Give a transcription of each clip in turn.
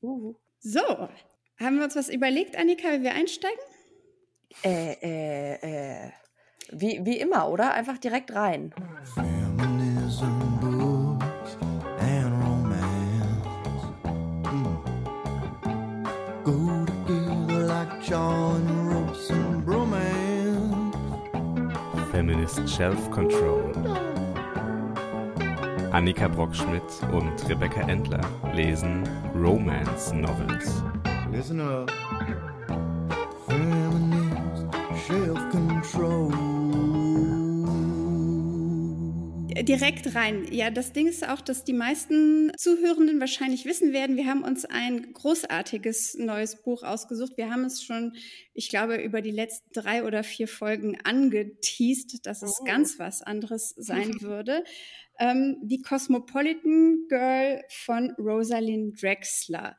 Uh. So, haben wir uns was überlegt, Annika, wie wir einsteigen? Äh, äh, äh. Wie, wie immer, oder? Einfach direkt rein. Feminism books and romance Annika Brockschmidt und Rebecca Endler lesen Romance Novels. Listen up. Feminist self-control. Direkt rein. Ja, das Ding ist auch, dass die meisten Zuhörenden wahrscheinlich wissen werden, wir haben uns ein großartiges neues Buch ausgesucht. Wir haben es schon, ich glaube, über die letzten drei oder vier Folgen angeteased, dass es Oh. ganz was anderes sein würde. Ähm, die Cosmopolitan Girl von Rosalind Drexler.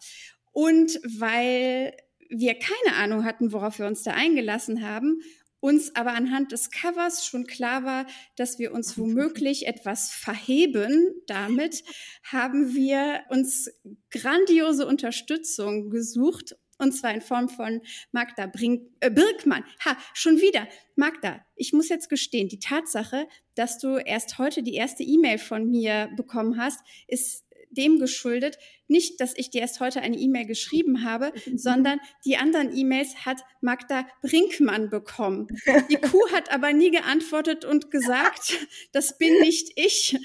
Und weil wir keine Ahnung hatten, worauf wir uns da eingelassen haben, uns aber anhand des Covers schon klar war, dass wir uns womöglich etwas verheben damit, haben wir uns grandiose Unterstützung gesucht. Und zwar in Form von Magda Brink, äh, Birkmann. Ha, schon wieder. Magda, ich muss jetzt gestehen, die Tatsache, dass du erst heute die erste E-Mail von mir bekommen hast, ist dem geschuldet, nicht, dass ich dir erst heute eine E-Mail geschrieben habe, sondern die anderen E-Mails hat Magda Brinkmann bekommen. Die Kuh hat aber nie geantwortet und gesagt, das bin nicht ich.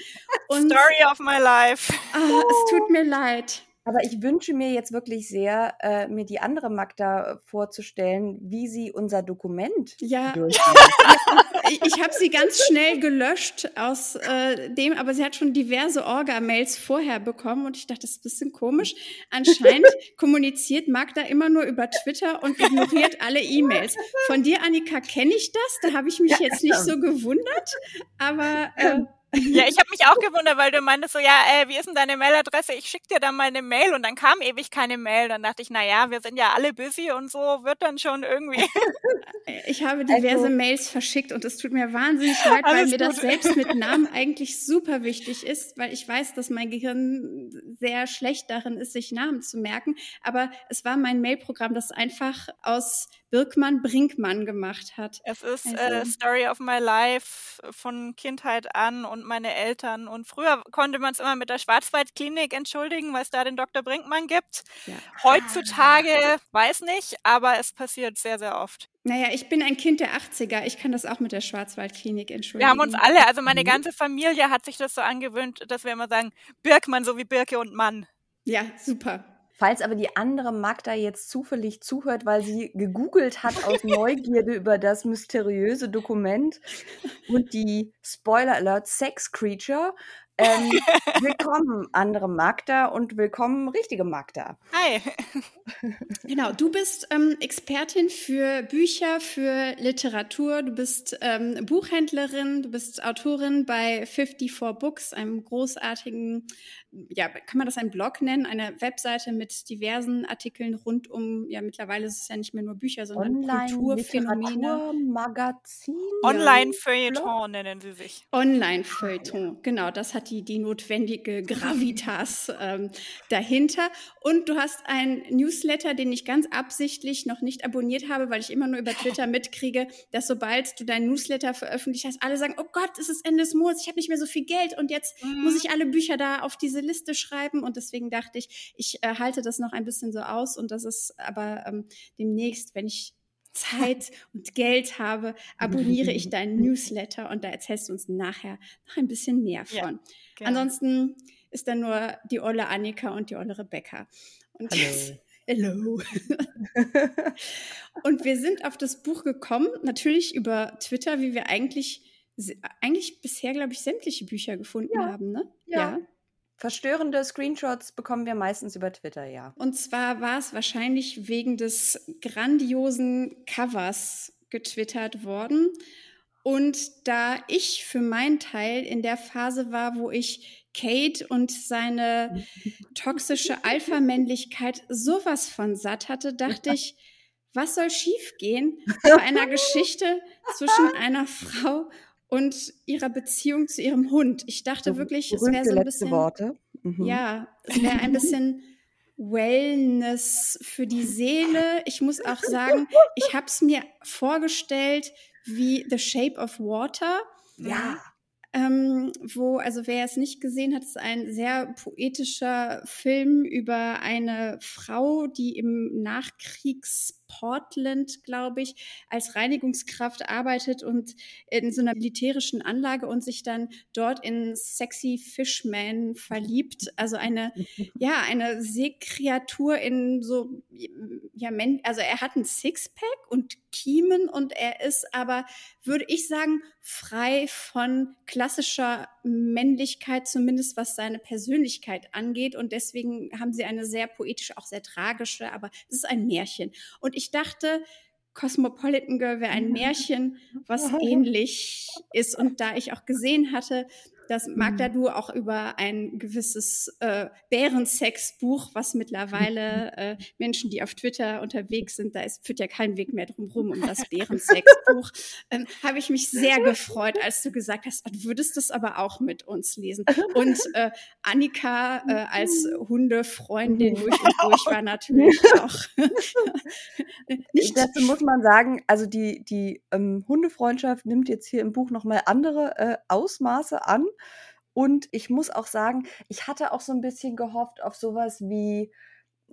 Und Story of my life. ah, es tut mir leid. Aber ich wünsche mir jetzt wirklich sehr, äh, mir die andere Magda vorzustellen, wie sie unser Dokument Ja, ich, ich habe sie ganz schnell gelöscht aus äh, dem, aber sie hat schon diverse Orga-Mails vorher bekommen und ich dachte, das ist ein bisschen komisch. Anscheinend kommuniziert Magda immer nur über Twitter und ignoriert alle E-Mails. Von dir, Annika, kenne ich das. Da habe ich mich jetzt nicht so gewundert, aber äh, Ja, ich habe mich auch gewundert, weil du meintest so, ja, äh, wie ist denn deine Mailadresse? Ich schick dir dann mal eine Mail und dann kam ewig keine Mail. Dann dachte ich, na ja, wir sind ja alle busy und so wird dann schon irgendwie. Ich habe diverse Also- Mails verschickt und es tut mir wahnsinnig leid, weil mir das gut. selbst mit Namen eigentlich super wichtig ist, weil ich weiß, dass mein Gehirn sehr schlecht darin ist, sich Namen zu merken. Aber es war mein Mailprogramm, das einfach aus Birkmann Brinkmann gemacht hat. Es ist äh, Also- Story of my life von Kindheit an und meine Eltern. Und früher konnte man es immer mit der Schwarzwaldklinik entschuldigen, weil es da den Dr. Brinkmann gibt. Ja. Heutzutage weiß nicht, aber es passiert sehr, sehr oft. Naja, ich bin ein Kind der 80er. Ich kann das auch mit der Schwarzwaldklinik entschuldigen. Wir haben uns alle, also meine Mhm. ganze Familie hat sich das so angewöhnt, dass wir immer sagen, Birkmann, so wie Birke und Mann. Ja, super. Falls aber die andere Magda jetzt zufällig zuhört, weil sie gegoogelt hat aus Neugierde über das mysteriöse Dokument und die Spoiler Alert Sex Creature. Ähm, willkommen, andere Magda und willkommen, richtige Magda. Hi. Genau, du bist ähm, Expertin für Bücher, für Literatur, du bist ähm, Buchhändlerin, du bist Autorin bei 54 Books, einem großartigen, ja, kann man das einen Blog nennen, eine Webseite mit diversen Artikeln rund um, ja, mittlerweile ist es ja nicht mehr nur Bücher, sondern Kulturphänomene. Literaturmagazin. Online-Feuilleton nennen sie sich. Online-Feuilleton, genau, das hat die, die notwendige Gravitas ähm, dahinter. Und du hast einen Newsletter, den ich ganz absichtlich noch nicht abonniert habe, weil ich immer nur über Twitter mitkriege, dass sobald du deinen Newsletter veröffentlicht hast, alle sagen, oh Gott, es ist Ende des Monats, ich habe nicht mehr so viel Geld und jetzt Mhm. muss ich alle Bücher da auf diese Liste schreiben. Und deswegen dachte ich, ich äh, halte das noch ein bisschen so aus und das ist aber ähm, demnächst, wenn ich Zeit und Geld habe, abonniere ich deinen Newsletter und da erzählst du uns nachher noch ein bisschen mehr Ja, von. Gerne. Ansonsten ist da nur die olle Annika und die olle Rebecca. Und Hallo. jetzt- Hello. und wir sind auf das Buch gekommen, natürlich über Twitter, wie wir eigentlich, eigentlich bisher, glaube ich, sämtliche Bücher gefunden Ja. haben, ne? Ja. Verstörende Screenshots bekommen wir meistens über Twitter, ja. Und zwar war es wahrscheinlich wegen des grandiosen Covers getwittert worden. Und da ich für meinen Teil in der Phase war, wo ich Kate und seine toxische Alpha-Männlichkeit sowas von satt hatte, dachte ich, was soll schiefgehen bei einer Geschichte zwischen einer Frau und ihrer Beziehung zu ihrem Hund? Ich dachte wirklich, es wäre so ein bisschen. Worte. Mhm. Ja, es wäre ein bisschen Wellness für die Seele. Ich muss auch sagen, ich habe es mir vorgestellt wie The Shape of Water. Ja. Ähm, wo, also wer es nicht gesehen hat, ist ein sehr poetischer Film über eine Frau, die im Nachkriegs Portland, glaube ich, als Reinigungskraft arbeitet und in so einer militärischen Anlage und sich dann dort in Sexy Fishman verliebt. Also eine, ja, eine Seekreatur in so, ja, also er hat ein Sixpack und Kiemen und er ist aber, würde ich sagen, frei von klassischer Männlichkeit, zumindest was seine Persönlichkeit angeht. Und deswegen haben sie eine sehr poetische, auch sehr tragische, aber es ist ein Märchen. Und ich dachte, Cosmopolitan Girl wäre ein Märchen, was ähnlich ist. Und da ich auch gesehen hatte, dass Magda mhm. du auch über ein gewisses äh, Bärensexbuch, was mittlerweile äh, Menschen, die auf Twitter unterwegs sind, da ist, führt ja kein Weg mehr drum rum um das Bärensexbuch, ähm, habe ich mich sehr gefreut, als du gesagt hast, du würdest das aber auch mit uns lesen. Und äh, Annika äh, als Hundefreundin durch und durch war natürlich auch nicht. Dazu muss man sagen, also die, die ähm, Hundefreundschaft nimmt jetzt hier im Buch nochmal andere äh, Ausmaße an. Und ich muss auch sagen, ich hatte auch so ein bisschen gehofft auf sowas wie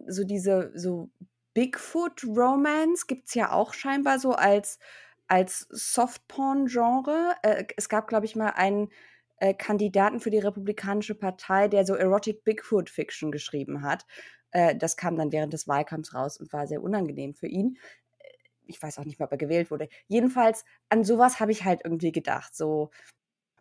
so diese so Bigfoot-Romance gibt es ja auch scheinbar so als, als Softporn-Genre. Äh, es gab, glaube ich, mal einen äh, Kandidaten für die Republikanische Partei, der so Erotic Bigfoot-Fiction geschrieben hat. Äh, das kam dann während des Wahlkampfs raus und war sehr unangenehm für ihn. Ich weiß auch nicht mehr, ob er gewählt wurde. Jedenfalls, an sowas habe ich halt irgendwie gedacht. So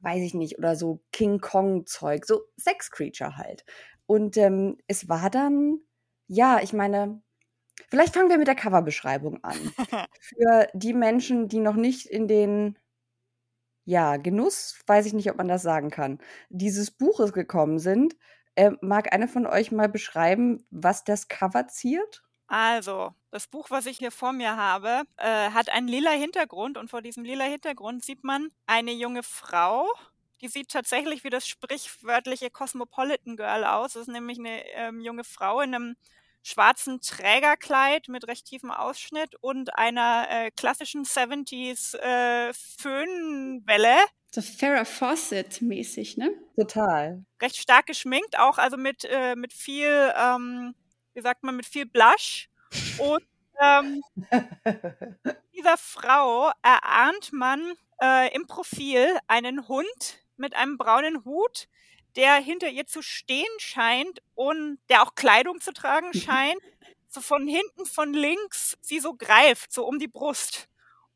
weiß ich nicht, oder so King Kong-Zeug, so Sex-Creature halt. Und ähm, es war dann, ja, ich meine, vielleicht fangen wir mit der Coverbeschreibung an. Für die Menschen, die noch nicht in den, ja, Genuss, weiß ich nicht, ob man das sagen kann, dieses Buches gekommen sind, äh, mag eine von euch mal beschreiben, was das Cover ziert? Also, das Buch, was ich hier vor mir habe, äh, hat einen lila Hintergrund und vor diesem lila Hintergrund sieht man eine junge Frau. Die sieht tatsächlich wie das sprichwörtliche Cosmopolitan Girl aus. Das ist nämlich eine ähm, junge Frau in einem schwarzen Trägerkleid mit recht tiefem Ausschnitt und einer äh, klassischen 70s äh, Föhnwelle. So Farrah Fawcett mäßig, ne? Total. Recht stark geschminkt, auch also mit, äh, mit viel ähm, wie sagt man, mit viel Blush. Und ähm, dieser Frau erahnt man äh, im Profil einen Hund mit einem braunen Hut, der hinter ihr zu stehen scheint und der auch Kleidung zu tragen scheint, so von hinten, von links sie so greift, so um die Brust.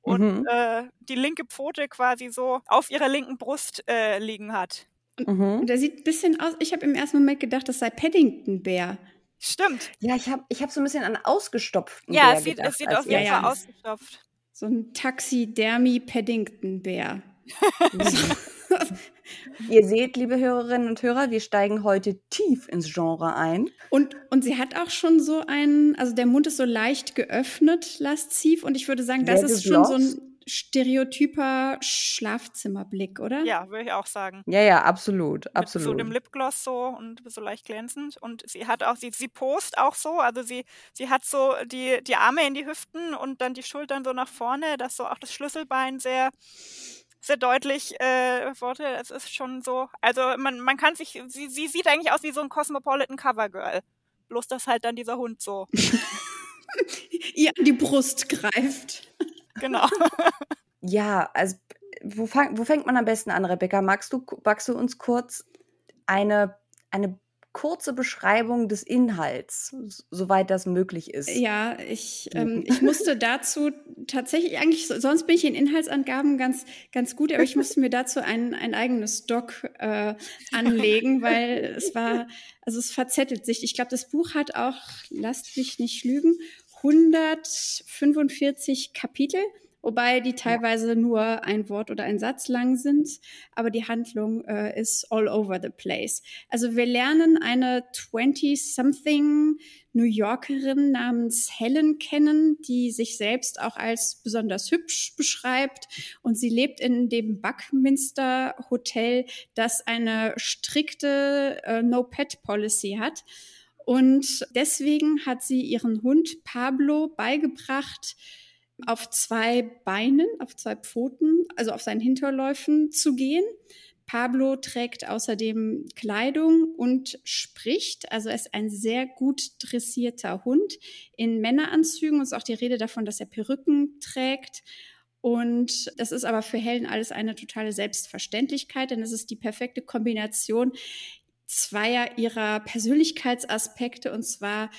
Und mhm. äh, die linke Pfote quasi so auf ihrer linken Brust äh, liegen hat. Mhm. Und der sieht ein bisschen aus, ich habe im ersten Moment gedacht, das sei Paddington Bär. Stimmt. Ja, ich habe ich hab so ein bisschen an ausgestopften Ja, Bär es sieht, gedacht, es sieht auf jeden. Fall ausgestopft. So ein Taxidermy-Paddington-Bär. Ihr seht, liebe Hörerinnen und Hörer, wir steigen heute tief ins Genre ein. Und, und sie hat auch schon so einen, also der Mund ist so leicht geöffnet, lasziv. Und ich würde sagen, das Sehr ist schon so ein stereotyper Schlafzimmerblick, oder? Ja, würde ich auch sagen. Ja, ja, absolut, Mit so absolut. dem Lipgloss so und so leicht glänzend. Und sie hat auch, sie, sie post auch so, also sie, sie hat so die, die Arme in die Hüften und dann die Schultern so nach vorne, dass so auch das Schlüsselbein sehr, sehr deutlich äh, Worte. Es ist schon so, also man, man kann sich, sie, sie sieht eigentlich aus wie so ein Cosmopolitan Covergirl. Bloß, dass halt dann dieser Hund so. Ihr an die Brust greift. Genau. Ja, also wo, fang, wo fängt man am besten an, Rebecca? Magst du, magst du uns kurz eine, eine kurze Beschreibung des Inhalts, soweit das möglich ist? Ja, ich, ähm, ich musste dazu tatsächlich, eigentlich, so- sonst bin ich in Inhaltsangaben ganz, ganz gut, aber ich musste mir dazu ein, ein eigenes Doc äh, anlegen, weil es war, also es verzettelt sich. Ich glaube, das Buch hat auch, lasst mich nicht lügen, 145 Kapitel, wobei die teilweise nur ein Wort oder ein Satz lang sind, aber die Handlung äh, ist all over the place. Also wir lernen eine 20-something New Yorkerin namens Helen kennen, die sich selbst auch als besonders hübsch beschreibt. Und sie lebt in dem Buckminster Hotel, das eine strikte äh, No-Pet-Policy hat. Und deswegen hat sie ihren Hund Pablo beigebracht, auf zwei Beinen, auf zwei Pfoten, also auf seinen Hinterläufen zu gehen. Pablo trägt außerdem Kleidung und spricht. Also er ist ein sehr gut dressierter Hund in Männeranzügen. Es ist auch die Rede davon, dass er Perücken trägt. Und das ist aber für Helen alles eine totale Selbstverständlichkeit, denn es ist die perfekte Kombination zweier ihrer Persönlichkeitsaspekte, und zwar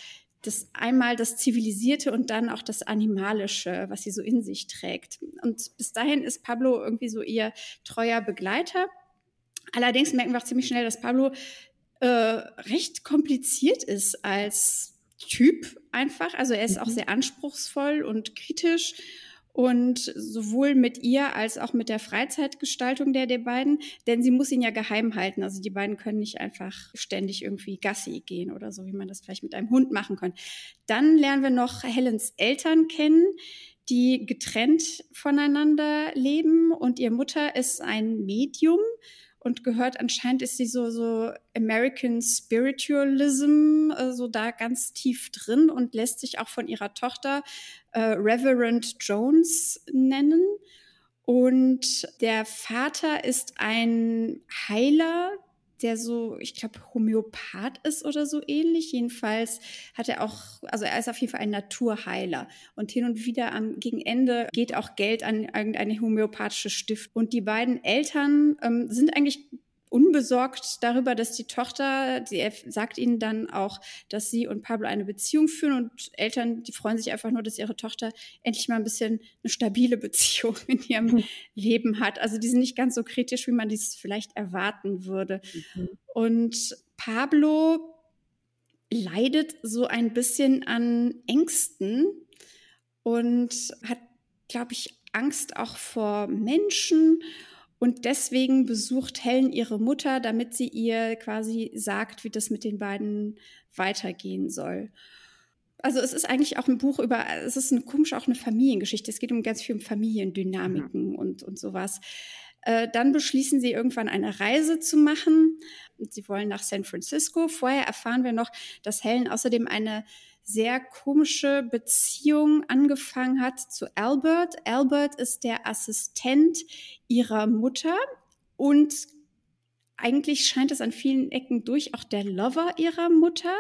das einmal das Zivilisierte und dann auch das Animalische, was sie so in sich trägt. Und bis dahin ist Pablo irgendwie so ihr treuer Begleiter. Allerdings merken wir auch ziemlich schnell, dass Pablo äh, recht kompliziert ist als Typ einfach. Also er ist mhm. auch sehr anspruchsvoll und kritisch und sowohl mit ihr als auch mit der Freizeitgestaltung der der beiden, denn sie muss ihn ja geheim halten. Also die beiden können nicht einfach ständig irgendwie Gassi gehen oder so, wie man das vielleicht mit einem Hund machen kann. Dann lernen wir noch Helens Eltern kennen, die getrennt voneinander leben und ihr Mutter ist ein Medium und gehört anscheinend ist sie so so American Spiritualism äh, so da ganz tief drin und lässt sich auch von ihrer Tochter äh, Reverend Jones nennen. Und der Vater ist ein Heiler, der so, ich glaube, Homöopath ist oder so ähnlich. Jedenfalls hat er auch, also er ist auf jeden Fall ein Naturheiler. Und hin und wieder am gegen Ende geht auch Geld an irgendeine homöopathische Stift. Und die beiden Eltern ähm, sind eigentlich unbesorgt darüber, dass die Tochter, sie sagt ihnen dann auch, dass sie und Pablo eine Beziehung führen und Eltern, die freuen sich einfach nur, dass ihre Tochter endlich mal ein bisschen eine stabile Beziehung in ihrem mhm. Leben hat. Also die sind nicht ganz so kritisch, wie man dies vielleicht erwarten würde. Mhm. Und Pablo leidet so ein bisschen an Ängsten und hat, glaube ich, Angst auch vor Menschen und deswegen besucht Helen ihre Mutter, damit sie ihr quasi sagt, wie das mit den beiden weitergehen soll. Also es ist eigentlich auch ein Buch über, es ist eine komisch auch eine Familiengeschichte. Es geht um ganz viel um Familiendynamiken mhm. und, und sowas. Äh, dann beschließen sie irgendwann eine Reise zu machen. Sie wollen nach San Francisco. Vorher erfahren wir noch, dass Helen außerdem eine sehr komische Beziehung angefangen hat zu Albert. Albert ist der Assistent ihrer Mutter und eigentlich scheint es an vielen Ecken durch auch der Lover ihrer Mutter.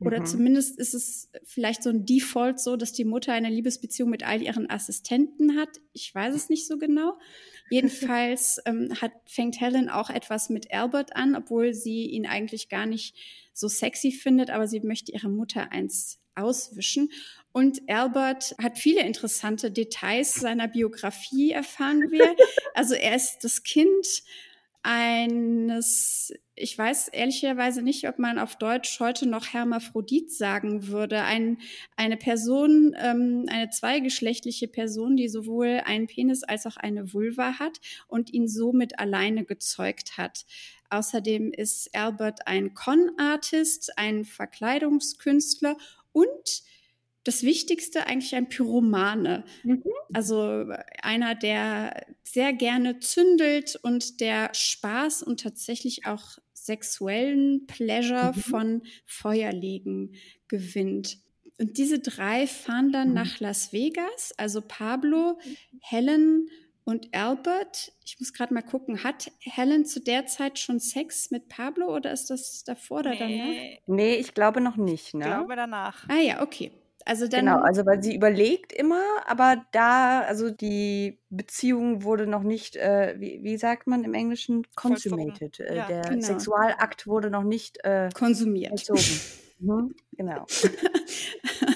Oder mhm. zumindest ist es vielleicht so ein Default so, dass die Mutter eine Liebesbeziehung mit all ihren Assistenten hat. Ich weiß es nicht so genau. Jedenfalls ähm, hat, fängt Helen auch etwas mit Albert an, obwohl sie ihn eigentlich gar nicht so sexy findet, aber sie möchte ihrer Mutter eins auswischen. Und Albert hat viele interessante Details seiner Biografie, erfahren wir. Also er ist das Kind eines, ich weiß ehrlicherweise nicht, ob man auf Deutsch heute noch Hermaphrodit sagen würde. Ein, eine Person, ähm, eine zweigeschlechtliche Person, die sowohl einen Penis als auch eine Vulva hat und ihn somit alleine gezeugt hat. Außerdem ist Albert ein Con-Artist, ein Verkleidungskünstler und das Wichtigste eigentlich ein Pyromane. Mhm. Also einer, der sehr gerne zündelt und der Spaß und tatsächlich auch sexuellen Pleasure mhm. von Feuerlegen gewinnt. Und diese drei fahren dann mhm. nach Las Vegas, also Pablo, Helen und Albert, ich muss gerade mal gucken, hat Helen zu der Zeit schon Sex mit Pablo oder ist das davor oder nee. danach? Nee, ich glaube noch nicht, ne? Ich glaube danach. Ah ja, okay. Also dann, genau, also weil sie überlegt immer, aber da, also die Beziehung wurde noch nicht, äh, wie, wie, sagt man im Englischen, consummated. Äh, ja, der genau. Sexualakt wurde noch nicht äh, konsumiert. Mhm, genau.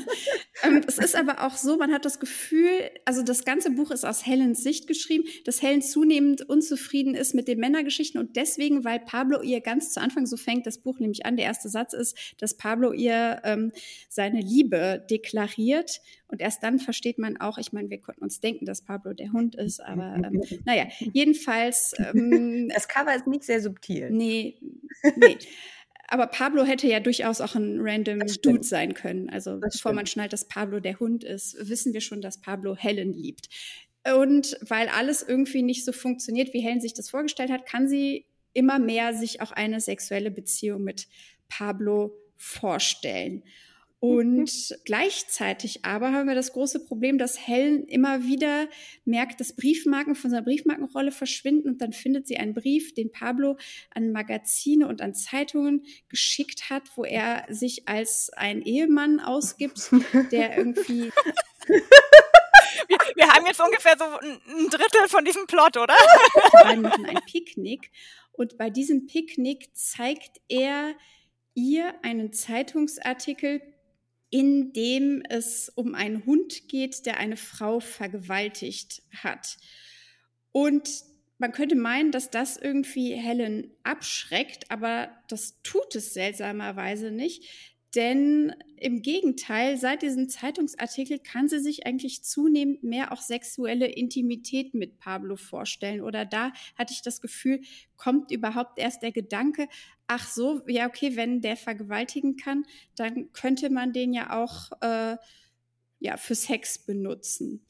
ähm, es ist aber auch so, man hat das Gefühl, also das ganze Buch ist aus Helens Sicht geschrieben, dass Helen zunehmend unzufrieden ist mit den Männergeschichten und deswegen, weil Pablo ihr ganz zu Anfang, so fängt das Buch nämlich an, der erste Satz ist, dass Pablo ihr ähm, seine Liebe deklariert und erst dann versteht man auch, ich meine, wir konnten uns denken, dass Pablo der Hund ist, aber ähm, naja, jedenfalls. Ähm, das Cover ist nicht sehr subtil. Nee, nee. Aber Pablo hätte ja durchaus auch ein random Dude sein können. Also das bevor stimmt. man schnallt, dass Pablo der Hund ist, wissen wir schon, dass Pablo Helen liebt. Und weil alles irgendwie nicht so funktioniert, wie Helen sich das vorgestellt hat, kann sie immer mehr sich auch eine sexuelle Beziehung mit Pablo vorstellen. Und gleichzeitig aber haben wir das große Problem, dass Helen immer wieder merkt, dass Briefmarken von seiner Briefmarkenrolle verschwinden und dann findet sie einen Brief, den Pablo an Magazine und an Zeitungen geschickt hat, wo er sich als ein Ehemann ausgibt, der irgendwie Wir, wir haben jetzt ungefähr so ein Drittel von diesem Plot, oder? Beiden machen ein Picknick und bei diesem Picknick zeigt er ihr einen Zeitungsartikel, in dem es um einen Hund geht, der eine Frau vergewaltigt hat. Und man könnte meinen, dass das irgendwie Helen abschreckt, aber das tut es seltsamerweise nicht. Denn im Gegenteil, seit diesem Zeitungsartikel kann sie sich eigentlich zunehmend mehr auch sexuelle Intimität mit Pablo vorstellen. Oder da hatte ich das Gefühl, kommt überhaupt erst der Gedanke, ach so, ja, okay, wenn der vergewaltigen kann, dann könnte man den ja auch äh, ja, für Sex benutzen.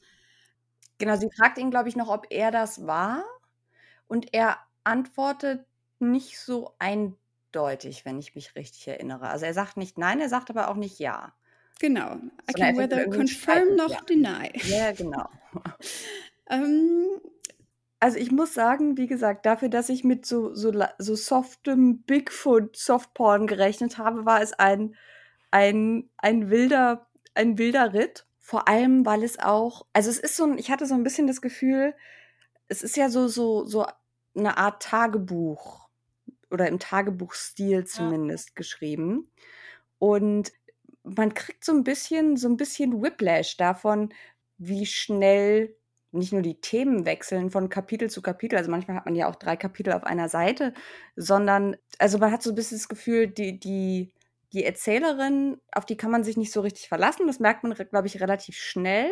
Genau, sie fragt ihn, glaube ich, noch, ob er das war. Und er antwortet nicht so eindeutig, wenn ich mich richtig erinnere. Also er sagt nicht nein, er sagt aber auch nicht ja. Genau. I can er whether confirm noch ja. deny. Ja, genau. Ähm, Also ich muss sagen, wie gesagt, dafür, dass ich mit so, so, so softem Bigfoot Softporn gerechnet habe, war es ein, ein, ein wilder, ein wilder Ritt. Vor allem, weil es auch, also es ist so ein, ich hatte so ein bisschen das Gefühl, es ist ja so, so, so eine Art Tagebuch oder im Tagebuchstil zumindest geschrieben. Und man kriegt so ein bisschen, so ein bisschen Whiplash davon, wie schnell nicht nur die Themen wechseln von Kapitel zu Kapitel, also manchmal hat man ja auch drei Kapitel auf einer Seite, sondern, also man hat so ein bisschen das Gefühl, die, die, die Erzählerin, auf die kann man sich nicht so richtig verlassen. Das merkt man, glaube ich, relativ schnell.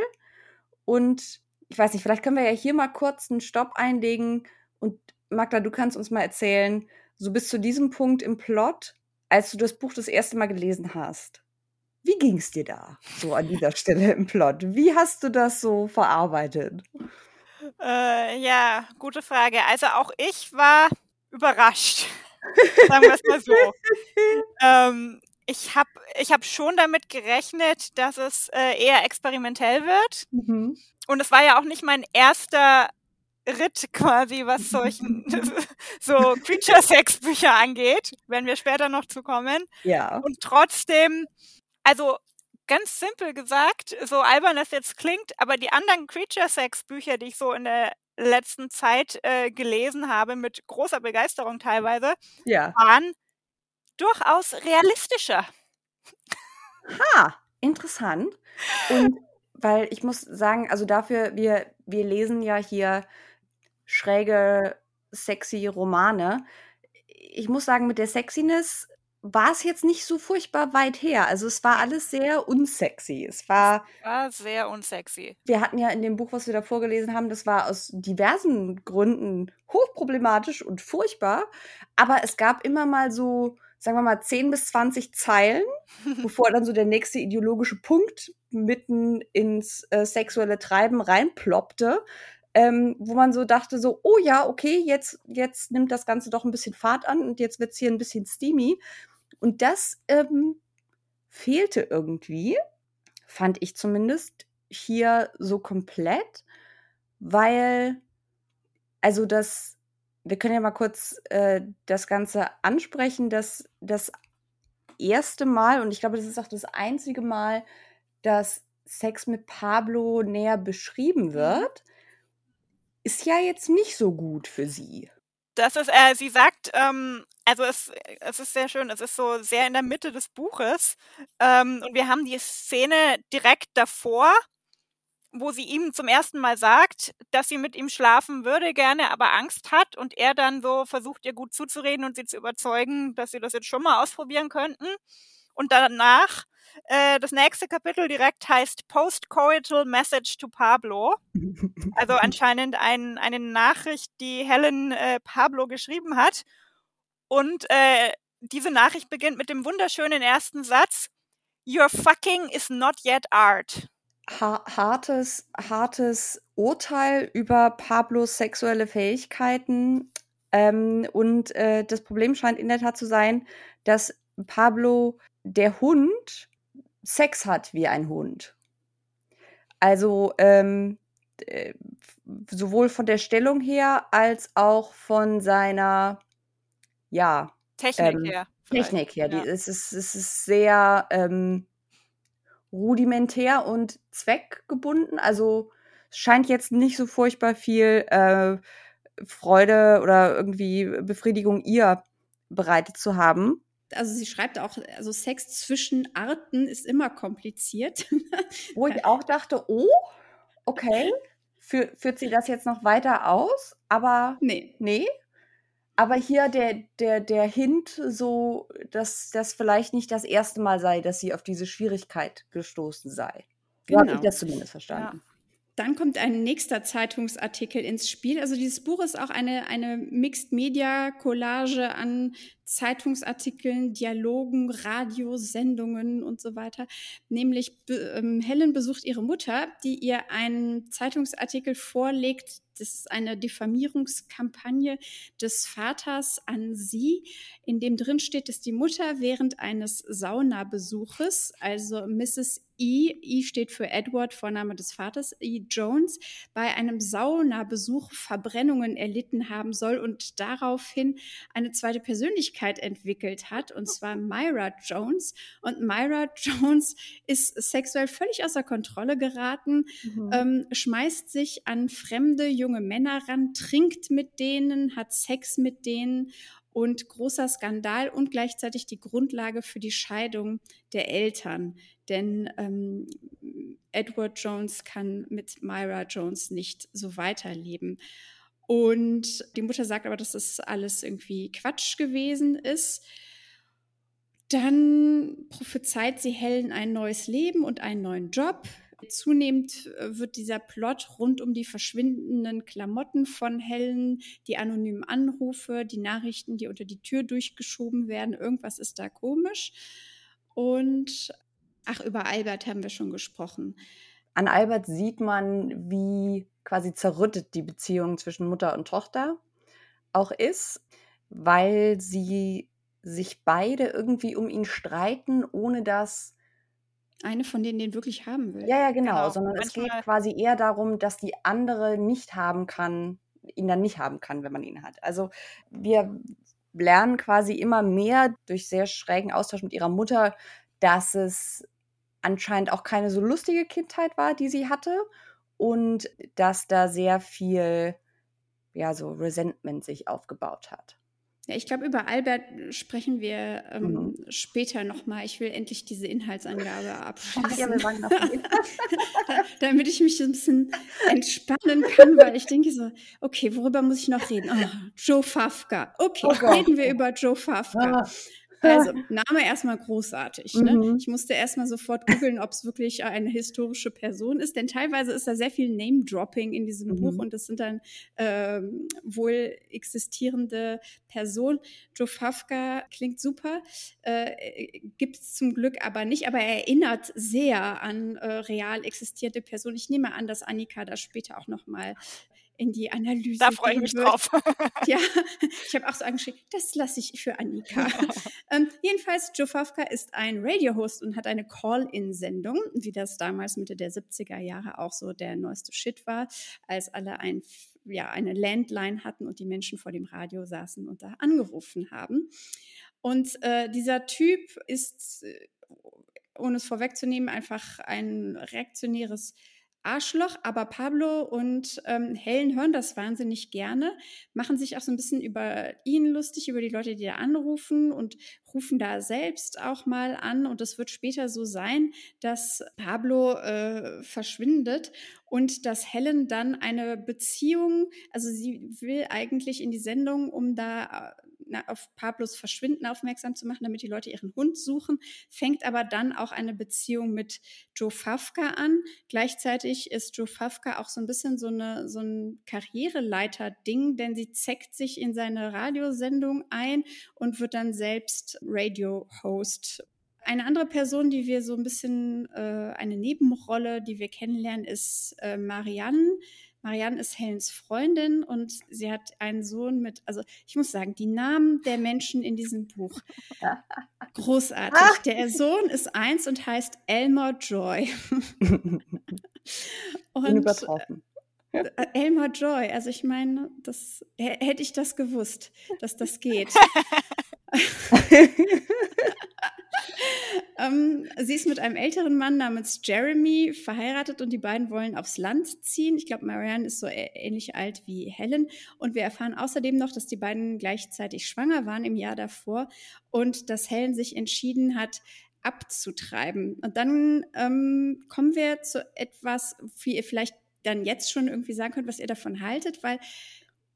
Und ich weiß nicht, vielleicht können wir ja hier mal kurz einen Stopp einlegen. Und Magda, du kannst uns mal erzählen, so bis zu diesem Punkt im Plot, als du das Buch das erste Mal gelesen hast. Wie ging es dir da, so an dieser Stelle im Plot? Wie hast du das so verarbeitet? Äh, ja, gute Frage. Also auch ich war überrascht. Sagen wir es mal so. ähm, ich habe ich hab schon damit gerechnet, dass es äh, eher experimentell wird. Mhm. Und es war ja auch nicht mein erster Ritt quasi, was solchen so Creature-Sex-Bücher angeht, werden wir später noch zu kommen. Ja. Und trotzdem, also ganz simpel gesagt, so albern das jetzt klingt, aber die anderen Creature-Sex-Bücher, die ich so in der letzten Zeit äh, gelesen habe, mit großer Begeisterung teilweise, Ja. waren durchaus realistischer. Ha, interessant. Und weil ich muss sagen, also dafür, wir, wir lesen ja hier schräge, sexy Romane. Ich muss sagen, mit der Sexiness war es jetzt nicht so furchtbar weit her. Also es war alles sehr unsexy. Es war, War sehr unsexy. wir hatten ja in dem Buch, was wir da vorgelesen haben, das war aus diversen Gründen hochproblematisch und furchtbar. Aber es gab immer mal so, sagen wir mal, 10 bis 20 Zeilen, bevor dann so der nächste ideologische Punkt mitten ins äh, sexuelle Treiben reinploppte, ähm, wo man so dachte, so, oh ja, okay, jetzt, jetzt nimmt das Ganze doch ein bisschen Fahrt an und jetzt wird's hier ein bisschen steamy. Und das ähm, fehlte irgendwie, fand ich zumindest, hier so komplett, weil, also das, wir können ja mal kurz äh, das Ganze ansprechen, dass das erste Mal, und ich glaube, das ist auch das einzige Mal, dass Sex mit Pablo näher beschrieben wird, ist ja jetzt nicht so gut für sie. Das ist, äh, sie sagt, ähm, also es, es ist sehr schön, es ist so sehr in der Mitte des Buches. Ähm, und wir haben die Szene direkt davor, wo sie ihm zum ersten Mal sagt, dass sie mit ihm schlafen würde gerne, aber Angst hat und er dann so versucht, ihr gut zuzureden und sie zu überzeugen, dass sie das jetzt schon mal ausprobieren könnten. Und danach, äh, das nächste Kapitel direkt heißt Post-Coital Message to Pablo. Also anscheinend ein, eine Nachricht, die Helen äh, Pablo geschrieben hat. Und äh, diese Nachricht beginnt mit dem wunderschönen ersten Satz. Your fucking is not yet art. ha hartes, hartes Urteil über Pablos sexuelle Fähigkeiten. Ähm, und äh, das Problem scheint in der Tat zu sein, dass Pablo der Hund Sex hat wie ein Hund. Also ähm, äh, sowohl von der Stellung her als auch von seiner, ja, Technik ähm, her. Technik her. Ja. Die, es, ist, es ist sehr ähm, rudimentär und zweckgebunden. Also es scheint jetzt nicht so furchtbar viel äh, Freude oder irgendwie Befriedigung ihr bereitet zu haben. Also sie schreibt auch, also Sex zwischen Arten ist immer kompliziert. Wo ich auch dachte, oh, okay, Fü führt sie das jetzt noch weiter aus? Aber nee. nee. Aber hier der, der, der Hint, so, dass das vielleicht nicht das erste Mal sei, dass sie auf diese Schwierigkeit gestoßen sei. So habe ich Genau. das zumindest verstanden. Dann kommt ein nächster Zeitungsartikel ins Spiel. Also dieses Buch ist auch eine, eine Mixed-Media-Collage an Zeitungsartikeln, Dialogen, Radiosendungen und so weiter. Nämlich ähm, Helen besucht ihre Mutter, die ihr einen Zeitungsartikel vorlegt. Das ist eine Diffamierungskampagne des Vaters an sie, in dem drin steht, dass die Mutter während eines Saunabesuches, also Mrs. E, E steht für Edward, Vorname des Vaters, E. Jones, bei einem Saunabesuch Verbrennungen erlitten haben soll und daraufhin eine zweite Persönlichkeit entwickelt hat, und zwar Myra Jones. Und Myra Jones ist sexuell völlig außer Kontrolle geraten, Mhm. ähm, schmeißt sich an fremde junge Männer ran, trinkt mit denen, hat Sex mit denen und großer Skandal und gleichzeitig die Grundlage für die Scheidung der Eltern. Denn ähm, Edward Jones kann mit Myra Jones nicht so weiterleben. Und die Mutter sagt aber, dass das alles irgendwie Quatsch gewesen ist. Dann prophezeit sie Helen ein neues Leben und einen neuen Job. Zunehmend äh, wird dieser Plot rund um die verschwindenden Klamotten von Helen, die anonymen Anrufe, die Nachrichten, die unter die Tür durchgeschoben werden. Irgendwas ist da komisch. Und ach, über Albert haben wir schon gesprochen. An Albert sieht man, wie quasi zerrüttet die Beziehung zwischen Mutter und Tochter auch ist, weil sie sich beide irgendwie um ihn streiten, ohne dass Eine von denen den wirklich haben will. Ja, ja, genau, Genau. sondern es geht Manchmal- quasi eher darum, dass die andere nicht haben kann, ihn dann nicht haben kann, wenn man ihn hat. Also wir lernen quasi immer mehr durch sehr schrägen Austausch mit ihrer Mutter, dass es anscheinend auch keine so lustige Kindheit war, die sie hatte und dass da sehr viel ja so Resentment sich aufgebaut hat. Ja, ich glaube, über Albert sprechen wir ähm, Mhm. später nochmal. Ich will endlich diese Inhaltsangabe abschließen. Ach ja, wir waren noch da, damit ich mich ein bisschen entspannen kann, weil ich denke so, okay, worüber muss ich noch reden? Oh, Joe Fafka. Okay, Oh reden wir über Joe Fafka. Ah. Also, Name erstmal großartig. Ne? Mhm. Ich musste erstmal sofort googeln, ob es wirklich eine historische Person ist, denn teilweise ist da sehr viel Name-Dropping in diesem Mhm. Buch und das sind dann ähm, wohl existierende Personen. Joe Fafka klingt super, äh, gibt es zum Glück aber nicht, aber er erinnert sehr an äh, real existierende Personen. Ich nehme an, dass Annika da später auch nochmal in die Analyse Da freue ich mich wird. drauf. Ja, ich habe auch so angeschrieben, das lasse ich für Annika. ähm, jedenfalls, Joe Fafka ist ein Radio-Host und hat eine Call-In-Sendung, wie das damals Mitte der 70er Jahre auch so der neueste Shit war, als alle ein, ja, eine Landline hatten und die Menschen vor dem Radio saßen und da angerufen haben. Und äh, dieser Typ ist, äh, ohne es vorwegzunehmen, einfach ein reaktionäres Arschloch, aber Pablo und ähm, Helen hören das wahnsinnig gerne, machen sich auch so ein bisschen über ihn lustig, über die Leute, die da anrufen und rufen da selbst auch mal an. Und es wird später so sein, dass Pablo äh, verschwindet und dass Helen dann eine Beziehung, also sie will eigentlich in die Sendung, um da äh, auf Pablos Verschwinden aufmerksam zu machen, damit die Leute ihren Hund suchen, fängt aber dann auch eine Beziehung mit Joe Fafka an. Gleichzeitig ist Joe Fafka auch so ein bisschen so, eine, so ein Karriereleiter-Ding, denn sie zeckt sich in seine Radiosendung ein und wird dann selbst Radio-Host. Eine andere Person, die wir so ein bisschen, äh, eine Nebenrolle, die wir kennenlernen, ist äh, Marianne. Marianne ist Helens Freundin und sie hat einen Sohn mit, also ich muss sagen, die Namen der Menschen in diesem Buch, großartig. Der Sohn ist eins und heißt Elmer Joy. und Unübertroffen. äh, Elmer Joy, also ich meine, das hätte ich das gewusst, dass das geht. ähm, sie ist mit einem älteren Mann namens Jeremy verheiratet und die beiden wollen aufs Land ziehen. Ich glaube, Marianne ist so ähnlich alt wie Helen. Und wir erfahren außerdem noch, dass die beiden gleichzeitig schwanger waren im Jahr davor und dass Helen sich entschieden hat, abzutreiben. Und dann ähm, kommen wir zu etwas, wie ihr vielleicht dann jetzt schon irgendwie sagen könnt, was ihr davon haltet, weil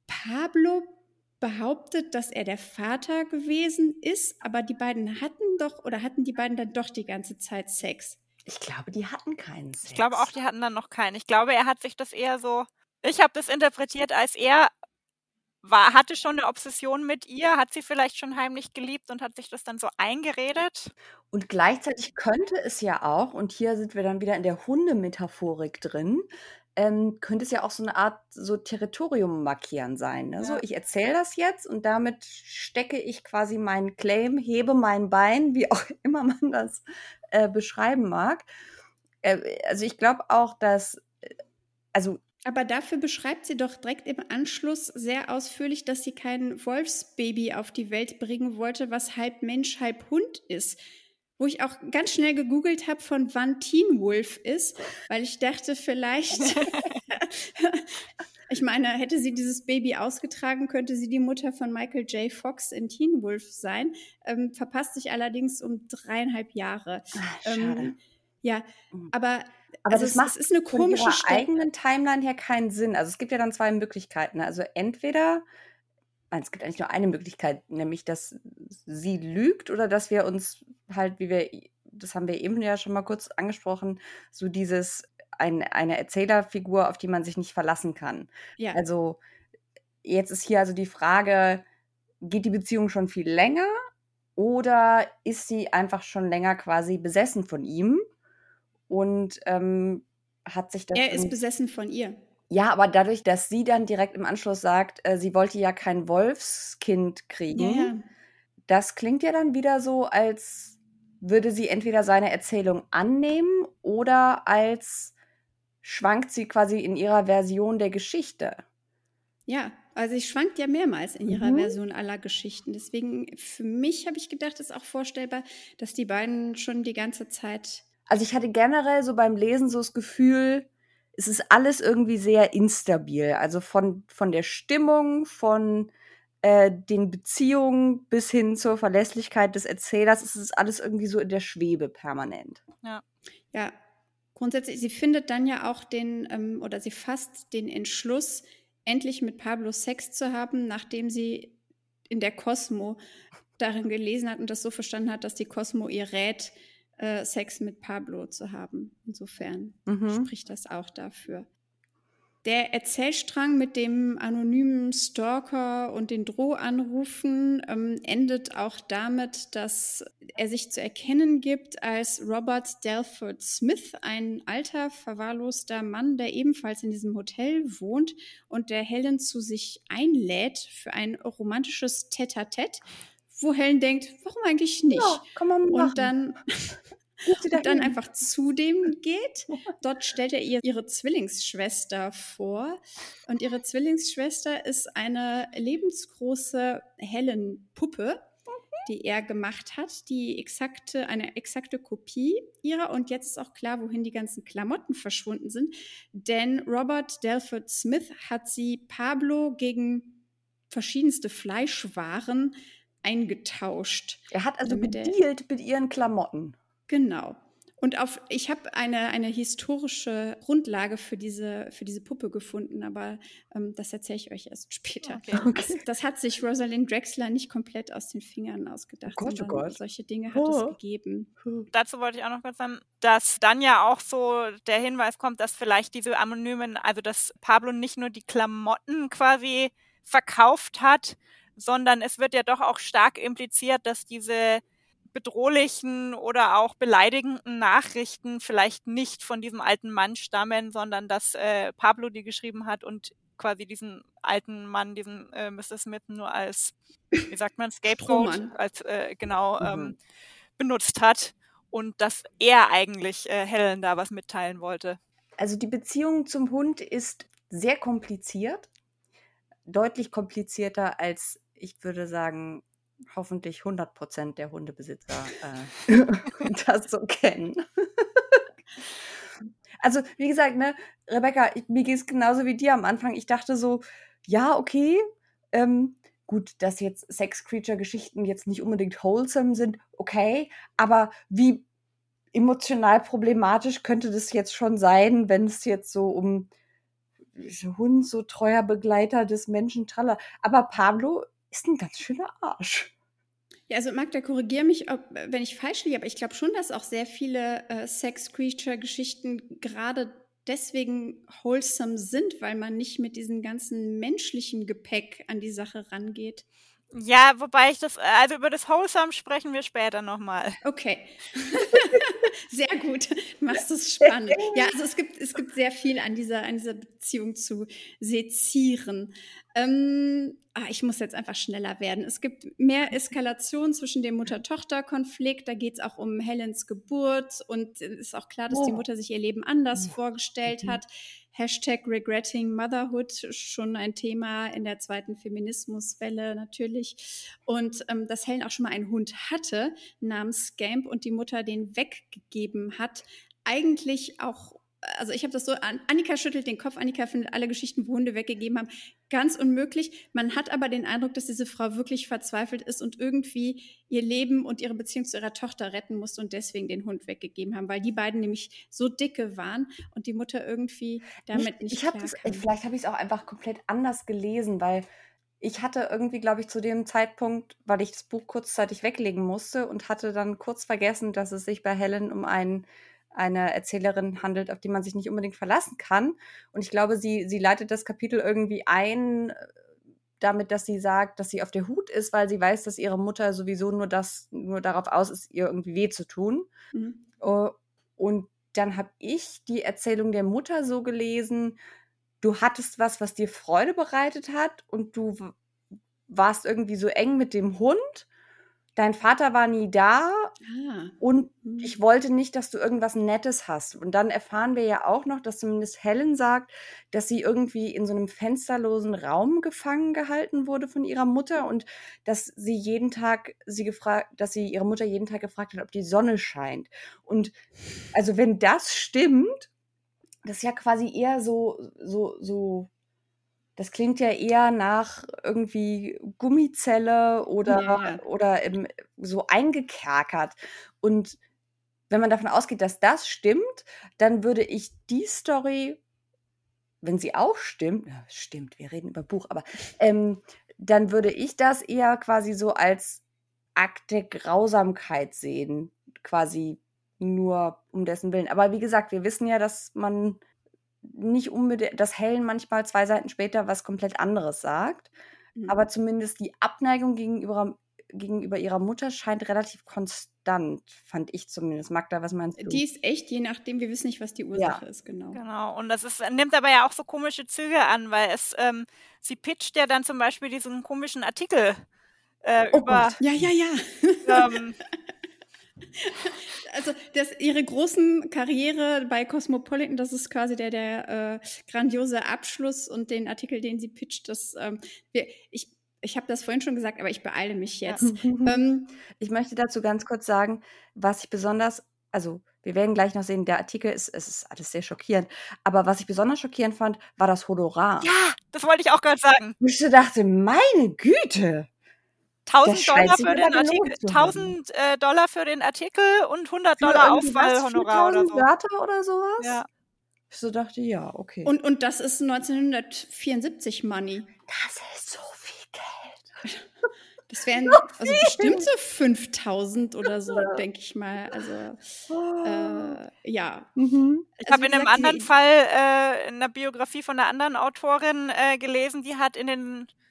Pablo behauptet, dass er der Vater gewesen ist, aber die beiden hatten doch oder hatten die beiden dann doch die ganze Zeit Sex. Ich glaube, die hatten keinen Sex. Ich glaube auch, die hatten dann noch keinen. Ich glaube, er hat sich das eher so. Ich habe das interpretiert, als er war, hatte schon eine Obsession mit ihr, hat sie vielleicht schon heimlich geliebt und hat sich das dann so eingeredet. Und gleichzeitig könnte es ja auch, und hier sind wir dann wieder in der Hundemetaphorik drin, ähm, könnte es ja auch so eine Art so Territorium markieren sein. Ne? So, Ja. ich erzähle das jetzt und damit stecke ich quasi meinen Claim, hebe mein Bein, wie auch immer man das äh, beschreiben mag. Äh, also ich glaube auch, dass, äh, also Aber dafür beschreibt sie doch direkt im Anschluss sehr ausführlich, dass sie kein Wolfsbaby auf die Welt bringen wollte, was halb Mensch, halb Hund ist. Wo ich auch ganz schnell gegoogelt habe, von wann Teen Wolf ist, weil ich dachte, vielleicht. ich meine, hätte sie dieses Baby ausgetragen, könnte sie die Mutter von Michael J. Fox in Teen Wolf sein. Ähm, verpasst sich allerdings um dreieinhalb Jahre. ah, schade. Ähm, ja, Mhm. aber, Aber also das es, macht es ist eine von komische ihrer Stelle. eigenen Timeline her keinen Sinn. Also es gibt ja dann zwei Möglichkeiten. Also entweder, es gibt eigentlich nur eine Möglichkeit, nämlich dass sie lügt oder dass wir uns halt, wie wir, das haben wir eben ja schon mal kurz angesprochen, so dieses ein, eine Erzählerfigur, auf die man sich nicht verlassen kann. Ja. Also jetzt ist hier also die Frage, geht die Beziehung schon viel länger oder ist sie einfach schon länger quasi besessen von ihm und ähm, hat sich das Er ist besessen von ihr. Ja, aber dadurch, dass sie dann direkt im Anschluss sagt, äh, sie wollte ja kein Wolfskind kriegen, Ja, ja. das klingt ja dann wieder so, als würde sie entweder seine Erzählung annehmen oder als schwankt sie quasi in ihrer Version der Geschichte. Ja, also ich schwankt ja mehrmals in ihrer Mhm. Version aller Geschichten. Deswegen, für mich habe ich gedacht, ist auch vorstellbar, dass die beiden schon die ganze Zeit. Also ich hatte generell so beim Lesen so das Gefühl, es ist alles irgendwie sehr instabil. Also von, von der Stimmung, von äh, den Beziehungen bis hin zur Verlässlichkeit des Erzählers, es ist alles irgendwie so in der Schwebe permanent. Ja, grundsätzlich, sie findet dann ja auch den, ähm, oder sie fasst den Entschluss, endlich mit Pablo Sex zu haben, nachdem sie in der Cosmo darin gelesen hat und das so verstanden hat, dass die Cosmo ihr rät, äh, Sex mit Pablo zu haben. Insofern Mhm. spricht das auch dafür. Der Erzählstrang mit dem anonymen Stalker und den Drohanrufen ähm, endet auch damit, dass er sich zu erkennen gibt als Robert Delford Smith, ein alter, verwahrloster Mann, der ebenfalls in diesem Hotel wohnt und der Helen zu sich einlädt für ein romantisches Tête-à-Tête, wo Helen denkt, warum eigentlich nicht? Ja, kann man machen. Und dann und dann einfach zu dem geht. Dort stellt er ihr ihre Zwillingsschwester vor. Und ihre Zwillingsschwester ist eine lebensgroße Helen-Puppe, die er gemacht hat, die exakte, eine exakte Kopie ihrer. Und jetzt ist auch klar, wohin die ganzen Klamotten verschwunden sind. Denn Robert Delford Smith hat sie Pablo gegen verschiedenste Fleischwaren eingetauscht. Er hat also gedealt mit ihren Klamotten. Genau. Und auf, ich habe eine, eine historische Grundlage für diese, für diese Puppe gefunden, aber ähm, das erzähle ich euch erst später. Okay. Das, das hat sich Rosalind Drexler nicht komplett aus den Fingern ausgedacht. Oh Gott, oh Gott. Solche Dinge hat Oh. es gegeben. Dazu wollte ich auch noch kurz sagen, dass dann ja auch so der Hinweis kommt, dass vielleicht diese anonymen, also dass Pablo nicht nur die Klamotten quasi verkauft hat, sondern es wird ja doch auch stark impliziert, dass diese bedrohlichen oder auch beleidigenden Nachrichten vielleicht nicht von diesem alten Mann stammen, sondern dass äh, Pablo die geschrieben hat und quasi diesen alten Mann, diesen äh, Mr. Smith nur als, wie sagt man, Scapegoat, als äh, genau mhm. ähm, benutzt hat und dass er eigentlich äh, Helen da was mitteilen wollte. Also die Beziehung zum Hund ist sehr kompliziert, deutlich komplizierter als ich würde sagen hoffentlich 100 Prozent der Hundebesitzer äh, das so kennen. also, wie gesagt, ne, Rebecca, ich, mir ging es genauso wie dir am Anfang. Ich dachte so, ja, okay, ähm, gut, dass jetzt Sex-Creature-Geschichten jetzt nicht unbedingt wholesome sind, okay, aber wie emotional problematisch könnte das jetzt schon sein, wenn es jetzt so um Hund, so treuer Begleiter des Menschen, tralla. Aber Pablo ist ein ganz schöner Arsch. Ja, also Magda, korrigiere mich, ob, wenn ich falsch liege, aber ich glaube schon, dass auch sehr viele äh, Sex-Creature-Geschichten gerade deswegen wholesome sind, weil man nicht mit diesem ganzen menschlichen Gepäck an die Sache rangeht. Ja, wobei ich das, also über das Wholesome sprechen wir später nochmal. Okay. sehr gut. Du machst es spannend. Ja, also es gibt, es gibt sehr viel an dieser, an dieser Beziehung zu sezieren. Ähm, ah, ich muss jetzt einfach schneller werden. Es gibt mehr Eskalation zwischen dem Mutter-Tochter-Konflikt. Da geht es auch um Helens Geburt und es ist auch klar, dass oh. die Mutter sich ihr Leben anders oh. vorgestellt mhm. hat. Hashtag Regretting Motherhood, schon ein Thema in der zweiten Feminismuswelle natürlich. Und ähm, dass Helen auch schon mal einen Hund hatte namens Scamp und die Mutter den weggegeben hat, eigentlich auch also ich habe das so, Annika schüttelt den Kopf, Annika findet alle Geschichten, wo Hunde weggegeben haben, ganz unmöglich. Man hat aber den Eindruck, dass diese Frau wirklich verzweifelt ist und irgendwie ihr Leben und ihre Beziehung zu ihrer Tochter retten musste und deswegen den Hund weggegeben haben, weil die beiden nämlich so dicke waren und die Mutter irgendwie damit nicht ich hab das, Vielleicht habe ich es auch einfach komplett anders gelesen, weil ich hatte irgendwie, glaube ich, zu dem Zeitpunkt, weil ich das Buch kurzzeitig weglegen musste und hatte dann kurz vergessen, dass es sich bei Helen um einen eine Erzählerin handelt, auf die man sich nicht unbedingt verlassen kann. Und ich glaube, sie, sie leitet das Kapitel irgendwie ein, äh, damit, dass sie sagt, dass sie auf der Hut ist, weil sie weiß, dass ihre Mutter sowieso nur das, nur darauf aus ist, ihr irgendwie weh zu tun. Mhm. Uh, und dann habe ich die Erzählung der Mutter so gelesen, du hattest was, was dir Freude bereitet hat und du warst irgendwie so eng mit dem Hund dein Vater war nie da ah. und mhm. ich wollte nicht, dass du irgendwas Nettes hast. Und dann erfahren wir ja auch noch, dass zumindest Helen sagt, dass sie irgendwie in so einem fensterlosen Raum gefangen gehalten wurde von ihrer Mutter und dass sie jeden Tag sie gefragt, dass sie ihre Mutter jeden Tag gefragt hat, ob die Sonne scheint. Und also wenn das stimmt, das ist ja quasi eher so so so das klingt ja eher nach irgendwie Gummizelle oder, ja. oder im, so eingekerkert. Und wenn man davon ausgeht, dass das stimmt, dann würde ich die Story, wenn sie auch stimmt, ja, stimmt, wir reden über Buch, aber ähm, dann würde ich das eher quasi so als Akt der Grausamkeit sehen, quasi nur um dessen Willen. Aber wie gesagt, wir wissen ja, dass man nicht unbedingt, dass Helen manchmal zwei Seiten später was komplett anderes sagt. Mhm. Aber zumindest die Abneigung gegenüber, gegenüber ihrer Mutter scheint relativ konstant, fand ich zumindest. Magda, was meinst du? Die ist echt, je nachdem, wir wissen nicht, was die Ursache ja. ist, genau. Genau, und das ist, nimmt aber ja auch so komische Züge an, weil es, ähm, sie pitcht ja dann zum Beispiel diesen komischen Artikel äh, oh über. Gott. Ja, ja, ja. Ähm, also das, ihre großen Karriere bei Cosmopolitan, das ist quasi der, der äh, grandiose Abschluss und den Artikel, den sie pitcht, das, ähm, wir, ich, ich habe das vorhin schon gesagt, aber ich beeile mich jetzt. Ja. Ähm, ich möchte dazu ganz kurz sagen, was ich besonders, also wir werden gleich noch sehen, der Artikel ist, es ist alles sehr schockierend. Aber was ich besonders schockierend fand, war das Honorar. Ja, das wollte ich auch gerade sagen. Ich dachte, meine Güte. 1000 Dollar für den Artikel, 1000 äh, Dollar für den Artikel und 100 für Dollar Ausfallhonorar oder so. Wörter oder sowas? Ja. Ich so dachte, ja, okay. Und, und das ist 1974 Money. Das ist so viel Geld. Das wären also bestimmt so 5000 oder so, denke ich mal. Also, äh, ja. Mhm. Ich also, habe in einem anderen Fall äh, in einer Biografie von einer anderen Autorin äh, gelesen, die hat in den 40,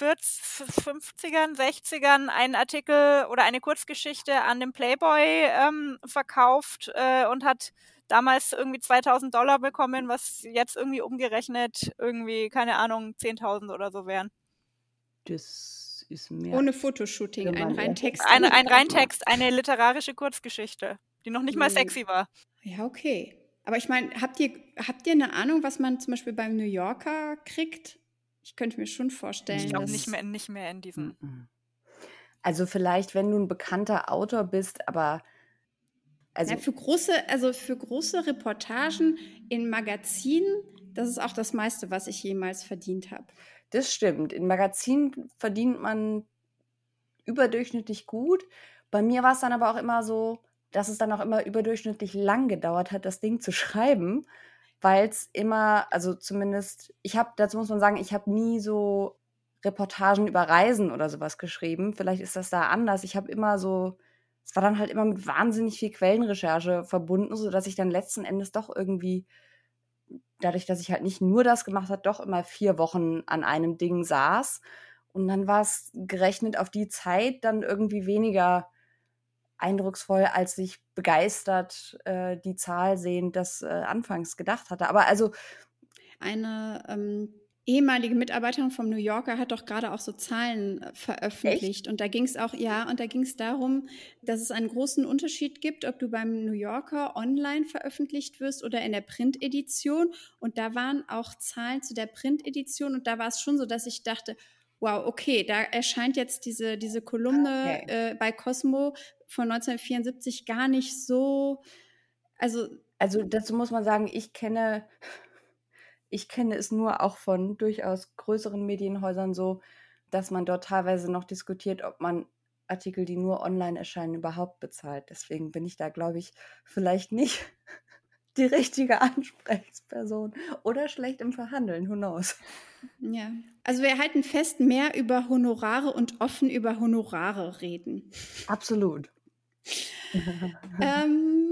50ern, 60ern einen Artikel oder eine Kurzgeschichte an den Playboy ähm, verkauft äh, und hat damals irgendwie 2000 Dollar bekommen, was jetzt irgendwie umgerechnet irgendwie, keine Ahnung, 10.000 oder so wären. Das ist mehr. Ohne Fotoshooting, ein man rein echt- Text. Eine, ein Reintext, eine literarische Kurzgeschichte, die noch nicht mal Mhm. sexy war. Ja, okay. Aber ich meine, habt ihr, habt ihr eine Ahnung, was man zum Beispiel beim New Yorker kriegt? Ich könnte mir schon vorstellen, Ich glaube dass nicht mehr, nicht mehr in diesem. Mhm. Also vielleicht, wenn du ein bekannter Autor bist, aber also ja, für große, also für große Reportagen in Magazinen, das ist auch das meiste, was ich jemals verdient habe. das stimmt. In Magazinen verdient man überdurchschnittlich gut. Bei mir war es dann aber auch immer so, dass es dann auch immer überdurchschnittlich lang gedauert hat, das Ding zu schreiben, weil es immer, also zumindest, ich habe, dazu muss man sagen, ich habe nie so Reportagen über Reisen oder sowas geschrieben. Vielleicht ist das da anders. Ich habe immer so, es war dann halt immer mit wahnsinnig viel Quellenrecherche verbunden, sodass ich dann letzten Endes doch irgendwie, dadurch, dass ich halt nicht nur das gemacht habe, doch immer vier Wochen an einem Ding saß. Und dann war es gerechnet auf die Zeit dann irgendwie weniger eindrucksvoll, als ich begeistert äh, die Zahl sehend das äh, anfangs gedacht hatte. Aber also, Eine ähm, ehemalige Mitarbeiterin vom New Yorker hat doch gerade auch so Zahlen äh, veröffentlicht. Und da ging es auch, ja, und da ging es darum, dass es einen großen Unterschied gibt, ob du beim New Yorker online veröffentlicht wirst oder in der Printedition. Und da waren auch Zahlen zu der Printedition. Und da war es schon so, dass ich dachte, wow, okay, da erscheint jetzt diese, diese Kolumne Okay. äh, bei Cosmo von 1974 gar nicht so, also also dazu muss man sagen, ich kenne, ich kenne es nur auch von durchaus größeren Medienhäusern so, dass man dort teilweise noch diskutiert, ob man Artikel, die nur online erscheinen, überhaupt bezahlt. Deswegen bin ich da, glaube ich, vielleicht nicht die richtige Ansprechperson oder schlecht im Verhandeln, who knows. Ja, also wir halten fest, mehr über Honorare und offen über Honorare reden. Absolut. ähm,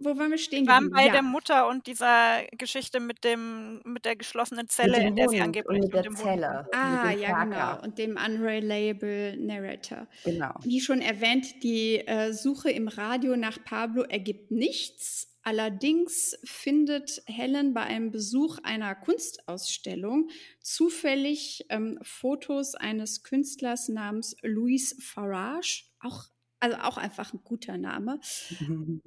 wo waren wir stehen Wir waren bei Ja. der Mutter und dieser Geschichte mit dem mit der geschlossenen Zelle, dem in der sie angeblich und mit der dem Hund- Zelle. Ah, mit dem ja, genau. Und dem unreliable Narrator. Genau. Wie schon erwähnt, die äh, Suche im Radio nach Pablo ergibt nichts. Allerdings findet Helen bei einem Besuch einer Kunstausstellung zufällig ähm, Fotos eines Künstlers namens Louis Farage. Auch, also auch einfach ein guter Name.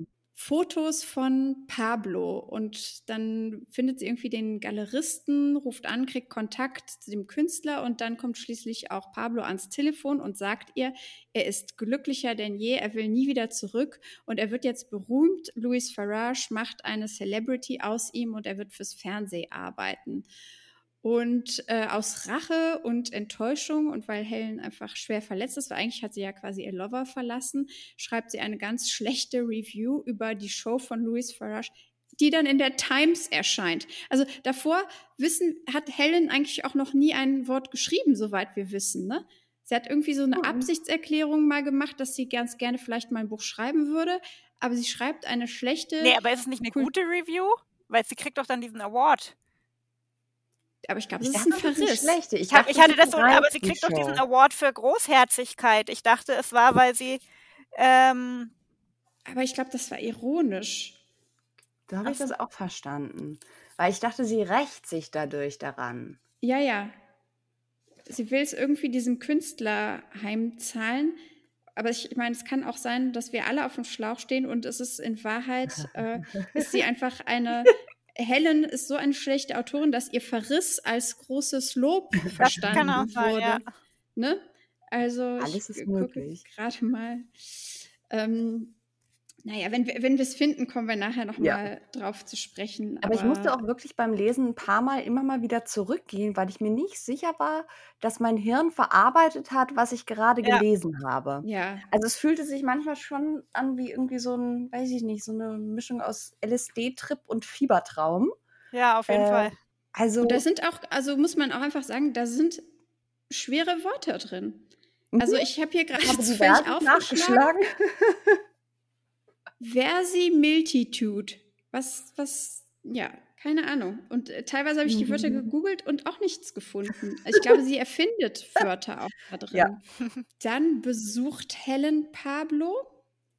Fotos von Pablo und dann findet sie irgendwie den Galeristen, ruft an, kriegt Kontakt zu dem Künstler und dann kommt schließlich auch Pablo ans Telefon und sagt ihr, er ist glücklicher denn je, er will nie wieder zurück und er wird jetzt berühmt. Louis Farage macht eine Celebrity aus ihm und er wird fürs Fernsehen arbeiten. Und äh, aus Rache und Enttäuschung und weil Helen einfach schwer verletzt ist, weil eigentlich hat sie ja quasi ihr Lover verlassen, schreibt sie eine ganz schlechte Review über die Show von Louis Farage, die dann in der Times erscheint. Also davor wissen, hat Helen eigentlich auch noch nie ein Wort geschrieben, soweit wir wissen. Ne? Sie hat irgendwie so eine Mhm. Absichtserklärung mal gemacht, dass sie ganz gerne vielleicht mal ein Buch schreiben würde, aber sie schreibt eine schlechte. Nee, aber ist es nicht eine gute Review? Weil sie kriegt doch dann diesen Award. Aber ich glaube, das ist ein dachte, ist Verriss. schlecht. Ich, hab, ich hatte das so, aber sie kriegt doch diesen. Award für Großherzigkeit. Ich dachte, es war, weil sie ähm, Aber ich glaube, das war ironisch. Da habe ich das auch verstanden. Weil ich dachte, sie rächt sich dadurch daran. Ja, ja. Sie will es irgendwie diesem Künstler heimzahlen. Aber ich, ich meine, es kann auch sein, dass wir alle auf dem Schlauch stehen und es ist in Wahrheit, äh, ist sie einfach eine. Helen ist so eine schlechte Autorin, dass ihr Verriss als großes Lob das verstanden kann auch sein, wurde. ja. Ne? Also, Alles ich ist gucke möglich. gerade mal. Ähm, naja, wenn wir wenn wir es finden, kommen wir nachher noch Ja. mal drauf zu sprechen. Aber ich musste auch wirklich beim Lesen ein paar Mal immer mal wieder zurückgehen, weil ich mir nicht sicher war, dass mein Hirn verarbeitet hat, was ich gerade Ja. gelesen habe. Ja, Also es fühlte sich manchmal schon an wie irgendwie so ein, weiß ich nicht, so eine Mischung aus LSD-Trip und Fiebertraum. Ja, auf jeden Äh, Fall. Also Und da sind auch, also muss man auch einfach sagen, da sind schwere Wörter drin. Also mhm, ich habe hier gerade Verse aufgeschlagen. nachgeschlagen. Versimiltitude. Was, was, ja, Keine Ahnung. Und äh, teilweise habe ich die Wörter gegoogelt und auch nichts gefunden. Ich glaube, sie erfindet Wörter auch da drin. Ja. Dann besucht Helen Pablo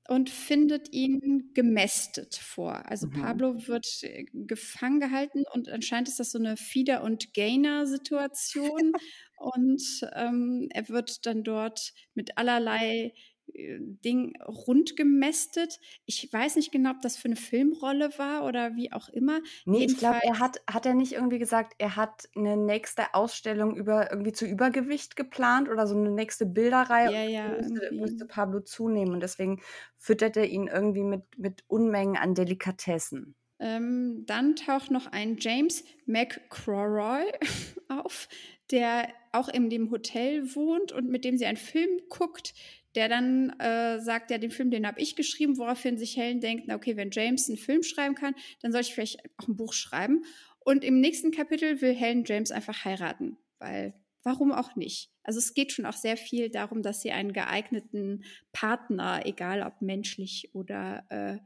und findet ihn gemästet vor. Also Mhm. Pablo wird äh, gefangen gehalten und anscheinend ist das so eine Feeder- und Gainer-Situation. und ähm, er wird dann dort mit allerlei Ding rundgemästet. Ich weiß nicht genau, ob das für eine Filmrolle war oder wie auch immer. Nee, ich glaube, er Jedenfalls- hat, hat er nicht irgendwie gesagt, er hat eine nächste Ausstellung über irgendwie zu Übergewicht geplant oder so eine nächste Bilderreihe. Ja, und ja, müsste, müsste Pablo zunehmen und deswegen füttert er ihn irgendwie mit, mit Unmengen an Delikatessen. Ähm, dann taucht noch ein James McCrory auf, der auch in dem Hotel wohnt und mit dem sie einen Film guckt, der dann äh, sagt, ja, den Film, den habe ich geschrieben, woraufhin sich Helen denkt, na okay, wenn James einen Film schreiben kann, dann soll ich vielleicht auch ein Buch schreiben. Und im nächsten Kapitel will Helen James einfach heiraten, weil warum auch nicht? Also es geht schon auch sehr viel darum, dass sie einen geeigneten Partner, egal ob menschlich oder äh,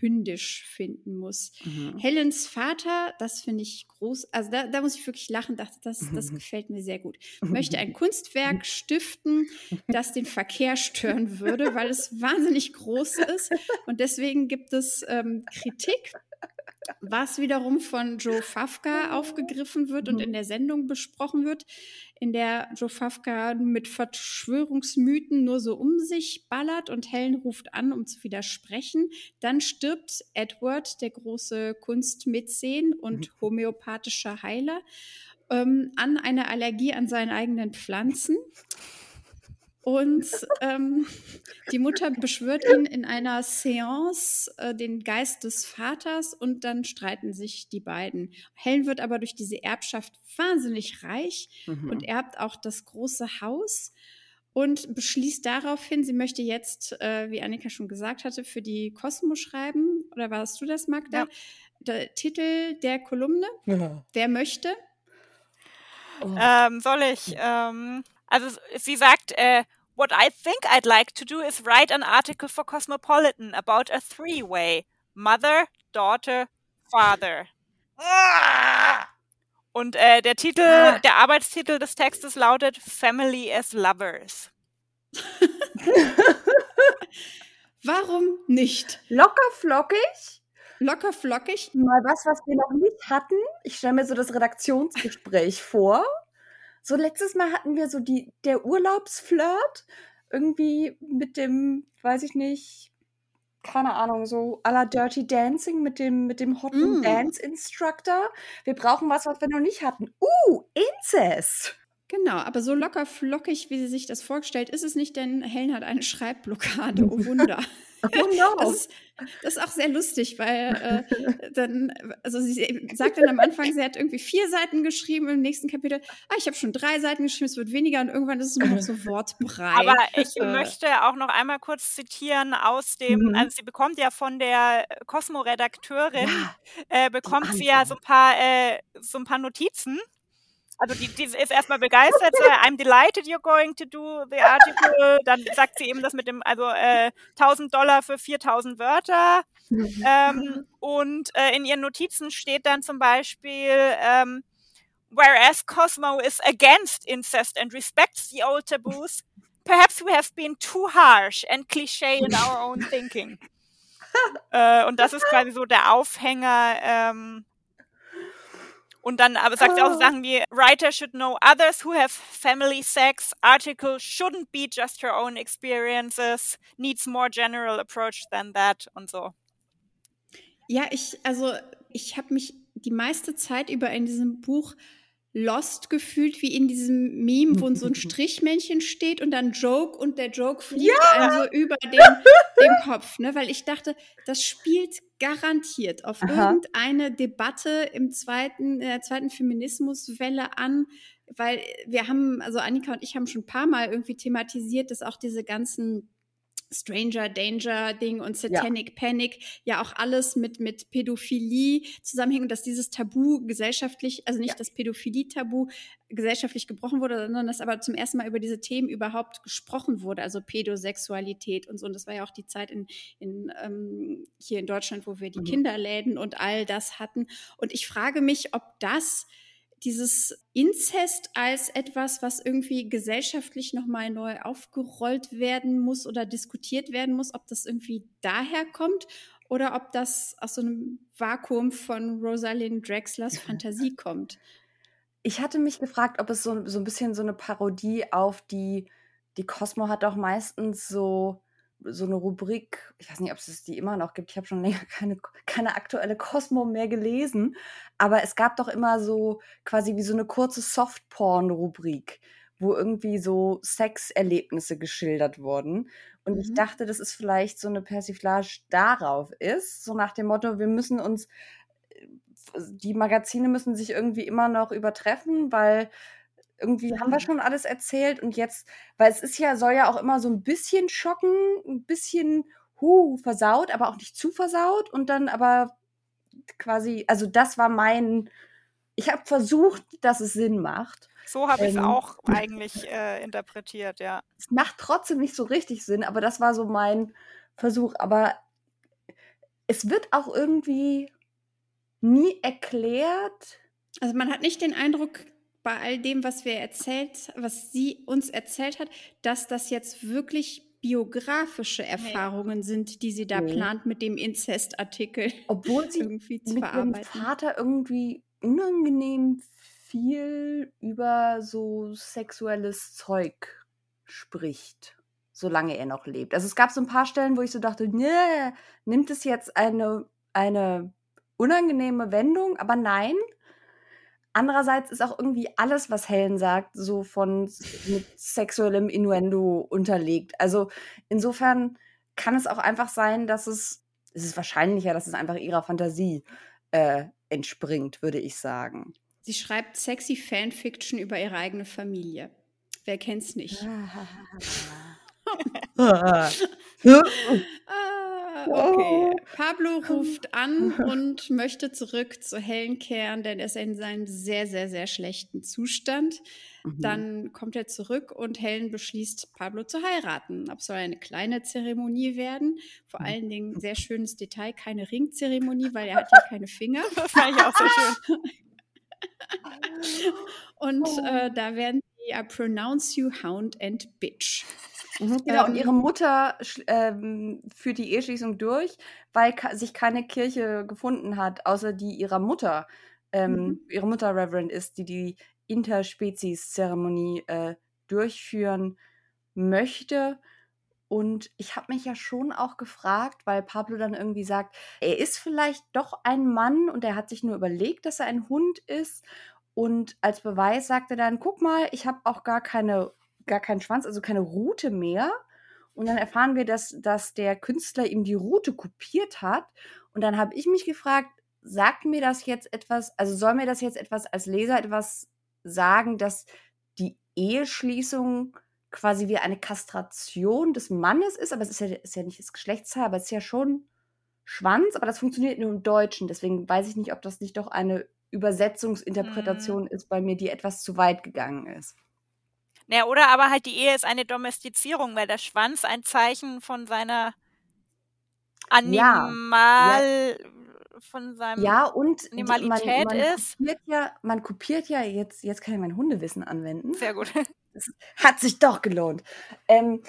hündisch finden muss. Mhm. Helens Vater, das finde ich groß, also da, da muss ich wirklich lachen, dachte, das, das gefällt mir sehr gut. Möchte ein Kunstwerk stiften, das den Verkehr stören würde, weil es wahnsinnig groß ist. Und deswegen gibt es ähm, Kritik, was wiederum von Joe Fafka aufgegriffen wird und in der Sendung besprochen wird, in der Joe Fafka mit Verschwörungsmythen nur so um sich ballert und Helen ruft an, um zu widersprechen. Dann stirbt Edward, der große Kunstmäzen und homöopathischer Heiler, ähm, an einer Allergie an seinen eigenen Pflanzen. Und ähm, die Mutter beschwört ihn in einer Seance äh, den Geist des Vaters und dann streiten sich die beiden. Helen wird aber durch diese Erbschaft wahnsinnig reich Mhm. und erbt auch das große Haus und beschließt daraufhin, sie möchte jetzt, äh, wie Annika schon gesagt hatte, für die Cosmo schreiben. Oder warst du das, Magda? Ja. Der Titel der Kolumne, wer möchte? Oh. Ähm, soll ich? Ähm, also sie sagt, äh, What I think I'd like to do is write an article for Cosmopolitan about a three-way. Mother, daughter, father. Und äh, der Titel, Ah. der Arbeitstitel des Textes lautet Family as Lovers. Warum nicht? Locker flockig. Locker flockig. Mal was, was wir noch nicht hatten. Ich stelle mir so das Redaktionsgespräch vor. So letztes Mal hatten wir so die, der Urlaubsflirt. Irgendwie mit dem, weiß ich nicht, keine Ahnung, so à la Dirty Dancing mit dem, mit dem Hotten Mm. Dance Instructor. Wir brauchen was, was wir noch nicht hatten. Uh, Inzest. Genau, aber so locker flockig, wie sie sich das vorgestellt, ist es nicht, denn Helen hat eine Schreibblockade. Oh Wunder. Oh no. Das ist, das ist auch sehr lustig, weil äh, dann, also sie sagt dann am Anfang, sie hat irgendwie vier Seiten geschrieben im nächsten Kapitel. Ah, ich habe schon drei Seiten geschrieben, es wird weniger und irgendwann ist es nur noch so Wortbrei. Aber ich Äh. möchte auch noch einmal kurz zitieren aus dem, Mhm. also sie bekommt ja von der Cosmo-Redakteurin, ja, äh, bekommt sie ja so ein paar, äh, so ein paar Notizen. Also die, die ist erstmal begeistert, so, I'm delighted you're going to do the article. Dann sagt sie eben das mit dem, also äh, 1000 Dollar für 4000 Wörter. Ähm, und äh, in ihren Notizen steht dann zum Beispiel, ähm, whereas Cosmo is against incest and respects the old taboos, perhaps we have been too harsh and cliché in our own thinking. äh, und das ist quasi so der Aufhänger. Ähm, und dann aber sagt sie auch so Sachen wie Writer should know others who have family sex. Article shouldn't be just her own experiences. Needs more general approach than that und so. Ja, ich, also ich habe mich die meiste Zeit über in diesem Buch lost gefühlt, wie in diesem Meme, wo so ein Strichmännchen steht und dann Joke und der Joke fliegt einem so über den, den Kopf, ne? Weil ich dachte, das spielt garantiert auf Aha. irgendeine Debatte im zweiten, in der zweiten Feminismuswelle an, weil wir haben, also Annika und ich haben schon ein paar Mal irgendwie thematisiert, dass auch diese ganzen Stranger Danger Ding und Satanic ja. Panic ja auch alles mit, mit Pädophilie zusammenhängt und dass dieses Tabu gesellschaftlich, also nicht ja. das Pädophilie-Tabu gesellschaftlich gebrochen wurde, sondern dass aber zum ersten Mal über diese Themen überhaupt gesprochen wurde, also Pädosexualität und so. Und das war ja auch die Zeit in, in ähm, hier in Deutschland, wo wir die mhm. Kinderläden und all das hatten. Und ich frage mich, ob das dieses Inzest als etwas, was irgendwie gesellschaftlich nochmal neu aufgerollt werden muss oder diskutiert werden muss, ob das irgendwie daher kommt oder ob das aus so einem Vakuum von Rosalind Drexlers Fantasie kommt. Ich hatte mich gefragt, ob es so, so ein bisschen so eine Parodie auf die, die Cosmo hat auch meistens so so eine Rubrik, ich weiß nicht, ob es die immer noch gibt, ich habe schon länger keine, keine aktuelle Cosmo mehr gelesen, aber es gab doch immer so quasi wie so eine kurze Softporn-Rubrik, wo irgendwie so Sexerlebnisse geschildert wurden. Und mhm. ich dachte, dass es vielleicht so eine Persiflage darauf ist, so nach dem Motto, wir müssen uns, äh, die Magazine müssen sich irgendwie immer noch übertreffen, weil irgendwie haben wir schon alles erzählt und jetzt, weil es ist ja, soll ja auch immer so ein bisschen schocken, ein bisschen hu, versaut, aber auch nicht zu versaut und dann aber quasi, also das war mein, ich habe versucht, dass es Sinn macht. So habe ich es ähm, auch eigentlich äh, interpretiert, ja. Es macht trotzdem nicht so richtig Sinn, aber das war so mein Versuch. Aber es wird auch irgendwie nie erklärt. Also man hat nicht den Eindruck, bei all dem, was wir erzählt, was sie uns erzählt hat, dass das jetzt wirklich biografische Erfahrungen sind, die sie da nee. plant mit dem Inzestartikel. Obwohl sie irgendwie zu mit verarbeiten. ihrem Vater irgendwie unangenehm viel über so sexuelles Zeug spricht, solange er noch lebt. Also es gab so ein paar Stellen, wo ich so dachte, nee, nimmt es jetzt eine, eine unangenehme Wendung, aber nein, Andererseits ist auch irgendwie alles, was Helen sagt, so von mit sexuellem Innuendo unterlegt. Also insofern kann es auch einfach sein, dass es, es ist wahrscheinlicher, dass es einfach ihrer Fantasie äh, entspringt, würde ich sagen. Sie schreibt sexy Fanfiction über ihre eigene Familie. Wer kennt's nicht? ah, okay. Oh. Pablo ruft an und möchte zurück zu Helen kehren, denn er ist in seinem sehr, sehr, sehr schlechten Zustand. Mhm. Dann kommt er zurück und Helen beschließt, Pablo zu heiraten. Ob soll eine kleine Zeremonie werden. Vor allen Dingen sehr schönes Detail, keine Ringzeremonie, weil er hat ja keine Finger. Das fand ich auch sehr schön. und oh. äh, da werden sie I pronounce you hound and bitch. Mhm, genau, und ihre ähm. Mutter ähm, führt die Eheschließung durch, weil sich keine Kirche gefunden hat, außer die ihrer Mutter, ähm, mhm. ihre Mutter Reverend ist, die die Interspezies-Zeremonie äh, durchführen möchte. Und ich habe mich ja schon auch gefragt, weil Pablo dann irgendwie sagt, er ist vielleicht doch ein Mann und er hat sich nur überlegt, dass er ein Hund ist. Und als Beweis sagt er dann, guck mal, ich habe auch gar keine gar keinen Schwanz, also keine Rute mehr. Und dann erfahren wir, dass, dass der Künstler ihm die Rute kopiert hat. Und dann habe ich mich gefragt, sagt mir das jetzt etwas, also soll mir das jetzt etwas als Leser etwas sagen, dass die Eheschließung quasi wie eine Kastration des Mannes ist, aber es ist ja, ist ja nicht das Geschlechtsteil, aber es ist ja schon Schwanz, aber das funktioniert nur im Deutschen. Deswegen weiß ich nicht, ob das nicht doch eine Übersetzungsinterpretation mm. ist bei mir, die etwas zu weit gegangen ist. Naja, oder aber halt die Ehe ist eine Domestizierung, weil der Schwanz ein Zeichen von seiner Animal, ja, von seinem ja, und Animalität man, man ist. Kopiert ja, man kopiert ja, jetzt, jetzt kann ich mein Hundewissen anwenden. Sehr gut. Das hat sich doch gelohnt. Ähm,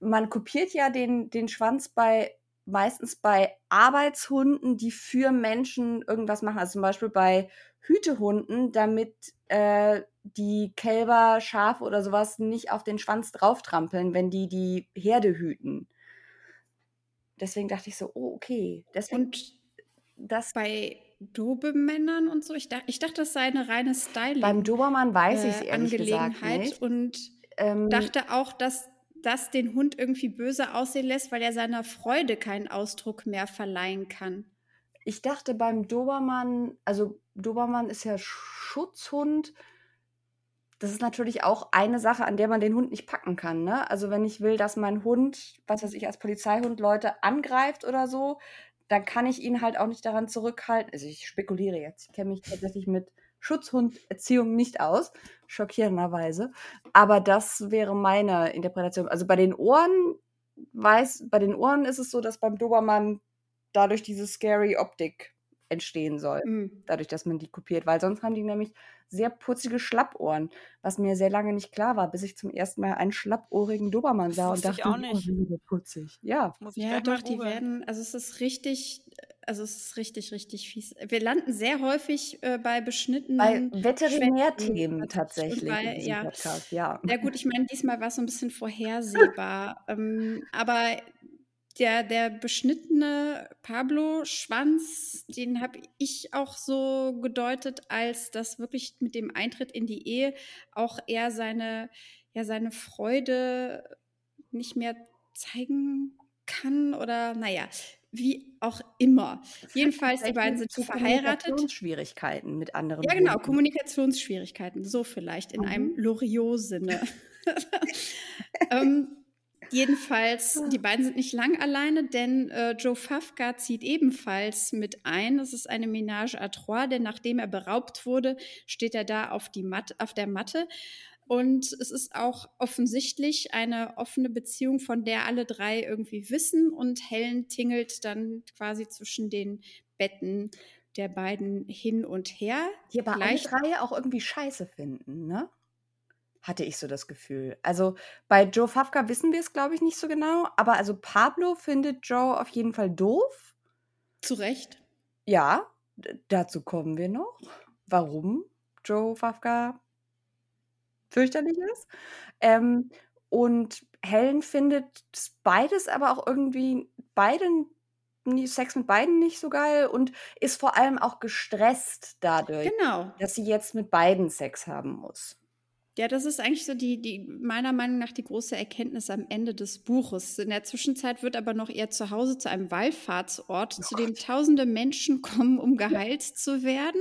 man kopiert ja den, den Schwanz bei meistens bei Arbeitshunden, die für Menschen irgendwas machen. Also zum Beispiel bei Hütehunden, damit äh, die Kälber, Schafe oder sowas nicht auf den Schwanz drauftrampeln, wenn die die Herde hüten. Deswegen dachte ich so, oh, okay. Deswegen, und das bei Dobermännern und so, ich, dachte, ich dachte, das sei eine reine Styling. Beim Dobermann weiß ich es äh, Angelegenheit nicht. und ähm, dachte auch, dass das den Hund irgendwie böse aussehen lässt, weil er seiner Freude keinen Ausdruck mehr verleihen kann. Ich dachte beim Dobermann, also Dobermann ist ja Schutzhund das ist natürlich auch eine Sache, an der man den Hund nicht packen kann. Ne? Also wenn ich will, dass mein Hund, was weiß ich, als Polizeihund Leute angreift oder so, dann kann ich ihn halt auch nicht daran zurückhalten. Also ich spekuliere jetzt. Ich kenne mich tatsächlich mit Schutzhunderziehung nicht aus, schockierenderweise. Aber das wäre meine Interpretation. Also bei den Ohren weiß, bei den Ohren ist es so, dass beim Dobermann dadurch diese scary Optik entstehen soll, Mhm. dadurch, dass man die kopiert, weil sonst haben die nämlich sehr putzige Schlappohren, was mir sehr lange nicht klar war, bis ich zum ersten Mal einen schlappohrigen Dobermann Das sah und wusste ich dachte, auch oh, nicht. die putzig. Ja, Muss ich Ja, doch, die werden, also es ist richtig, also es ist richtig, richtig fies. Wir landen sehr häufig äh, bei bei beschnittenen Veterinärthemen Schwänzen tatsächlich bei, in diesem ja, Podcast, ja. Ja gut, ich meine, diesmal war es so ein bisschen vorhersehbar. ähm, aber der, der beschnittene Pablo-Schwanz, den habe ich auch so gedeutet, als dass wirklich mit dem Eintritt in die Ehe auch er seine, ja, seine Freude nicht mehr zeigen kann oder naja, wie auch immer. Jedenfalls, die beiden sind zu verheiratet. Kommunikationsschwierigkeiten mit anderen Ja, genau, Hunden. Kommunikationsschwierigkeiten, so vielleicht in Mhm. einem Loriot-Sinne. ähm, jedenfalls, die beiden sind nicht lang alleine, denn äh, Joe Fafka zieht ebenfalls mit ein. Es ist eine Ménage à trois, denn nachdem er beraubt wurde, steht er da auf, die Mat auf der Matte. Und es ist auch offensichtlich eine offene Beziehung, von der alle drei irgendwie wissen. Und Helen tingelt dann quasi zwischen den Betten der beiden hin und her. Die aber Gleich- alle drei auch irgendwie scheiße finden, ne? Hatte ich so das Gefühl. Also bei Joe Fafka wissen wir es, glaube ich, nicht so genau. Aber also Pablo findet Joe auf jeden Fall doof. Zu Recht. Ja, dazu kommen wir noch. Warum Joe Fafka fürchterlich ist. Ähm, und Helen findet beides aber auch irgendwie beiden Sex mit beiden nicht so geil und ist vor allem auch gestresst dadurch, Genau. dass sie jetzt mit beiden Sex haben muss. Ja, das ist eigentlich so die, die, meiner Meinung nach die große Erkenntnis am Ende des Buches. In der Zwischenzeit wird aber noch ihr Zuhause zu einem Wallfahrtsort, zu dem tausende Menschen kommen, um geheilt zu werden.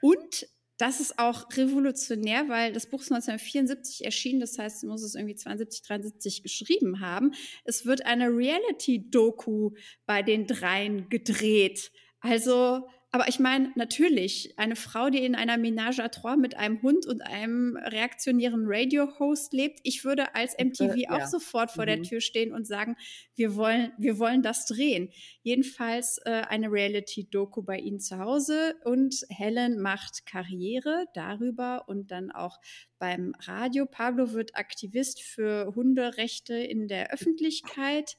Und das ist auch revolutionär, weil das Buch ist 1974 erschienen, das heißt, sie muss es irgendwie 72, 73 geschrieben haben. Es wird eine Reality-Doku bei den dreien gedreht. Also, aber ich meine, natürlich, eine Frau, die in einer Ménage à trois mit einem Hund und einem reaktionären Radio-Host lebt, ich würde als MTV ja. auch sofort vor der Mhm. Tür stehen und sagen, wir wollen, wir wollen das drehen. Jedenfalls äh, eine Reality-Doku bei Ihnen zu Hause und Helen macht Karriere darüber und dann auch beim Radio. Pablo wird Aktivist für Hunderechte in der Öffentlichkeit.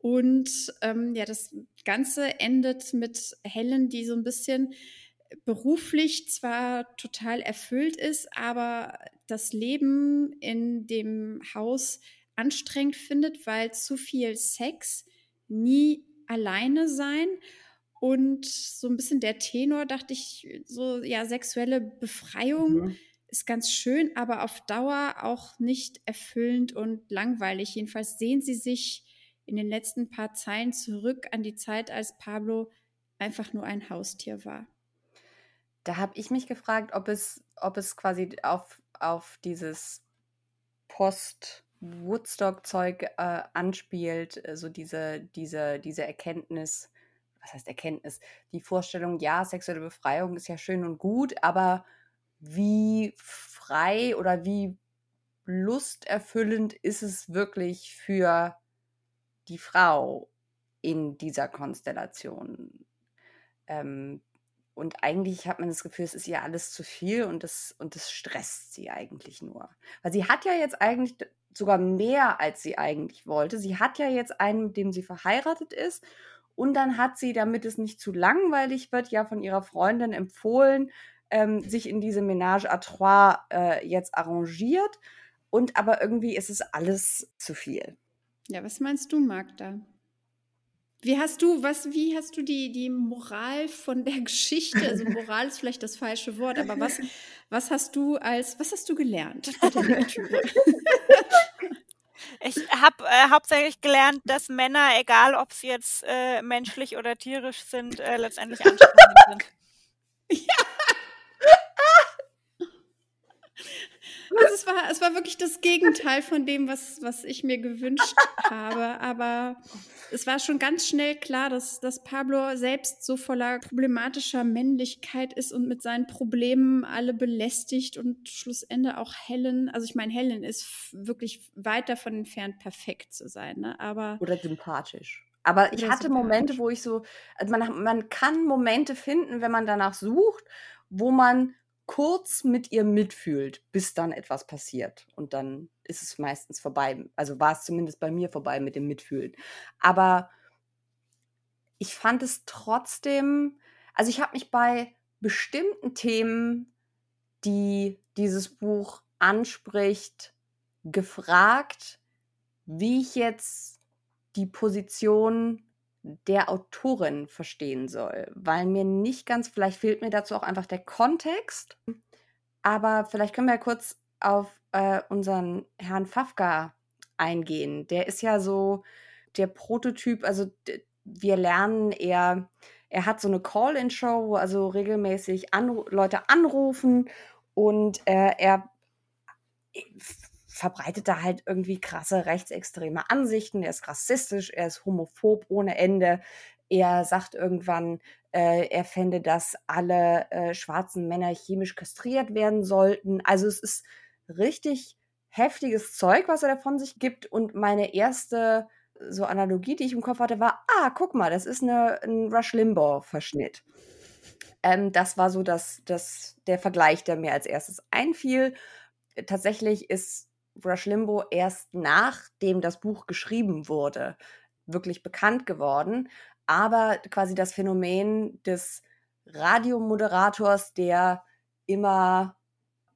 Und ähm, ja, das Ganze endet mit Helen, die so ein bisschen beruflich zwar total erfüllt ist, aber das Leben in dem Haus anstrengend findet, weil zu viel Sex, nie alleine sein und so ein bisschen der Tenor, dachte ich, so ja, sexuelle Befreiung Mhm. ist ganz schön, aber auf Dauer auch nicht erfüllend und langweilig. Jedenfalls sehen sie sich in den letzten paar Zeilen zurück an die Zeit, als Pablo einfach nur ein Haustier war. Da habe ich mich gefragt, ob es, ob es quasi auf, auf dieses Post-Woodstock-Zeug äh, anspielt, äh, so diese, diese, diese Erkenntnis, was heißt Erkenntnis? Die Vorstellung, ja, sexuelle Befreiung ist ja schön und gut, aber wie frei oder wie lusterfüllend ist es wirklich für die Frau in dieser Konstellation? Ähm, und eigentlich hat man das Gefühl, es ist ihr alles zu viel und das, und das stresst sie eigentlich nur. Weil sie hat ja jetzt eigentlich sogar mehr, als sie eigentlich wollte. Sie hat ja jetzt einen, mit dem sie verheiratet ist. Und dann hat sie, damit es nicht zu langweilig wird, ja von ihrer Freundin empfohlen, ähm, sich in diese Ménage à trois äh, jetzt arrangiert. Und aber irgendwie ist es alles zu viel. Ja, was meinst du, Magda? Wie hast du, was, wie hast du die, die Moral von der Geschichte? Also Moral ist vielleicht das falsche Wort, aber was, was hast du als, was hast du gelernt bei der Lektüre? Ich habe äh, hauptsächlich gelernt, dass Männer, egal ob sie jetzt äh, menschlich oder tierisch sind, äh, letztendlich anstrengend sind. Also es war, es war wirklich das Gegenteil von dem, was, was ich mir gewünscht habe. Aber es war schon ganz schnell klar, dass, dass Pablo selbst so voller problematischer Männlichkeit ist und mit seinen Problemen alle belästigt und schlussendlich auch Helen. Also ich meine, Helen ist wirklich weit davon entfernt, perfekt zu sein. Ne? Aber Oder sympathisch. Aber ich hatte Momente, wo ich so, also man, man kann Momente finden, wenn man danach sucht, wo man kurz mit ihr mitfühlt, bis dann etwas passiert. Und dann ist es meistens vorbei. Also war es zumindest bei mir vorbei mit dem Mitfühlen. Aber ich fand es trotzdem, also ich habe mich bei bestimmten Themen, die dieses Buch anspricht, gefragt, wie ich jetzt die Position der Autorin verstehen soll, weil mir nicht ganz, vielleicht fehlt mir dazu auch einfach der Kontext, aber vielleicht können wir ja kurz auf äh, unseren Herrn Fafka eingehen. Der ist ja so der Prototyp, also wir lernen, er, er hat so eine Call-in-Show, wo also regelmäßig anru Leute anrufen und äh, er verbreitet da halt irgendwie krasse rechtsextreme Ansichten. Er ist rassistisch, er ist homophob ohne Ende. Er sagt irgendwann, äh, er fände, dass alle äh, schwarzen Männer chemisch kastriert werden sollten. Also es ist richtig heftiges Zeug, was er da von sich gibt. Und meine erste so Analogie, die ich im Kopf hatte, war, ah, guck mal, das ist eine, ein Rush Limbaugh-Verschnitt. Ähm, das war so das, das, der Vergleich, der mir als erstes einfiel. Tatsächlich ist Rush Limbaugh erst nachdem das Buch geschrieben wurde, wirklich bekannt geworden. Aber quasi das Phänomen des Radiomoderators, der immer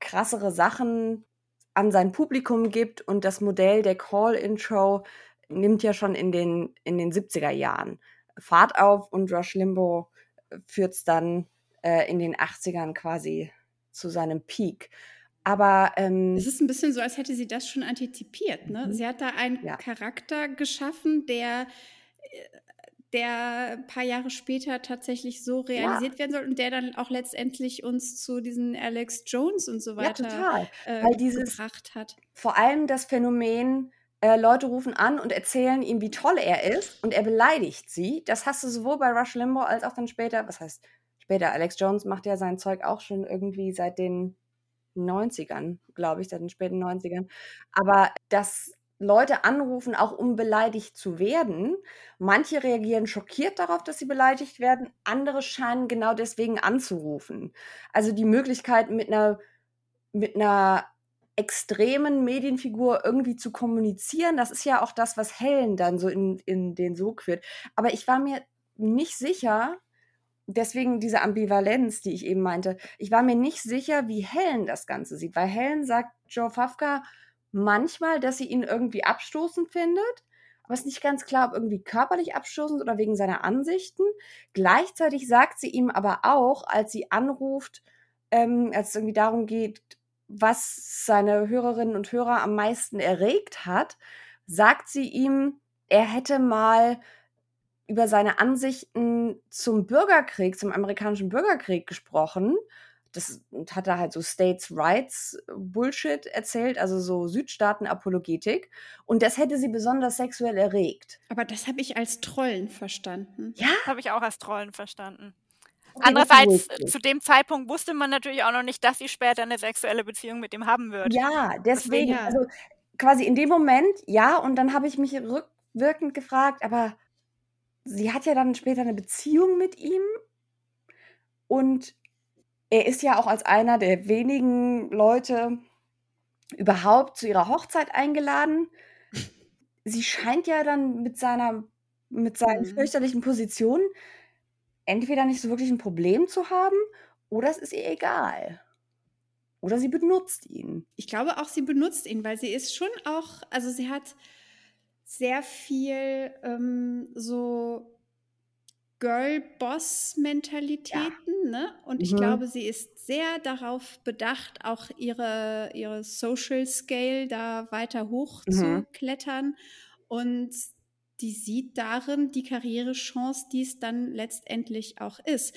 krassere Sachen an sein Publikum gibt und das Modell der Call-In-Show nimmt ja schon in den, in den 70er Jahren Fahrt auf und Rush Limbaugh führt es dann äh, in den 80ern quasi zu seinem Peak. Aber ähm, es ist ein bisschen so, als hätte sie das schon antizipiert. Ne? Mhm. Sie hat da einen Ja. Charakter geschaffen, der, äh, der ein paar Jahre später tatsächlich so realisiert werden soll und der dann auch letztendlich uns zu diesen Alex Jones und so ja, weiter total. äh, Weil dieses- gebracht hat. Vor allem das Phänomen, äh, Leute rufen an und erzählen ihm, wie toll er ist und er beleidigt sie. Das hast du sowohl bei Rush Limbaugh als auch dann später, was heißt später, Alex Jones macht ja sein Zeug auch schon irgendwie seit den 90ern, glaube ich, seit den späten 90ern. Aber dass Leute anrufen, auch um beleidigt zu werden. Manche reagieren schockiert darauf, dass sie beleidigt werden. Andere scheinen genau deswegen anzurufen. Also die Möglichkeit, mit einer, mit einer extremen Medienfigur irgendwie zu kommunizieren, das ist ja auch das, was Helen dann so in, in den Sog führt. Aber ich war mir nicht sicher, deswegen diese Ambivalenz, die ich eben meinte, ich war mir nicht sicher, wie Helen das Ganze sieht, weil Helen sagt Joe Fafka manchmal, dass sie ihn irgendwie abstoßend findet, aber es ist nicht ganz klar, ob irgendwie körperlich abstoßend oder wegen seiner Ansichten. Gleichzeitig sagt sie ihm aber auch, als sie anruft, ähm, als es irgendwie darum geht, was seine Hörerinnen und Hörer am meisten erregt hat, sagt sie ihm, er hätte mal über seine Ansichten zum Bürgerkrieg, zum amerikanischen Bürgerkrieg gesprochen. Das hat er halt so States Rights Bullshit erzählt, also so Südstaaten-Apologetik. Und das hätte sie besonders sexuell erregt. Aber das habe ich als Trollen verstanden. Ja, Das habe ich auch als Trollen verstanden. okay, Andererseits, zu dem Zeitpunkt wusste man natürlich auch noch nicht, dass sie später eine sexuelle Beziehung mit ihm haben wird. Ja, deswegen, Ja. also quasi in dem Moment, ja, und dann habe ich mich rückwirkend gefragt, aber sie hat ja dann später eine Beziehung mit ihm und er ist ja auch als einer der wenigen Leute überhaupt zu ihrer Hochzeit eingeladen. Sie scheint ja dann mit seiner, mit seinen Mhm. fürchterlichen Positionen entweder nicht so wirklich ein Problem zu haben oder es ist ihr egal. Oder sie benutzt ihn. Ich glaube auch, sie benutzt ihn, weil sie ist schon auch, also sie hat sehr viel ähm, so Girl-Boss-Mentalitäten, ne? Und ich Mhm. glaube, sie ist sehr darauf bedacht, auch ihre, ihre Social Scale da weiter hoch Mhm. zu klettern. Und die sieht darin die Karrierechance, die es dann letztendlich auch ist.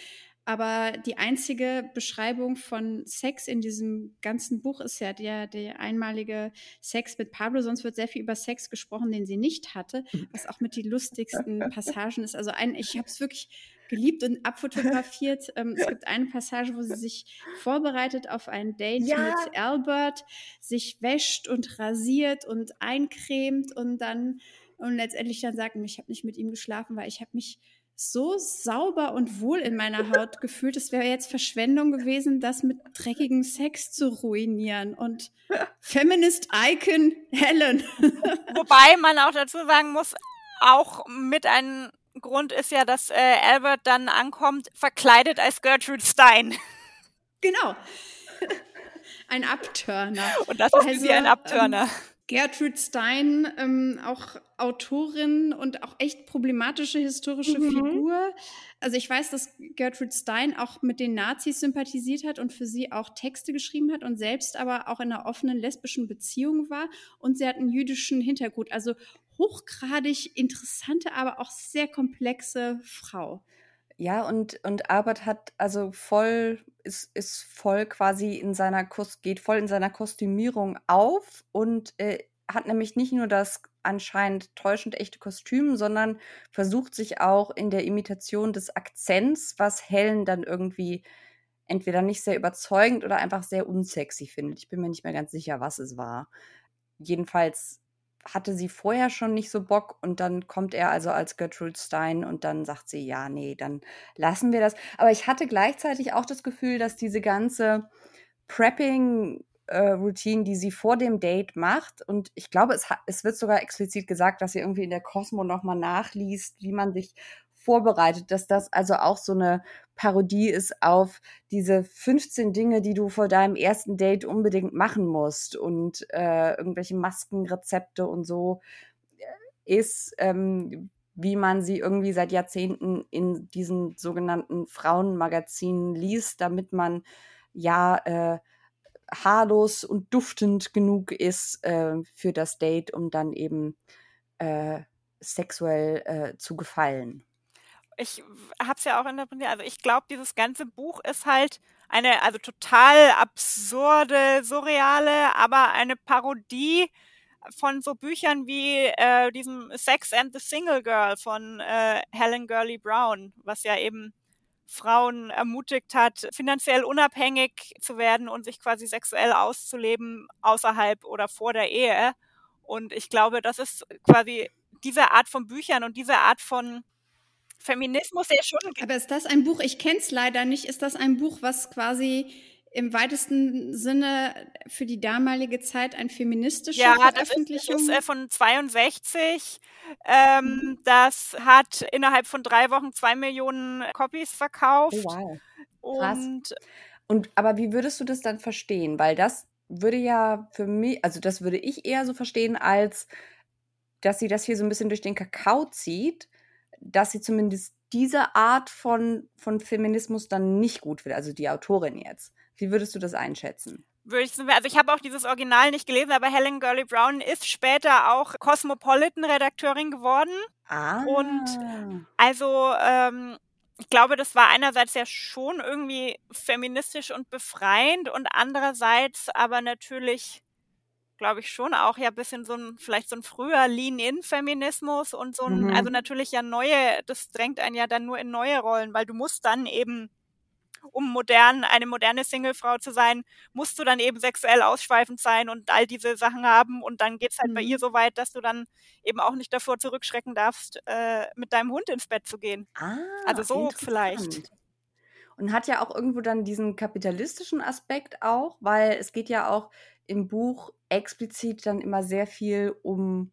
Aber die einzige Beschreibung von Sex in diesem ganzen Buch ist ja der, der einmalige Sex mit Pablo. Sonst wird sehr viel über Sex gesprochen, den sie nicht hatte, was auch mit die lustigsten Passagen ist. Also ein, ich habe es wirklich geliebt und abfotografiert. ähm, es gibt eine Passage, wo sie sich vorbereitet auf ein Date Ja. mit Albert, sich wäscht und rasiert und eincremt und dann und letztendlich dann sagt, ich habe nicht mit ihm geschlafen, weil ich habe mich so sauber und wohl in meiner Haut gefühlt. Es wäre jetzt Verschwendung gewesen, das mit dreckigem Sex zu ruinieren. Und Feminist Icon Helen. Wobei man auch dazu sagen muss, auch mit einem Grund ist ja, dass äh, Albert dann ankommt, verkleidet als Gertrude Stein. genau. Ein Abturner. Und das ist für Also, sie ein Abturner. Gertrude Stein, ähm, auch Autorin und auch echt problematische historische Mhm. Figur. Also ich weiß, dass Gertrude Stein auch mit den Nazis sympathisiert hat und für sie auch Texte geschrieben hat und selbst aber auch in einer offenen lesbischen Beziehung war und sie hat einen jüdischen Hintergrund. Also hochgradig interessante, aber auch sehr komplexe Frau. Ja, und, und Albert hat also voll, ist, ist voll quasi in seiner Kos geht voll in seiner Kostümierung auf und äh, hat nämlich nicht nur das anscheinend täuschend echte Kostüm, sondern versucht sich auch in der Imitation des Akzents, was Helen dann irgendwie entweder nicht sehr überzeugend oder einfach sehr unsexy findet. Ich bin mir nicht mehr ganz sicher, was es war. Jedenfalls hatte sie vorher schon nicht so Bock und dann kommt er also als Gertrude Stein und dann sagt sie, ja, nee, dann lassen wir das. Aber ich hatte gleichzeitig auch das Gefühl, dass diese ganze Prepping-Routine, die sie vor dem Date macht, und ich glaube, es, es wird sogar explizit gesagt, dass sie irgendwie in der Cosmo nochmal nachliest, wie man sich vorbereitet, dass das also auch so eine Parodie ist auf diese 15 Dinge, die du vor deinem ersten Date unbedingt machen musst und äh, irgendwelche Maskenrezepte und so äh, ist, ähm, wie man sie irgendwie seit Jahrzehnten in diesen sogenannten Frauenmagazinen liest, damit man ja äh, haarlos und duftend genug ist äh, für das Date, um dann eben äh, sexuell äh, zu gefallen ich habe es ja auch interpretiert. Also ich glaube, dieses ganze Buch ist halt eine also total absurde, surreale, aber eine Parodie von so Büchern wie äh, diesem Sex and the Single Girl von äh, Helen Gurley Brown, was ja eben Frauen ermutigt hat, finanziell unabhängig zu werden und sich quasi sexuell auszuleben außerhalb oder vor der Ehe. Und ich glaube, das ist quasi diese Art von Büchern und diese Art von Feminismus ja schon. Aber ist das ein Buch, ich kenne es leider nicht, ist das ein Buch, was quasi im weitesten Sinne für die damalige Zeit ein feministische ja, Veröffentlichung? Das ist, das ist äh, von 62. Ähm, mhm. Das hat innerhalb von drei Wochen zwei Millionen Copies verkauft. Oh, wow. Krass. Und, Und aber wie würdest du das dann verstehen? Weil das würde ja für mich, also das würde ich eher so verstehen, als dass sie das hier so ein bisschen durch den Kakao zieht dass sie zumindest diese Art von, von Feminismus dann nicht gut will, also die Autorin jetzt. Wie würdest du das einschätzen? Würde ich, also ich habe auch dieses Original nicht gelesen, aber Helen Gurley Brown ist später auch Cosmopolitan-Redakteurin geworden. Ah. Und also ähm, ich glaube, das war einerseits ja schon irgendwie feministisch und befreiend und andererseits aber natürlich glaube ich, schon auch ja bisschen so ein, vielleicht so ein früher Lean-In-Feminismus und so ein, Mhm. also natürlich ja neue, das drängt einen ja dann nur in neue Rollen, weil du musst dann eben, um modern, eine moderne Singlefrau zu sein, musst du dann eben sexuell ausschweifend sein und all diese Sachen haben und dann geht's halt bei Mhm. ihr so weit, dass du dann eben auch nicht davor zurückschrecken darfst, äh, mit deinem Hund ins Bett zu gehen. Ah, Also so vielleicht. Und hat ja auch irgendwo dann diesen kapitalistischen Aspekt auch, weil es geht ja auch im Buch explizit dann immer sehr viel um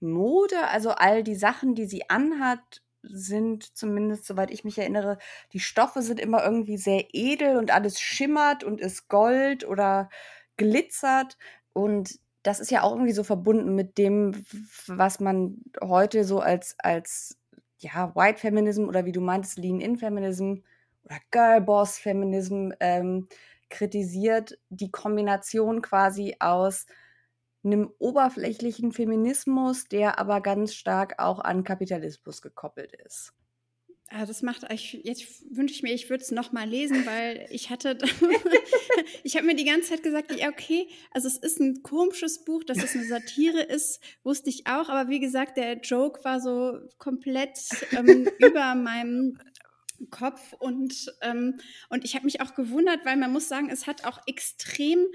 Mode. Also all die Sachen, die sie anhat, sind zumindest, soweit ich mich erinnere, die Stoffe sind immer irgendwie sehr edel und alles schimmert und ist Gold oder glitzert. Und das ist ja auch irgendwie so verbunden mit dem, was man heute so als, als ja, White Feminism oder wie du meintest, Lean-In Feminism oder Girlboss Feminism ähm, kritisiert, die Kombination quasi aus einem oberflächlichen Feminismus, der aber ganz stark auch an Kapitalismus gekoppelt ist. Ah, das macht ich, jetzt wünsche ich mir, ich würde es nochmal lesen, weil ich hatte, ich habe mir die ganze Zeit gesagt, ja, okay, also es ist ein komisches Buch, dass es eine Satire ist, wusste ich auch, aber wie gesagt, der Joke war so komplett ähm, über meinem Kopf und, ähm, und ich habe mich auch gewundert, weil man muss sagen, es hat auch extrem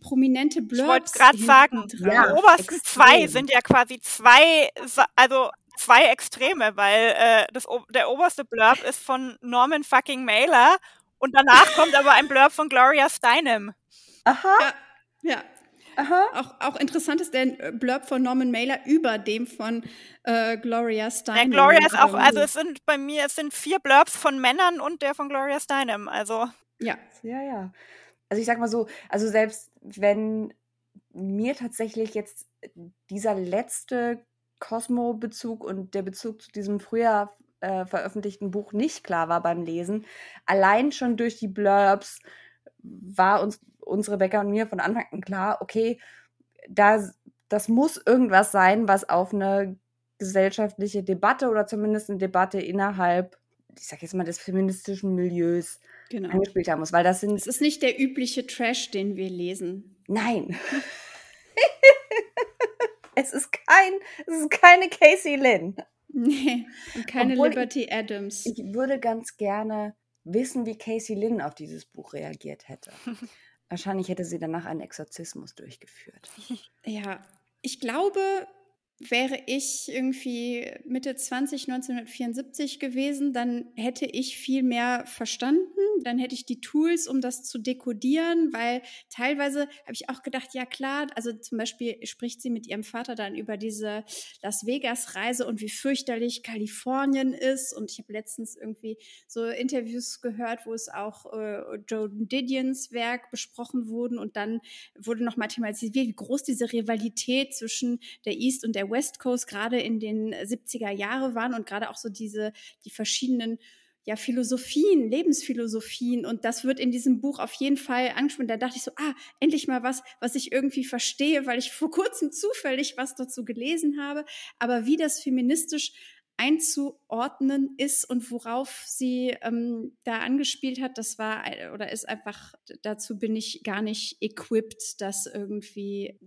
prominente Blurbs. Ich wollte gerade sagen, Ja, die obersten extrem. zwei sind ja quasi zwei, also zwei Extreme, weil äh, das, der oberste Blurb ist von Norman fucking Mailer und danach kommt aber ein Blurb von Gloria Steinem. Aha, Ja, ja. Aha. Auch, auch interessant ist der äh, Blurb von Norman Mailer über dem von äh, Gloria Ja, Steinem. Gloria ist auch, also es sind bei mir, es sind vier Blurbs von Männern und der von Gloria Steinem. Also ja, Ja, ja. Also ich sag mal so, also selbst wenn mir tatsächlich jetzt dieser letzte Cosmo-Bezug und der Bezug zu diesem früher äh, veröffentlichten Buch nicht klar war beim Lesen, allein schon durch die Blurbs war uns unsere Rebecca und mir von Anfang an klar, okay, da, das muss irgendwas sein, was auf eine gesellschaftliche Debatte oder zumindest eine Debatte innerhalb, ich sag jetzt mal, des feministischen Milieus genau. angespielt haben muss, weil das sind Es ist nicht der übliche Trash, den wir lesen. Nein. es ist kein, es ist keine Casey Lynn. Nee, und keine Obwohl Liberty Adams. Ich würde ganz gerne wissen, wie Casey Lynn auf dieses Buch reagiert hätte. Wahrscheinlich hätte sie danach einen Exorzismus durchgeführt. Ja, ich glaube, wäre ich irgendwie Mitte 20, 1974 gewesen, dann hätte ich viel mehr verstanden. Dann hätte ich die Tools, um das zu dekodieren, weil teilweise habe ich auch gedacht, ja klar, also zum Beispiel spricht sie mit ihrem Vater dann über diese Las Vegas-Reise und wie fürchterlich Kalifornien ist. Und ich habe letztens irgendwie so Interviews gehört, wo es auch äh, Joe Didions Werk besprochen wurden und dann wurde nochmal thematisiert, wie groß diese Rivalität zwischen der East und der West Coast gerade in den 70er Jahre waren und gerade auch so diese, die verschiedenen ja, Philosophien, Lebensphilosophien und das wird in diesem Buch auf jeden Fall angesprochen. Da dachte ich so, ah, endlich mal was, was ich irgendwie verstehe, weil ich vor kurzem zufällig was dazu gelesen habe. Aber wie das feministisch einzuordnen ist und worauf sie ähm, da angespielt hat, das war oder ist einfach, dazu bin ich gar nicht equipped, das irgendwie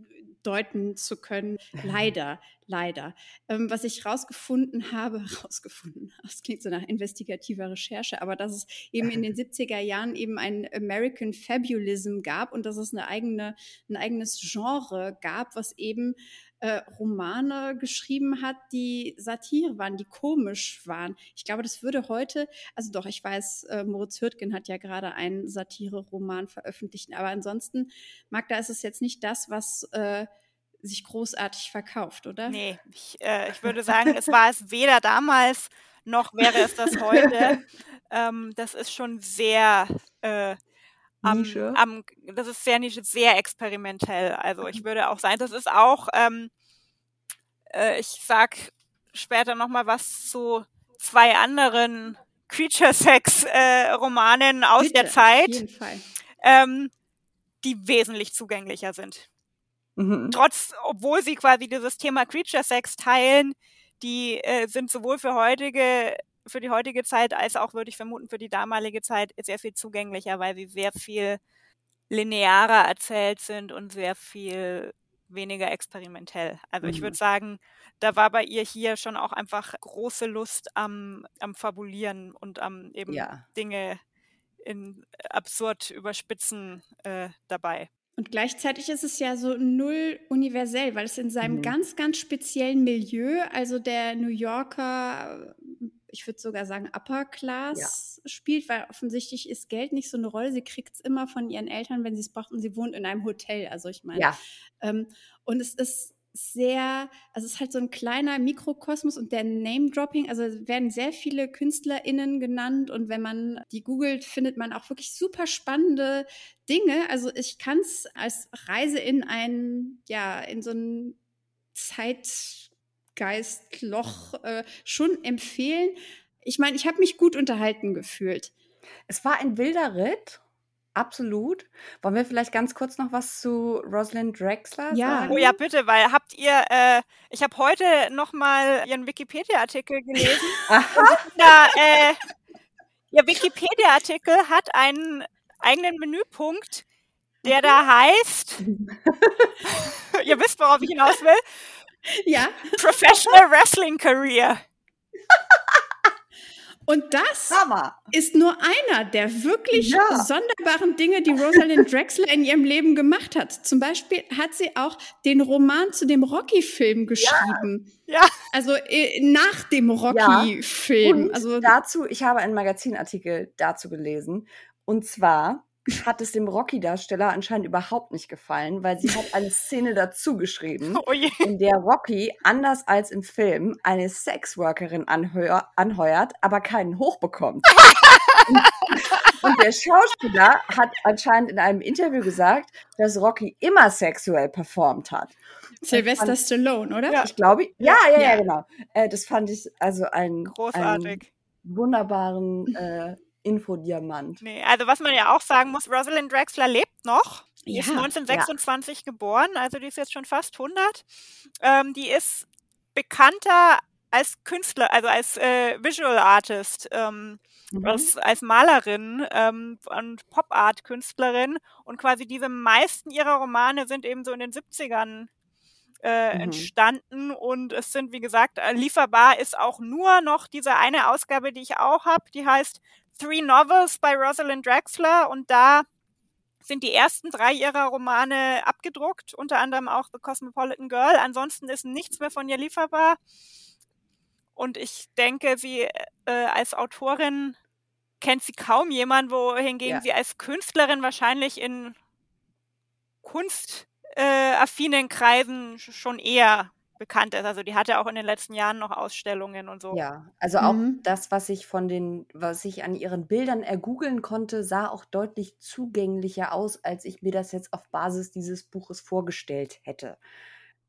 deuten zu können. Leider, leider. Ähm, was ich rausgefunden habe, rausgefunden, das klingt so nach investigativer Recherche, aber dass es eben in den 70er Jahren eben ein American Fabulism gab und dass es eine eigene, ein eigenes Genre gab, was eben äh, Romane geschrieben hat, die Satire waren, die komisch waren. Ich glaube, das würde heute, also doch, ich weiß, äh, Moritz Hürtgen hat ja gerade einen Satire-Roman veröffentlicht, aber ansonsten, Magda, ist es jetzt nicht das, was äh, sich großartig verkauft, oder? Nee, ich, äh, ich würde sagen, es war es weder damals noch wäre es das heute. ähm, das ist schon sehr äh, Nische. am, das ist sehr nische, sehr experimentell. Also ich würde auch sagen, das ist auch, ähm, äh, ich sag später noch mal was zu zwei anderen Creature-Sex-Romanen aus Bitte, der Zeit, ähm, die wesentlich zugänglicher sind Mhm. trotz, obwohl sie quasi dieses Thema Creature Sex teilen, die äh, sind sowohl für heutige, für die heutige Zeit als auch, würde ich vermuten, für die damalige Zeit sehr viel zugänglicher, weil sie sehr viel linearer erzählt sind und sehr viel weniger experimentell. Also ich Mhm. würde sagen, da war bei ihr hier schon auch einfach große Lust am, am Fabulieren und am eben Ja. Dinge in absurd überspitzen äh, dabei. Und gleichzeitig ist es ja so null universell, weil es in seinem Mhm. ganz, ganz speziellen Milieu, also der New Yorker, ich würde sogar sagen Upper Class spielt, weil offensichtlich ist Geld nicht so eine Rolle. Sie kriegt es immer von ihren Eltern, wenn sie es braucht und sie wohnt in einem Hotel. Also ich meine, Ja. ähm, und es ist sehr, also es ist halt so ein kleiner Mikrokosmos und der Name-Dropping, also werden sehr viele KünstlerInnen genannt und wenn man die googelt, findet man auch wirklich super spannende Dinge. Also ich kann es als Reise in ein, ja, in so ein Zeitgeistloch äh, schon empfehlen. Ich meine, ich habe mich gut unterhalten gefühlt. Es war ein wilder Ritt. absolut. Wollen wir vielleicht ganz kurz noch was zu Rosalind Drexler Ja. sagen? Oh ja, bitte, weil habt ihr, äh, ich habe heute nochmal ihren Wikipedia-Artikel gelesen. Aha. Da, äh, ihr Wikipedia-Artikel hat einen eigenen Menüpunkt, der da heißt, ihr wisst, worauf ich hinaus will, Ja, Professional Wrestling Career. und das Hammer. ist nur einer der wirklich Ja. sonderbaren Dinge, die Rosalind Drexler in ihrem Leben gemacht hat. Zum Beispiel hat sie auch den Roman zu dem Rocky-Film geschrieben. Ja, Also äh, nach dem Rocky-Film. Und Also dazu, ich habe einen Magazinartikel dazu gelesen. Und zwar hat es dem Rocky-Darsteller anscheinend überhaupt nicht gefallen, weil sie hat eine Szene dazu geschrieben, oh in der Rocky, anders als im Film, eine Sexworkerin anheuer, anheuert, aber keinen Hoch bekommt. und, und der Schauspieler hat anscheinend in einem Interview gesagt, dass Rocky immer sexuell performt hat. Sylvester Stallone, oder? Ja. Ich glaube, ja, ja, ja, Ja. genau. Äh, das fand ich also einen, einen Großartig. wunderbaren äh, Infodiamant. Nee, also was man ja auch sagen muss, Rosalind Drexler lebt noch. Die ist Ja, 1926 geboren, also die ist jetzt schon fast 100. Ähm, die ist bekannter als Künstler, also als äh, Visual Artist, ähm, Mhm. als, als Malerin ähm, und Pop-Art-Künstlerin. Und quasi diese meisten ihrer Romane sind eben so in den 70ern äh, Mhm. entstanden und es sind, wie gesagt, äh, lieferbar ist auch nur noch diese eine Ausgabe, die ich auch habe, die heißt Three Novels by Rosalind Drexler und da sind die ersten drei ihrer Romane abgedruckt, unter anderem auch The Cosmopolitan Girl. Ansonsten ist nichts mehr von ihr lieferbar. Und ich denke, sie äh, als Autorin kennt sie kaum jemand, wohingegen Ja. sie als Künstlerin wahrscheinlich in kunstaffinen äh, affinen Kreisen sch- schon eher bekannt ist. Also die hatte auch in den letzten Jahren noch Ausstellungen und so. Ja, also auch Mhm. das, was ich von den, was ich an ihren Bildern ergoogeln konnte, sah auch deutlich zugänglicher aus, als ich mir das jetzt auf Basis dieses Buches vorgestellt hätte.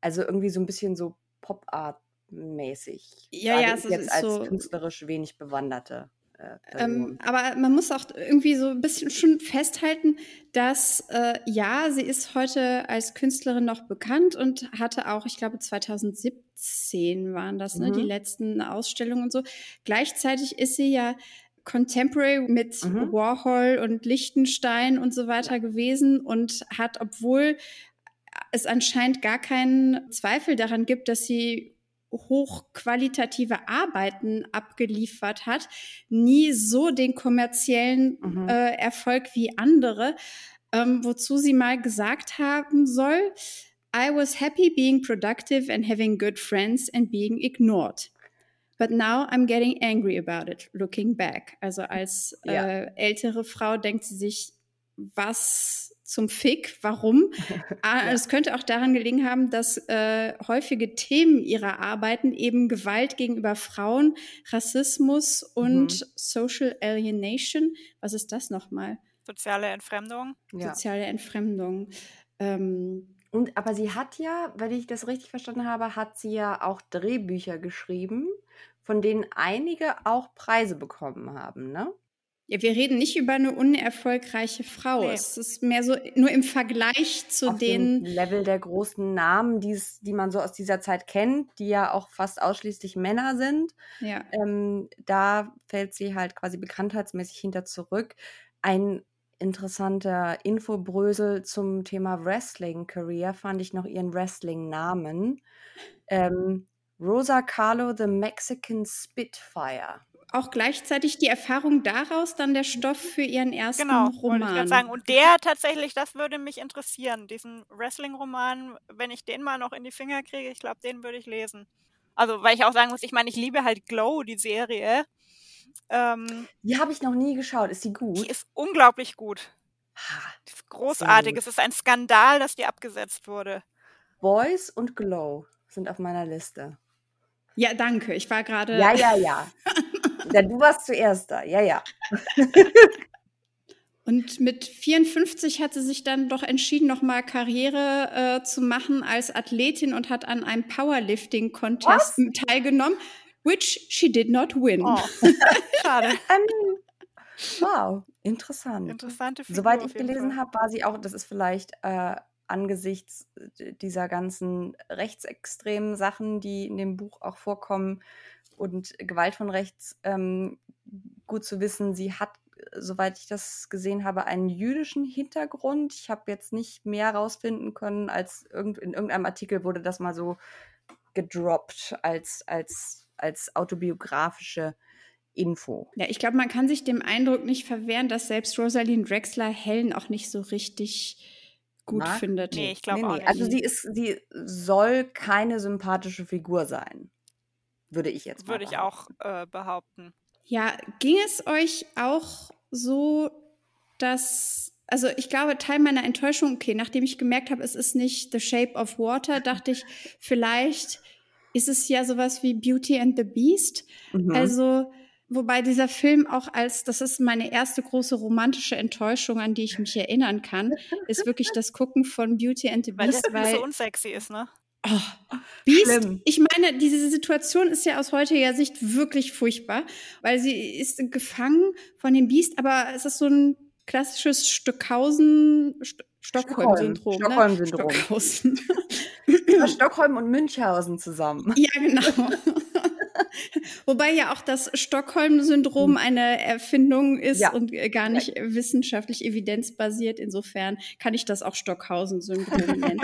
Also irgendwie so ein bisschen so Pop-Art-mäßig. Ja, Sage ja, ich es ist jetzt als so- künstlerisch wenig bewanderte Ähm, Person. aber man muss auch irgendwie so ein bisschen schon festhalten, dass äh, ja, sie ist heute als Künstlerin noch bekannt und hatte auch, ich glaube 2017 waren das, ne, Mhm. die letzten Ausstellungen und so. Gleichzeitig ist sie ja Contemporary mit Mhm. Warhol und Lichtenstein und so weiter gewesen und hat, obwohl es anscheinend gar keinen Zweifel daran gibt, dass sie hochqualitative Arbeiten abgeliefert hat, nie so den kommerziellen Mhm. äh, Erfolg wie andere, ähm, wozu sie mal gesagt haben soll, I was happy being productive and having good friends and being ignored. But now I'm getting angry about it, looking back. Also als Ja. äh, ältere Frau denkt sie sich, was zum Fick, warum? Ah, Es könnte auch daran gelegen haben, dass äh, häufige Themen ihrer Arbeiten eben Gewalt gegenüber Frauen, Rassismus und Mhm. Social Alienation, was ist das nochmal? Soziale Entfremdung. Ja. Soziale Entfremdung. Ähm, Und aber sie hat ja, wenn ich das richtig verstanden habe, hat sie ja auch Drehbücher geschrieben, von denen einige auch Preise bekommen haben, ne? Ja, wir reden nicht über eine unerfolgreiche Frau. Nee. Es ist mehr so nur im Vergleich zu auf dem den. Level der großen Namen, die's, die man so aus dieser Zeit kennt, die ja auch fast ausschließlich Männer sind. Ja. Ähm, da fällt sie halt quasi bekanntheitsmäßig hinter zurück. Ein interessanter Infobrösel zum Thema Wrestling-Career fand ich noch ihren Wrestling-Namen. Ähm, Rosa Carlo the Mexican Spitfire. Auch gleichzeitig die Erfahrung daraus dann der Stoff für ihren ersten Genau, wollte ich Roman. gerade sagen. Und der tatsächlich, das würde mich interessieren. Diesen Wrestling-Roman, wenn ich den mal noch in die Finger kriege, ich glaube, den würde ich lesen. Also, weil ich auch sagen muss, ich meine, ich liebe halt Glow, die Serie. Ähm, Die habe ich noch nie geschaut. Ist die die gut? ist unglaublich gut. Ha. Die ist großartig. gut. Es ist ein Skandal, dass die abgesetzt wurde. Boys und Glow sind auf meiner Liste. Ja, danke. Ich war gerade. Ja, ja, ja. ja du warst zuerst da. Ja, ja. Und mit 54 hat sie sich dann doch entschieden, nochmal Karriere äh, zu machen als Athletin und hat an einem Powerlifting-Contest teilgenommen, which she did not win. Oh, schade. Ähm, wow. Interessant. Interessante Figur Soweit ich gelesen habe, war sie auch, das ist vielleicht äh, angesichts dieser ganzen rechtsextremen Sachen, die in dem Buch auch vorkommen und Gewalt von rechts, ähm, gut zu wissen, sie hat, äh, soweit ich das gesehen habe, einen jüdischen Hintergrund. Ich habe jetzt nicht mehr rausfinden können, als irgend, in irgendeinem Artikel wurde das mal so gedroppt als, als, als autobiografische Info. Ja, ich glaube, man kann sich dem Eindruck nicht verwehren, dass selbst Rosalind Drexler Helen auch nicht so richtig gut Mag? findet. Nee, ich glaube auch nicht. Also sie ist, sie soll keine sympathische Figur sein. Würde ich jetzt Würde ich auch äh, behaupten. Ja, ging es euch auch so, dass, also ich glaube, Teil meiner Enttäuschung, okay, nachdem ich gemerkt habe, es ist nicht The Shape of Water, dachte ich, vielleicht ist es ja sowas wie Beauty and the Beast. Mhm. Also, wobei dieser Film auch als, das ist meine erste große romantische Enttäuschung, an die ich mich erinnern kann, ist wirklich das Gucken von Beauty and the Weil das Beast, ein bisschen weil unsexy ist, ne? Oh, Beast, Schlimm. ich meine, diese Situation ist ja aus heutiger Sicht wirklich furchtbar, weil sie ist gefangen von dem Biest, aber es ist so ein klassisches Stockhausen, St Stockholm-Syndrom. Stockholm-Syndrom. Ne? Stockhausen. Ja, Stockholm und Münchhausen zusammen. ja, genau. Wobei ja auch das Stockholm-Syndrom eine Erfindung ist. Ja. und gar nicht wissenschaftlich evidenzbasiert. Insofern kann ich das auch Stockhausen-Syndrom nennen.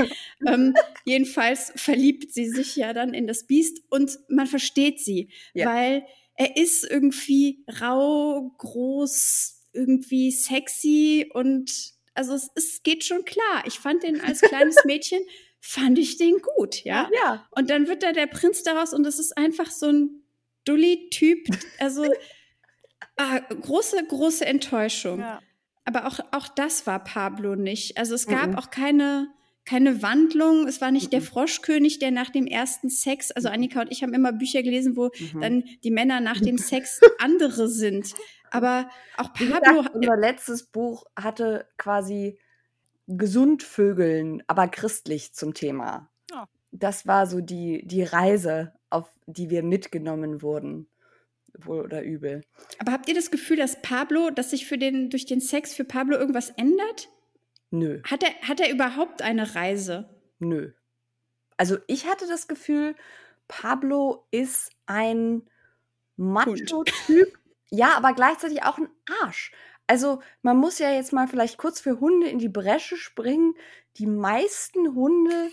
ähm, jedenfalls verliebt sie sich ja dann in das Biest und man versteht sie, Ja. weil er ist irgendwie rau, groß, irgendwie sexy und also es, es geht schon klar. Ich fand den als kleines Mädchen, fand ich den gut, ja. Ja. Und dann wird da der Prinz daraus und es ist einfach so ein Dulli-Typ. Also ah, große, große Enttäuschung. Ja. Aber auch, auch das war Pablo nicht. Also es gab Mhm. auch keine, keine Wandlung. Es war nicht der Mhm. Froschkönig, der nach dem ersten Sex, also Annika und ich haben immer Bücher gelesen, wo Mhm. dann die Männer nach dem Sex andere sind. Aber auch Pablo, gesagt, unser letztes Buch hatte quasi Gesundvögeln, aber christlich zum Thema. Ja. Das war so die, die Reise, auf die wir mitgenommen wurden. Wohl oder übel. aber habt ihr das Gefühl, dass Pablo, dass sich für den, durch den Sex für Pablo irgendwas ändert? Nö, Hat er, hat er überhaupt eine Reise? nö. Also ich hatte das Gefühl, Pablo ist ein Macho-Typ. Ja, aber gleichzeitig auch ein Arsch. Also man muss ja jetzt mal vielleicht kurz für Hunde in die Bresche springen. Die meisten Hunde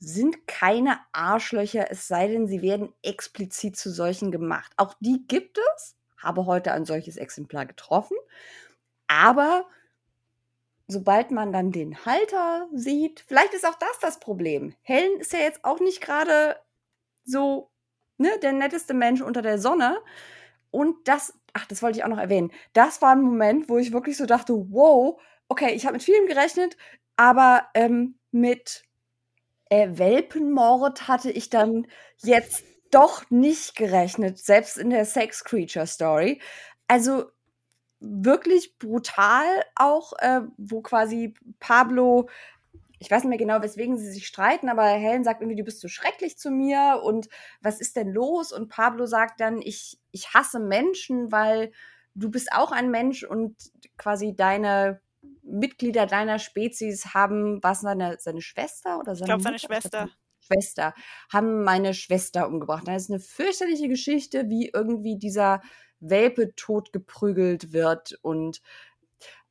sind keine Arschlöcher, es sei denn, sie werden explizit zu solchen gemacht. Auch die gibt es. Habe heute ein solches Exemplar getroffen. Aber sobald man dann den Halter sieht, vielleicht ist auch das das Problem. Helen ist ja jetzt auch nicht gerade so ne, der netteste Mensch unter der Sonne. Und das, ach, das wollte ich auch noch erwähnen. Das war ein Moment, wo ich wirklich so dachte, wow, okay, ich habe mit vielem gerechnet, aber ähm, mit äh, Welpenmord hatte ich dann jetzt doch nicht gerechnet, selbst in der Sex Creature Story. Also wirklich brutal auch, äh, wo quasi Pablo, ich weiß nicht mehr genau, weswegen sie sich streiten, aber Helen sagt irgendwie, du bist so schrecklich zu mir und was ist denn los? Und Pablo sagt dann, ich, ich hasse Menschen, weil du bist auch ein Mensch und quasi deine Mitglieder deiner Spezies haben, was seine, seine Schwester oder seine Ich glaube, seine Schwester. Schwester, haben meine Schwester umgebracht. Das ist eine fürchterliche Geschichte, wie irgendwie dieser Welpe totgeprügelt wird und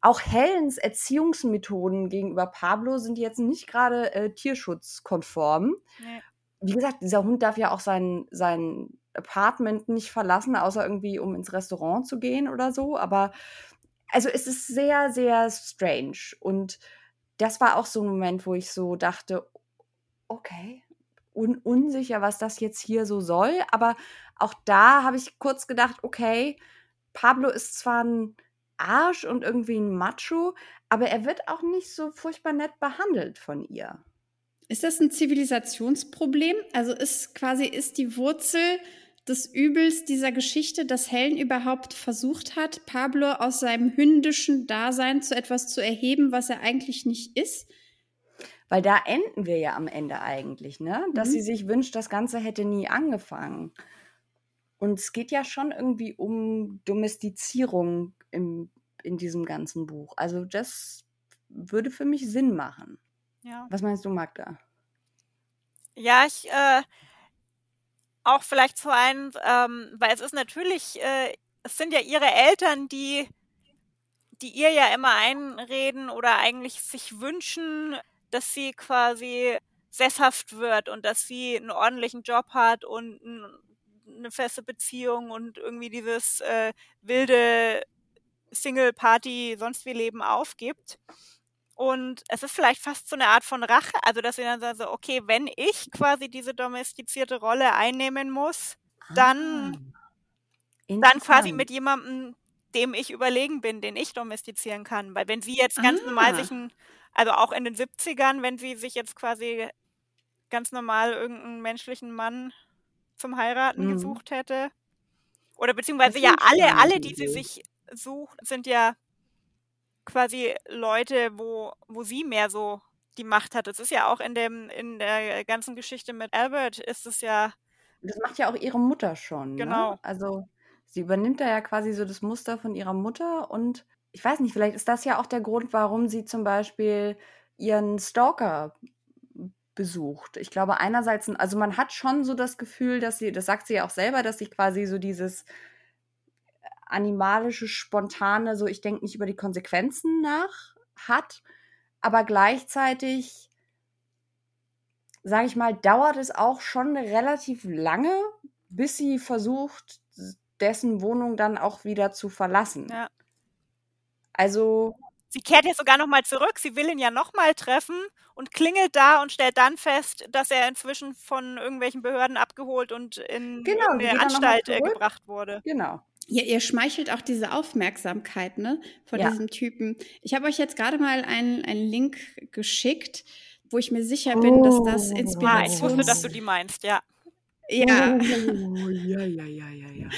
auch Helens Erziehungsmethoden gegenüber Pablo sind jetzt nicht gerade äh, tierschutzkonform. Nee. Wie gesagt, dieser Hund darf ja auch sein, sein Apartment nicht verlassen, außer irgendwie, um ins Restaurant zu gehen oder so. Aber also es ist sehr, sehr strange. Und das war auch so ein Moment, wo ich so dachte, okay, un unsicher, was das jetzt hier so soll. Aber auch da habe ich kurz gedacht, okay, Pablo ist zwar ein Arsch und irgendwie ein Macho, aber er wird auch nicht so furchtbar nett behandelt von ihr. Ist das ein Zivilisationsproblem? Also ist quasi ist die Wurzel des Übels dieser Geschichte, dass Helen überhaupt versucht hat, Pablo aus seinem hündischen Dasein zu etwas zu erheben, was er eigentlich nicht ist? Weil da enden wir ja am Ende eigentlich, ne? Dass Mhm. sie sich wünscht, das Ganze hätte nie angefangen. Und es geht ja schon irgendwie um Domestizierung im in diesem ganzen Buch. Also das würde für mich Sinn machen. Ja. Was meinst du, Magda? Ja, ich äh, auch vielleicht zu einem, ähm, weil es ist natürlich, äh, es sind ja ihre Eltern, die, die ihr ja immer einreden oder eigentlich sich wünschen, dass sie quasi sesshaft wird und dass sie einen ordentlichen Job hat und ein, eine feste Beziehung und irgendwie dieses äh, wilde Single-Party, sonst wie Leben aufgibt. Und es ist vielleicht fast so eine Art von Rache, also dass sie dann sagen, so, okay, wenn ich quasi diese domestizierte Rolle einnehmen muss, dann, dann quasi mit jemandem, dem ich überlegen bin, den ich domestizieren kann. Weil wenn sie jetzt ganz normal Ah. sich ein, also auch in den 70ern, wenn sie sich jetzt quasi ganz normal irgendeinen menschlichen Mann zum Heiraten Mhm. gesucht hätte, oder beziehungsweise ja alle, alle, die sie sich sucht, sind ja quasi Leute, wo, wo sie mehr so die Macht hat. Es ist ja auch in dem, in der ganzen Geschichte mit Albert ist es ja, Das macht ja auch ihre Mutter schon. Genau. Ne? Also sie übernimmt da ja quasi so das Muster von ihrer Mutter und ich weiß nicht, vielleicht ist das ja auch der Grund, warum sie zum Beispiel ihren Stalker besucht. Ich glaube einerseits, also man hat schon so das Gefühl, dass sie, das sagt sie ja auch selber, dass sie quasi so dieses animalische, spontane, so ich denke nicht über die Konsequenzen nach hat, aber gleichzeitig sage ich mal, dauert es auch schon relativ lange, bis sie versucht, dessen Wohnung dann auch wieder zu verlassen. Ja. Also, sie kehrt jetzt sogar nochmal zurück, sie will ihn ja nochmal treffen und klingelt da und stellt dann fest, dass er inzwischen von irgendwelchen Behörden abgeholt und in Genau, sie eine Anstalt äh, gebracht wurde. genau. Ja, ihr schmeichelt auch diese Aufmerksamkeit, ne, von Ja. diesem Typen. Ich habe euch jetzt gerade mal einen, einen Link geschickt, wo ich mir sicher bin, dass das Oh. Ah, ich Inspirations... wusste, dass du die meinst, ja. Ja, Oh, ja, ja, ja, ja, ja.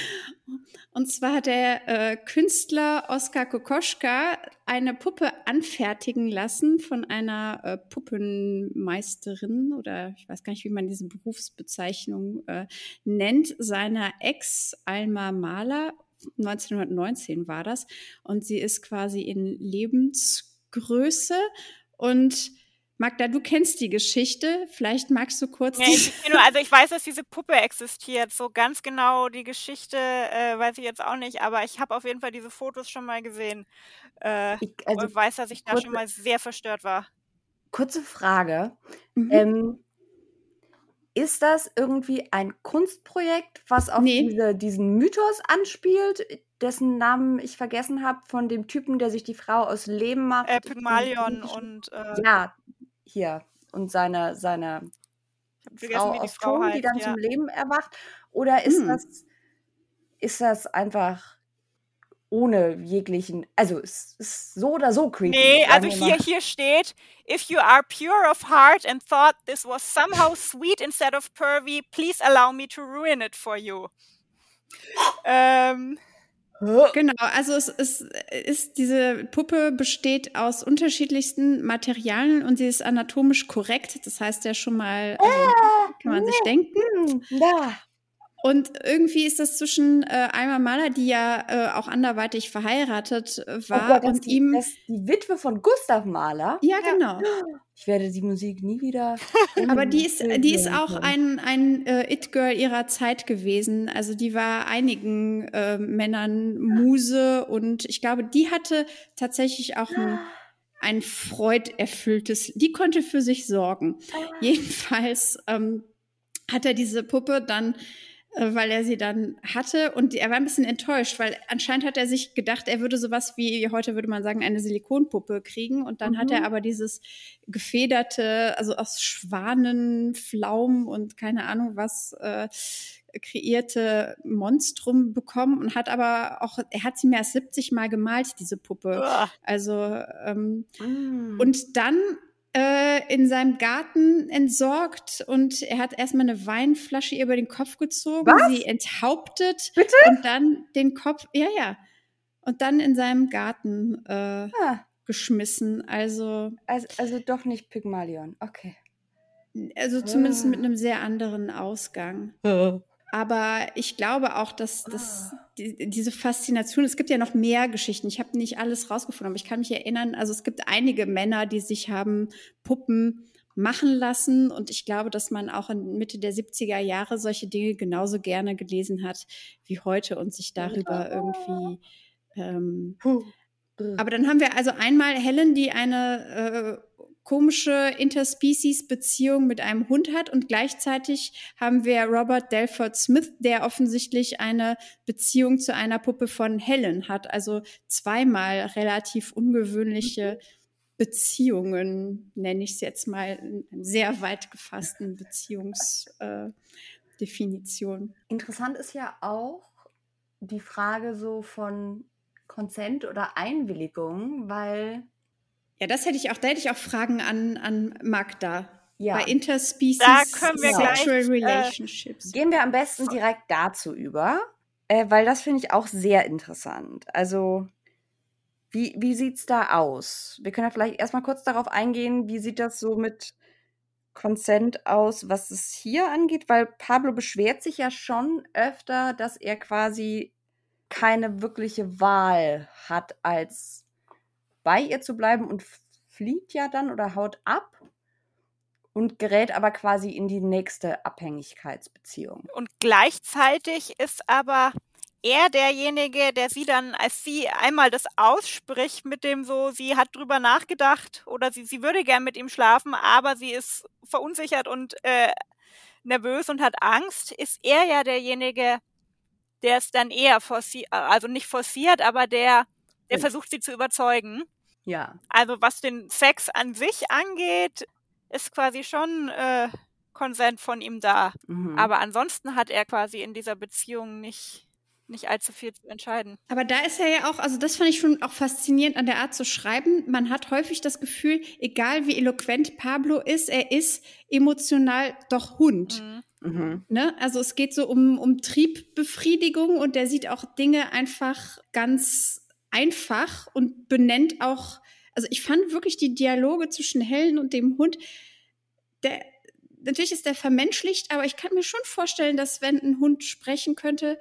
und zwar hat der äh, Künstler Oskar Kokoschka eine Puppe anfertigen lassen von einer äh, Puppenmeisterin oder ich weiß gar nicht, wie man diese Berufsbezeichnung äh, nennt, seiner Ex Alma Mahler. 1919 war das. Und sie ist quasi in Lebensgröße. Und Magda, du kennst die Geschichte. Vielleicht magst du kurz Ja, ich, also ich weiß, dass diese Puppe existiert. So ganz genau die Geschichte äh, weiß ich jetzt auch nicht, aber ich habe auf jeden Fall diese Fotos schon mal gesehen äh, Ich, also, und weiß, dass ich da kurze- schon mal sehr verstört war. kurze Frage. Mhm. Ähm, ist das irgendwie ein Kunstprojekt, was auf Nee. diese, diesen Mythos anspielt, dessen Namen ich vergessen habe, von dem Typen, der sich die Frau aus Leben macht? Äh, Pygmalion und äh, Ja, hier. Und seine, seine ich hab vergessen, Frau wie die aus Frau Ton, heißt. die dann ja. zum Leben erwacht? Oder ist Hm. das ist das einfach ohne jeglichen, also es ist so oder so creepy. Nee, also hier, hier steht, if you are pure of heart and thought this was somehow sweet instead of pervy, please allow me to ruin it for you. Ähm, Genau, also es, es ist, diese Puppe besteht aus unterschiedlichsten Materialien und sie ist anatomisch korrekt. Das heißt ja schon mal, also kann man sich denken. Hm, ja. Und irgendwie ist das zwischen äh, Alma Mahler, die ja äh, auch anderweitig verheiratet äh, Oh war, Gott, das, und die, ihm. das die Witwe von Gustav Mahler. ja, Ja. genau. Ich werde die Musik nie wieder. Aber die ist, die ist auch ein, ein äh, It-Girl ihrer Zeit gewesen. Also die war einigen äh, Männern Muse und ich glaube, die hatte tatsächlich auch ein, ein freuderfülltes, die konnte für sich sorgen. Jedenfalls ähm, hat er diese Puppe dann weil er sie dann hatte und er war ein bisschen enttäuscht, weil anscheinend hat er sich gedacht, er würde sowas wie heute würde man sagen eine Silikonpuppe kriegen und dann hat Mhm. er aber dieses gefederte, also aus Schwanen, Pflaumen und keine Ahnung was äh, kreierte Monstrum bekommen und hat aber auch, er hat sie mehr als 70 Mal gemalt, diese Puppe. uah. Also ähm, Mm. und dann äh, in seinem Garten entsorgt und er hat erstmal eine Weinflasche ihr über den Kopf gezogen, Was? sie enthauptet Bitte? und dann den Kopf, ja, ja, und dann in seinem Garten äh, Ah, geschmissen. Also, also, also doch nicht Pygmalion. Okay. also zumindest Ah. mit einem sehr anderen Ausgang. Aber ich glaube auch, dass, dass die, diese Faszination, es gibt ja noch mehr Geschichten. Ich habe nicht alles rausgefunden, aber ich kann mich erinnern, also es gibt einige Männer, die sich haben Puppen machen lassen. Und ich glaube, dass man auch in Mitte der 70er Jahre solche Dinge genauso gerne gelesen hat wie heute und sich darüber irgendwie. Ähm, aber dann haben wir also einmal Helen, die eine äh, komische Interspecies-Beziehung mit einem Hund hat und gleichzeitig haben wir Robert Delford Smith, der offensichtlich eine Beziehung zu einer Puppe von Helen hat. Also zweimal relativ ungewöhnliche Beziehungen, nenne ich es jetzt mal, in sehr weit gefassten Beziehungsdefinition. Äh, Interessant ist ja auch die Frage so von Konsent oder Einwilligung, weil ja, das hätte ich auch, da hätte ich auch Fragen an, an Magda. Ja. Bei Interspecies Da können wir Sexual gleich, äh, Relationships. gehen wir am besten direkt dazu über, äh, weil das finde ich auch sehr interessant. Also, wie, wie sieht es da aus? Wir können ja vielleicht erstmal kurz darauf eingehen, wie sieht das so mit Consent aus, was es hier angeht, weil Pablo beschwert sich ja schon öfter, dass er quasi keine wirkliche Wahl hat, als bei ihr zu bleiben und flieht ja dann oder haut ab und gerät aber quasi in die nächste Abhängigkeitsbeziehung. Und gleichzeitig ist aber er derjenige, der sie dann, als sie einmal das ausspricht mit dem so, sie hat drüber nachgedacht oder sie, sie würde gern mit ihm schlafen, aber sie ist verunsichert und äh, nervös und hat Angst, ist er ja derjenige, der es dann eher forciert, also nicht forciert, aber der, der versucht sie zu überzeugen. Ja. Also was den Sex an sich angeht, ist quasi schon äh, Konsent von ihm da. Mhm. Aber ansonsten hat er quasi in dieser Beziehung nicht, nicht allzu viel zu entscheiden. Aber da ist er ja auch, also das fand ich schon auch faszinierend an der Art zu schreiben. Man hat häufig das Gefühl, egal wie eloquent Pablo ist, er ist emotional doch Hund. Mhm. Mhm. Ne? Also es geht so um, um Triebbefriedigung und der sieht auch Dinge einfach ganz einfach und benennt auch, also ich fand wirklich die Dialoge zwischen Helen und dem Hund, der, natürlich ist der vermenschlicht, aber ich kann mir schon vorstellen, dass wenn ein Hund sprechen könnte,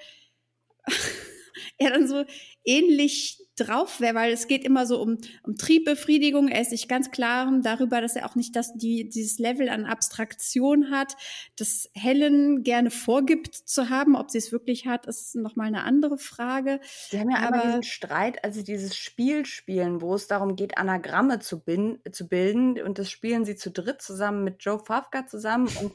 er dann so ähnlich drauf wäre, weil es geht immer so um, um Triebbefriedigung. Er ist sich ganz klar darüber, dass er auch nicht das, die, dieses Level an Abstraktion hat, das Helen gerne vorgibt zu haben. Ob sie es wirklich hat, ist nochmal eine andere Frage. Die haben ja einmal Aber- diesen Streit, als sie dieses Spiel spielen, wo es darum geht, Anagramme zu, bin, zu bilden. Und das spielen sie zu dritt zusammen mit Joe Fafka zusammen. Und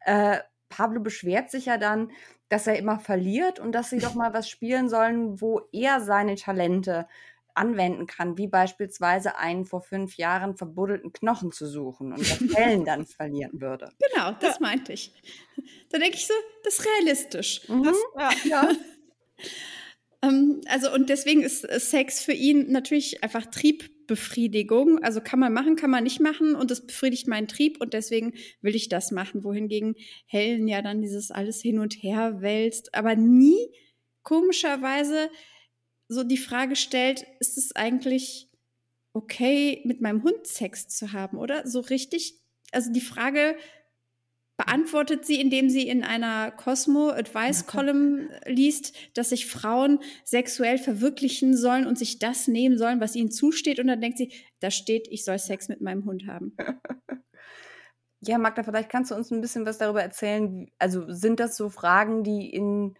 äh, Pablo beschwert sich ja dann, dass er immer verliert und dass sie doch mal was spielen sollen, wo er seine Talente anwenden kann, wie beispielsweise einen vor fünf Jahren verbuddelten Knochen zu suchen und das Helen dann verlieren würde. Genau, das meinte ich. Da denke ich so, das ist realistisch. Mhm. Ja. Ja. Ähm, also und deswegen ist äh, Sex für ihn natürlich einfach Triebbefriedigung. Also kann man machen, kann man nicht machen und das befriedigt meinen Trieb und deswegen will ich das machen. Wohingegen Helen ja dann dieses alles hin und her wälzt, aber nie komischerweise so die Frage stellt, ist es eigentlich okay, mit meinem Hund Sex zu haben, oder? So richtig, also die Frage beantwortet sie, indem sie in einer Cosmo Advice Column liest, dass sich Frauen sexuell verwirklichen sollen und sich das nehmen sollen, was ihnen zusteht. Und dann denkt sie, da steht, ich soll Sex mit meinem Hund haben. Ja, Magda, vielleicht kannst du uns ein bisschen was darüber erzählen. Also sind das so Fragen, die in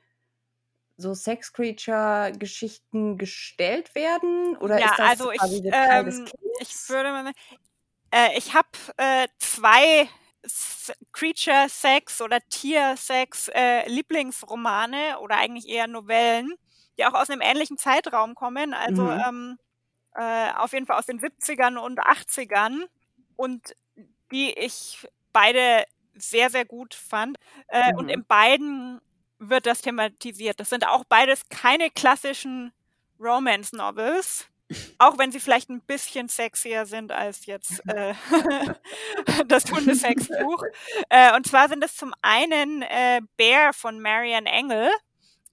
so Sex-Creature-Geschichten gestellt werden? Oder Ja, ist das also ich, ähm, ich würde mal, äh, ich habe äh, zwei Creature Sex oder Tier Sex äh, Lieblingsromane oder eigentlich eher Novellen, die auch aus einem ähnlichen Zeitraum kommen, also Mhm. ähm, äh, auf jeden Fall aus den 70ern und 80ern und die ich beide sehr, sehr gut fand. Äh, Und Mhm. in beiden wird das thematisiert. Das sind auch beides keine klassischen Romance Novels. Auch wenn sie vielleicht ein bisschen sexier sind als jetzt äh, das Hundesexbuch. Äh, und zwar sind es zum einen äh, Bear von Marian Engel,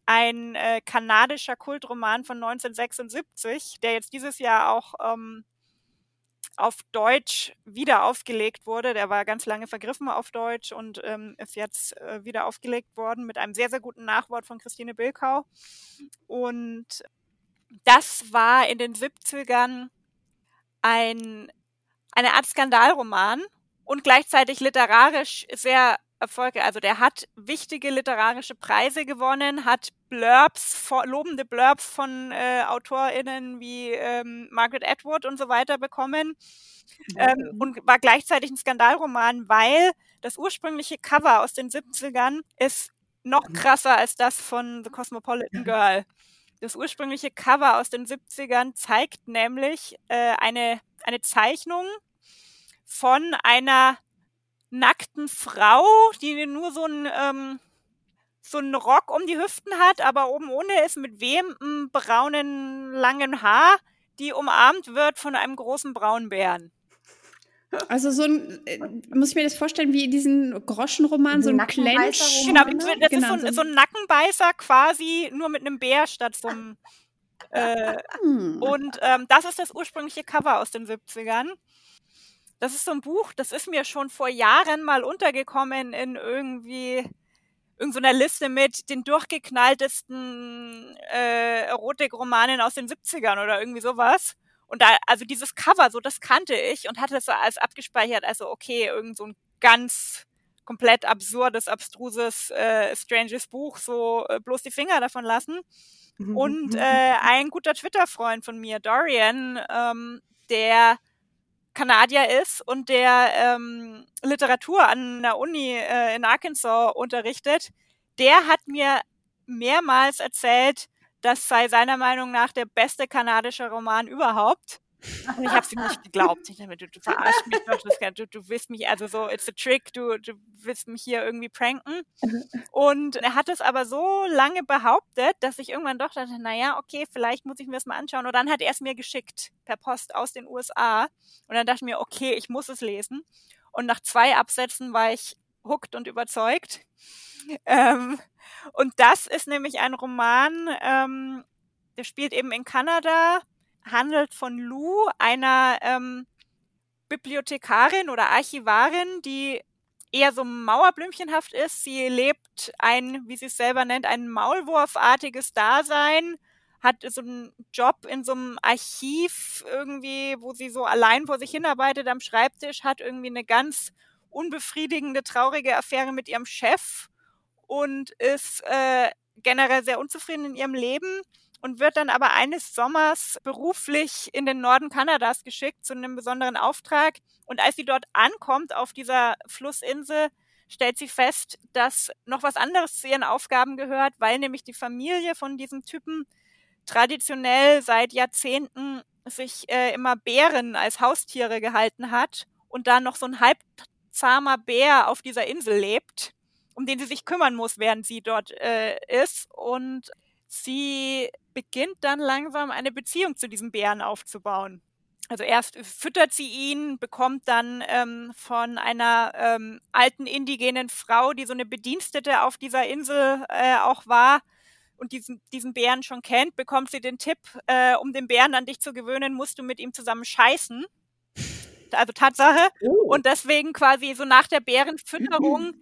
ein äh, kanadischer Kultroman von 1976, der jetzt dieses Jahr auch ähm, auf Deutsch wieder aufgelegt wurde. Der war ganz lange vergriffen auf Deutsch und ähm, ist jetzt äh, wieder aufgelegt worden mit einem sehr, sehr guten Nachwort von Christine Bilkau. Und das war in den 70ern ein, eine Art Skandalroman und gleichzeitig literarisch sehr erfolgreich. Also der hat wichtige literarische Preise gewonnen, hat Blurbs, lobende Blurbs von äh, AutorInnen wie ähm, Margaret Atwood und so weiter bekommen. Ähm, und war gleichzeitig ein Skandalroman, weil das ursprüngliche Cover aus den 70ern ist noch krasser als das von The Cosmopolitan Girl. Das ursprüngliche Cover aus den 70ern zeigt nämlich äh, eine, eine Zeichnung von einer nackten Frau, die nur so ein ähm, so einen Rock um die Hüften hat, aber oben ohne ist mit wehmem braunen langen Haar, die umarmt wird von einem großen Braunbären. Also so ein, äh, muss ich mir das vorstellen, wie in diesen Groschenroman, so ein Clench. Genau, das genau, ist so ein, so ein Nackenbeißer quasi, nur mit einem Bär statt so einem. Äh, hm. Und ähm, das ist das ursprüngliche Cover aus den 70ern. Das ist so ein Buch, das ist mir schon vor Jahren mal untergekommen in irgendwie irgendeiner so Liste mit den durchgeknalltesten äh, Erotikromanen aus den 70ern oder irgendwie sowas. Und da, also dieses Cover, so das kannte ich und hatte es so als abgespeichert, also okay, irgend so ein ganz komplett absurdes, abstruses, äh, stranges Buch, so äh, bloß die Finger davon lassen. Mhm, und mhm, äh, mhm. ein guter Twitter-Freund von mir, Dorian, ähm, der Kanadier ist und der ähm, Literatur an der Uni äh, in Arkansas unterrichtet, der hat mir mehrmals erzählt, das sei seiner Meinung nach der beste kanadische Roman überhaupt. Und ich habe es ihm nicht geglaubt. Ich dachte, du, du verarschst mich doch, du, du willst mich, also so, it's a trick, du, du willst mich hier irgendwie pranken. Und er hat es aber so lange behauptet, dass ich irgendwann doch dachte, naja, okay, vielleicht muss ich mir das mal anschauen. Und dann hat er es mir geschickt per Post aus den USA. Und dann dachte ich mir, okay, ich muss es lesen. Und nach zwei Absätzen war ich hooked und überzeugt. Ähm, und das ist nämlich ein Roman, ähm, der spielt eben in Kanada handelt von Lou, einer ähm, Bibliothekarin oder Archivarin, die eher so mauerblümchenhaft ist. Sie lebt ein, wie sie es selber nennt, ein maulwurfartiges Dasein, hat so einen Job in so einem Archiv irgendwie, wo sie so allein vor sich hinarbeitet am Schreibtisch, hat irgendwie eine ganz unbefriedigende, traurige Affäre mit ihrem Chef und ist äh, generell sehr unzufrieden in ihrem Leben und wird dann aber eines Sommers beruflich in den Norden Kanadas geschickt zu einem besonderen Auftrag. Und als sie dort ankommt auf dieser Flussinsel, stellt sie fest, dass noch was anderes zu ihren Aufgaben gehört, weil nämlich die Familie von diesem Typen traditionell seit Jahrzehnten sich äh, immer Bären als Haustiere gehalten hat und da noch so ein halbzahmer Bär auf dieser Insel lebt, um den sie sich kümmern muss, während sie dort äh, ist. Und sie beginnt dann langsam eine Beziehung zu diesem Bären aufzubauen. Also erst füttert sie ihn, bekommt dann ähm, von einer ähm, alten indigenen Frau, die so eine Bedienstete auf dieser Insel äh, auch war und diesen, diesen Bären schon kennt, bekommt sie den Tipp, äh, um den Bären an dich zu gewöhnen, musst du mit ihm zusammen scheißen. Also Tatsache. Oh. Und deswegen quasi so nach der Bärenfütterung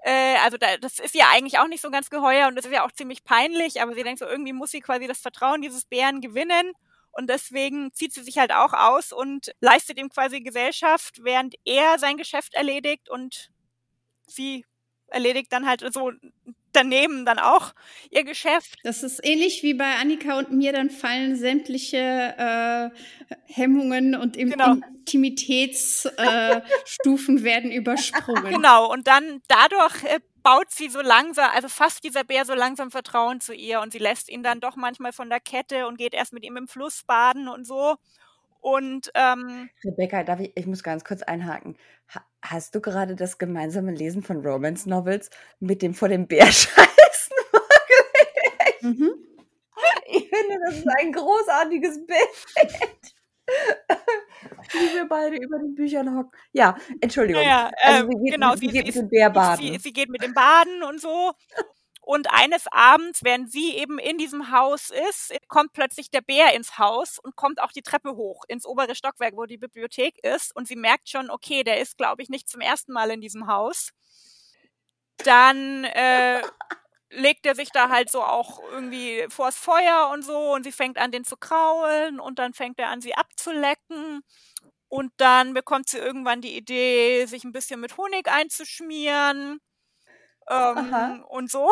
äh, also da, das ist ja eigentlich auch nicht so ganz geheuer und das ist ja auch ziemlich peinlich, aber sie denkt so, irgendwie muss sie quasi das Vertrauen dieses Bären gewinnen und deswegen zieht sie sich halt auch aus und leistet ihm quasi Gesellschaft, während er sein Geschäft erledigt und sie erledigt dann halt so daneben dann auch ihr Geschäft. Das ist ähnlich wie bei Annika und mir, dann fallen sämtliche äh, Hemmungen und im genau. Intimitätsstufen äh, werden übersprungen. Genau, und dann dadurch äh, baut sie so langsam, also fast dieser Bär so langsam Vertrauen zu ihr und sie lässt ihn dann doch manchmal von der Kette und geht erst mit ihm im Fluss baden und so. Und ähm, Rebecca, darf ich, ich muss ganz kurz einhaken. Ha, hast du gerade das gemeinsame Lesen von Romance Novels mit dem vor dem Bär scheißen mhm. Ich finde, das ist ein großartiges Bild. Wie wir beide über den Büchern hocken. Ja, Entschuldigung. Ja, also sie geht, genau, sie, sie geht mit dem Bär baden. Sie, sie geht mit dem Baden und so. Und eines Abends, während sie eben in diesem Haus ist, kommt plötzlich der Bär ins Haus und kommt auch die Treppe hoch ins obere Stockwerk, wo die Bibliothek ist. Und sie merkt schon, okay, der ist, glaube ich, nicht zum ersten Mal in diesem Haus. Dann äh, legt er sich da halt so auch irgendwie vors Feuer und so und sie fängt an, den zu kraulen und dann fängt er an, sie abzulecken. Und dann bekommt sie irgendwann die Idee, sich ein bisschen mit Honig einzuschmieren ähm, und so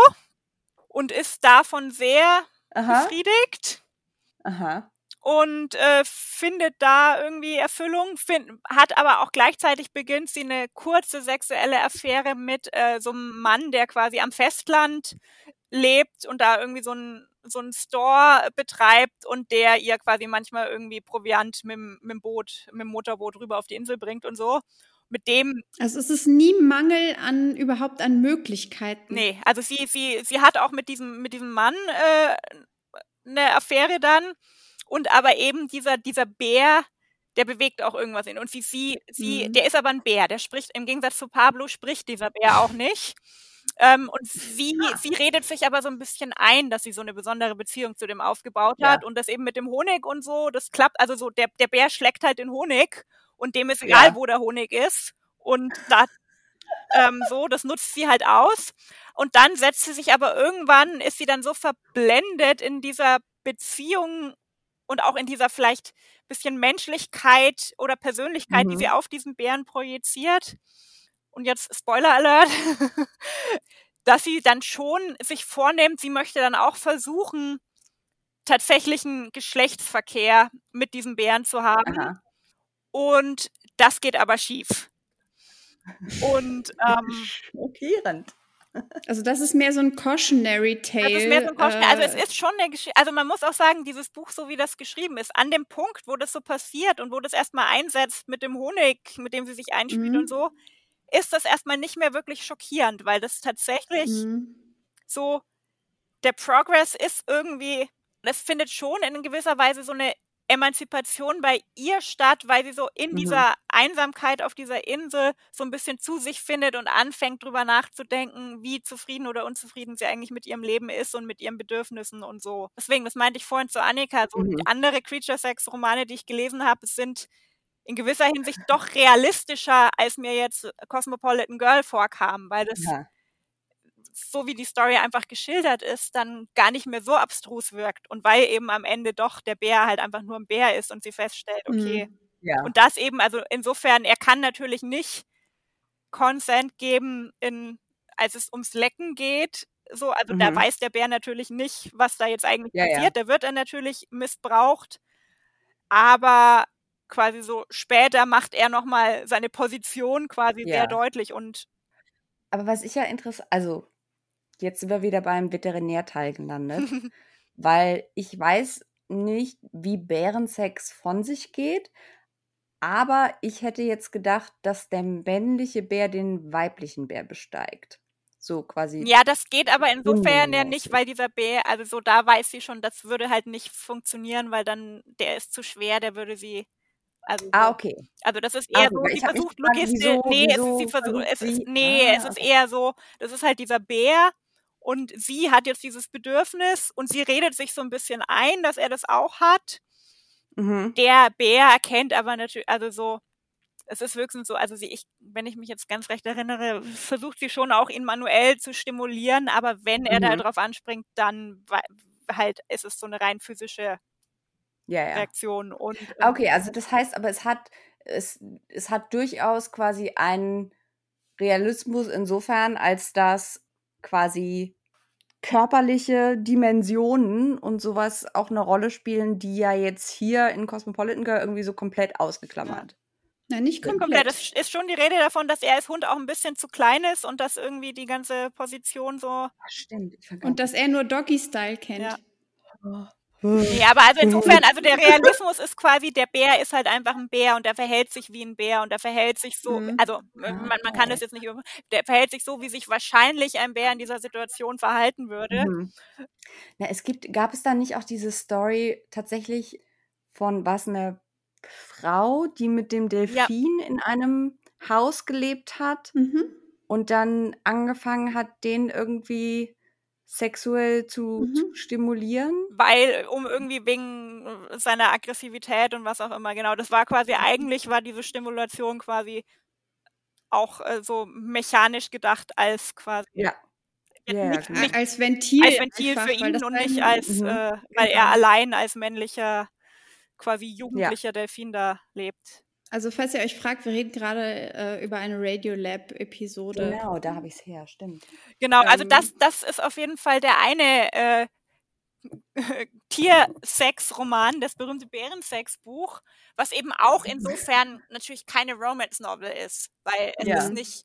und ist davon sehr Aha. befriedigt Aha. und äh, findet da irgendwie Erfüllung, find, hat aber auch gleichzeitig beginnt sie eine kurze sexuelle Affäre mit äh, so einem Mann, der quasi am Festland lebt und da irgendwie so ein so ein Store betreibt und der ihr quasi manchmal irgendwie Proviant mit, mit dem Boot, mit dem Motorboot rüber auf die Insel bringt und so. Mit dem Also es ist nie Mangel an überhaupt an Möglichkeiten. Nee, also sie, sie, sie hat auch mit diesem, mit diesem Mann äh, eine Affäre dann. Und aber eben dieser, dieser Bär, der bewegt auch irgendwas in. Und sie, sie, sie, Mhm. der ist aber ein Bär, der spricht, im Gegensatz zu Pablo spricht dieser Bär auch nicht. Ähm, und sie, sie redet sich aber so ein bisschen ein, dass sie so eine besondere Beziehung zu dem aufgebaut Ja. hat und das eben mit dem Honig und so, das klappt. Also so, der, der Bär schlägt halt den Honig und dem ist egal, Ja. wo der Honig ist. Und da, ähm, so, das nutzt sie halt aus. Und dann setzt sie sich aber irgendwann, ist sie dann so verblendet in dieser Beziehung und auch in dieser vielleicht bisschen Menschlichkeit oder Persönlichkeit, die Mhm. sie auf diesen Bären projiziert. Und jetzt Spoiler Alert, dass sie dann schon sich vornimmt, sie möchte dann auch versuchen, tatsächlichen Geschlechtsverkehr mit diesem Bären zu haben. Aha. Und das geht aber schief. Und ähm, Schockierend. Also das ist mehr so ein Cautionary Tale. Das ist mehr so ein Caution. also es äh, ist schon eine Geschichte. Also man muss auch sagen, dieses Buch, so wie das geschrieben ist, an dem Punkt, wo das so passiert und wo das erstmal einsetzt mit dem Honig, mit dem sie sich einspielt Mhm. und so, ist das erstmal nicht mehr wirklich schockierend, weil das tatsächlich mhm. so, der Progress ist irgendwie, das findet schon in gewisser Weise so eine Emanzipation bei ihr statt, weil sie so in Mhm. dieser Einsamkeit auf dieser Insel so ein bisschen zu sich findet und anfängt drüber nachzudenken, wie zufrieden oder unzufrieden sie eigentlich mit ihrem Leben ist und mit ihren Bedürfnissen und so. Deswegen, das meinte ich vorhin zu Annika, so Mhm. andere Creature Sex Romane, die ich gelesen habe, sind in gewisser Hinsicht doch realistischer, als mir jetzt Cosmopolitan Girl vorkam, weil das Ja. So wie die Story einfach geschildert ist, dann gar nicht mehr so abstrus wirkt. Und weil eben am Ende doch der Bär halt einfach nur ein Bär ist und sie feststellt, okay. Mhm. Ja. Und das eben, also insofern, er kann natürlich nicht Consent geben, in, als es ums Lecken geht. So, also da Mhm. weiß der Bär natürlich nicht, was da jetzt eigentlich Ja, ja. passiert. Da wird er natürlich missbraucht. Aber quasi so später macht er nochmal seine Position quasi Ja. sehr deutlich und Aber was ich ja interessant, also jetzt sind wir wieder beim Veterinärteil gelandet, weil ich weiß nicht, wie Bärensex von sich geht, aber ich hätte jetzt gedacht, dass der männliche Bär den weiblichen Bär besteigt. So quasi. Ja, das geht aber insofern ja nicht, weil dieser Bär, also so da weiß sie schon, das würde halt nicht funktionieren, weil dann der ist zu schwer, der würde sie. Also, Ah, okay. also das ist Ah, eher okay, so, sie versucht Logistik. wieso- nee, es ist, sie versucht, es ist, nee, Ah, es ist okay. eher so, das ist halt dieser Bär und sie hat jetzt dieses Bedürfnis und sie redet sich so ein bisschen ein, dass er das auch hat. Mhm. Der Bär erkennt aber natürlich, also so, es ist höchstens so, also sie, ich, wenn ich mich jetzt ganz recht erinnere, versucht sie schon auch ihn manuell zu stimulieren, aber wenn er da Mhm. drauf anspringt, dann halt ist es so eine rein physische Ja, ja. Reaktion und ähm, Okay, also das heißt aber, es hat, es, es hat durchaus quasi einen Realismus insofern, als dass quasi körperliche Dimensionen und sowas auch eine Rolle spielen, die ja jetzt hier in Cosmopolitan Girl irgendwie so komplett ausgeklammert. Nein, nicht komplett. komplett. Es ist schon die Rede davon, dass er als Hund auch ein bisschen zu klein ist und dass irgendwie die ganze Position so. Ach, stimmt. Ich. Und dass er nur Doggy-Style kennt. Ja. Oh. Nee, aber also insofern, also der Realismus ist quasi, der Bär ist halt einfach ein Bär und der verhält sich wie ein Bär und der verhält sich so, Mhm. also man, man kann das jetzt nicht, über- der verhält sich so, wie sich wahrscheinlich ein Bär in dieser Situation verhalten würde. Mhm. Na, es gibt, gab es da nicht auch diese Story tatsächlich von was eine Frau, die mit dem Delfin in einem Haus gelebt hat Mhm. und dann angefangen hat, den irgendwie sexuell zu, Mhm. zu stimulieren. weil um irgendwie wegen seiner Aggressivität und was auch immer genau das war quasi eigentlich war diese Stimulation quasi auch äh, so mechanisch gedacht als quasi Ja. Ja, ja, nicht, genau. nicht als Ventil, als Ventil einfach, für ihn und nicht als Mhm. äh, weil er Genau. allein als männlicher quasi jugendlicher Delfin da lebt. Also falls ihr euch fragt, wir reden gerade äh, über eine Radiolab-Episode. Genau, da habe ich es her, stimmt. Genau, also Ähm. das, das ist auf jeden Fall der eine äh, Tiersex-Roman, das berühmte Bärensex-Buch, was eben auch insofern natürlich keine Romance-Novel ist, weil es Ja. ist nicht,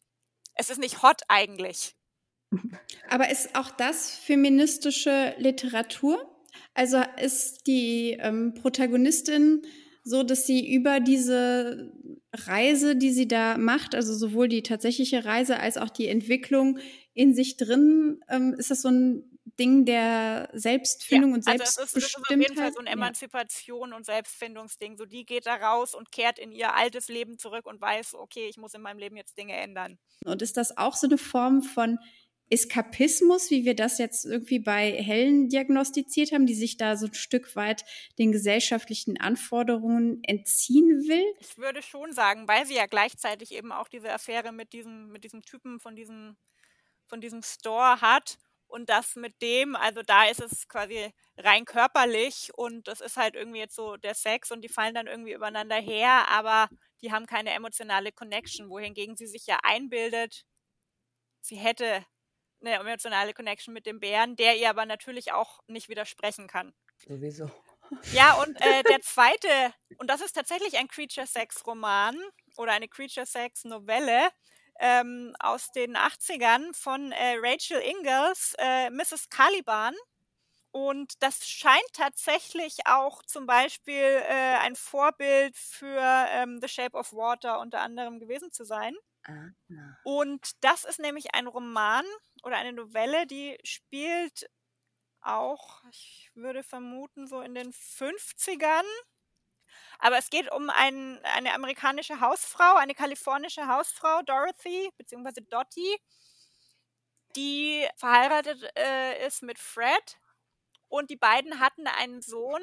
es ist nicht hot eigentlich. Aber ist auch das feministische Literatur? Also ist die ähm, Protagonistin so, dass sie über diese Reise, die sie da macht, also sowohl die tatsächliche Reise als auch die Entwicklung in sich drin, ähm, ist das so ein Ding der Selbstfindung und also es ist, es ist auf Selbstbestimmtheit? jeden Fall so ein Ja. Emanzipation und Selbstfindungsding. So die geht da raus und kehrt in ihr altes Leben zurück und weiß, okay, ich muss in meinem Leben jetzt Dinge ändern. Und ist das auch so eine Form von Eskapismus, wie wir das jetzt irgendwie bei Helen diagnostiziert haben, die sich da so ein Stück weit den gesellschaftlichen Anforderungen entziehen will? Ich würde schon sagen, weil sie ja gleichzeitig eben auch diese Affäre mit diesem, mit diesem Typen von diesem, von diesem Store hat und das mit dem, also da ist es quasi rein körperlich und das ist halt irgendwie jetzt so der Sex und die fallen dann irgendwie übereinander her, aber die haben keine emotionale Connection, wohingegen sie sich ja einbildet, sie hätte eine emotionale Connection mit dem Bären, der ihr aber natürlich auch nicht widersprechen kann. Sowieso. Ja, und äh, der zweite, und das ist tatsächlich ein Creature-Sex-Roman oder eine Creature-Sex-Novelle ähm, aus den 80ern von äh, Rachel Ingalls, äh, Mrs. Caliban. Und das scheint tatsächlich auch zum Beispiel äh, ein Vorbild für ähm, The Shape of Water unter anderem gewesen zu sein. Ah. Und das ist nämlich ein Roman oder eine Novelle, die spielt auch, ich würde vermuten, so in den 50ern. Aber es geht um ein, eine amerikanische Hausfrau, eine kalifornische Hausfrau, Dorothy, beziehungsweise Dottie, die verheiratet äh, ist mit Fred. Und die beiden hatten einen Sohn,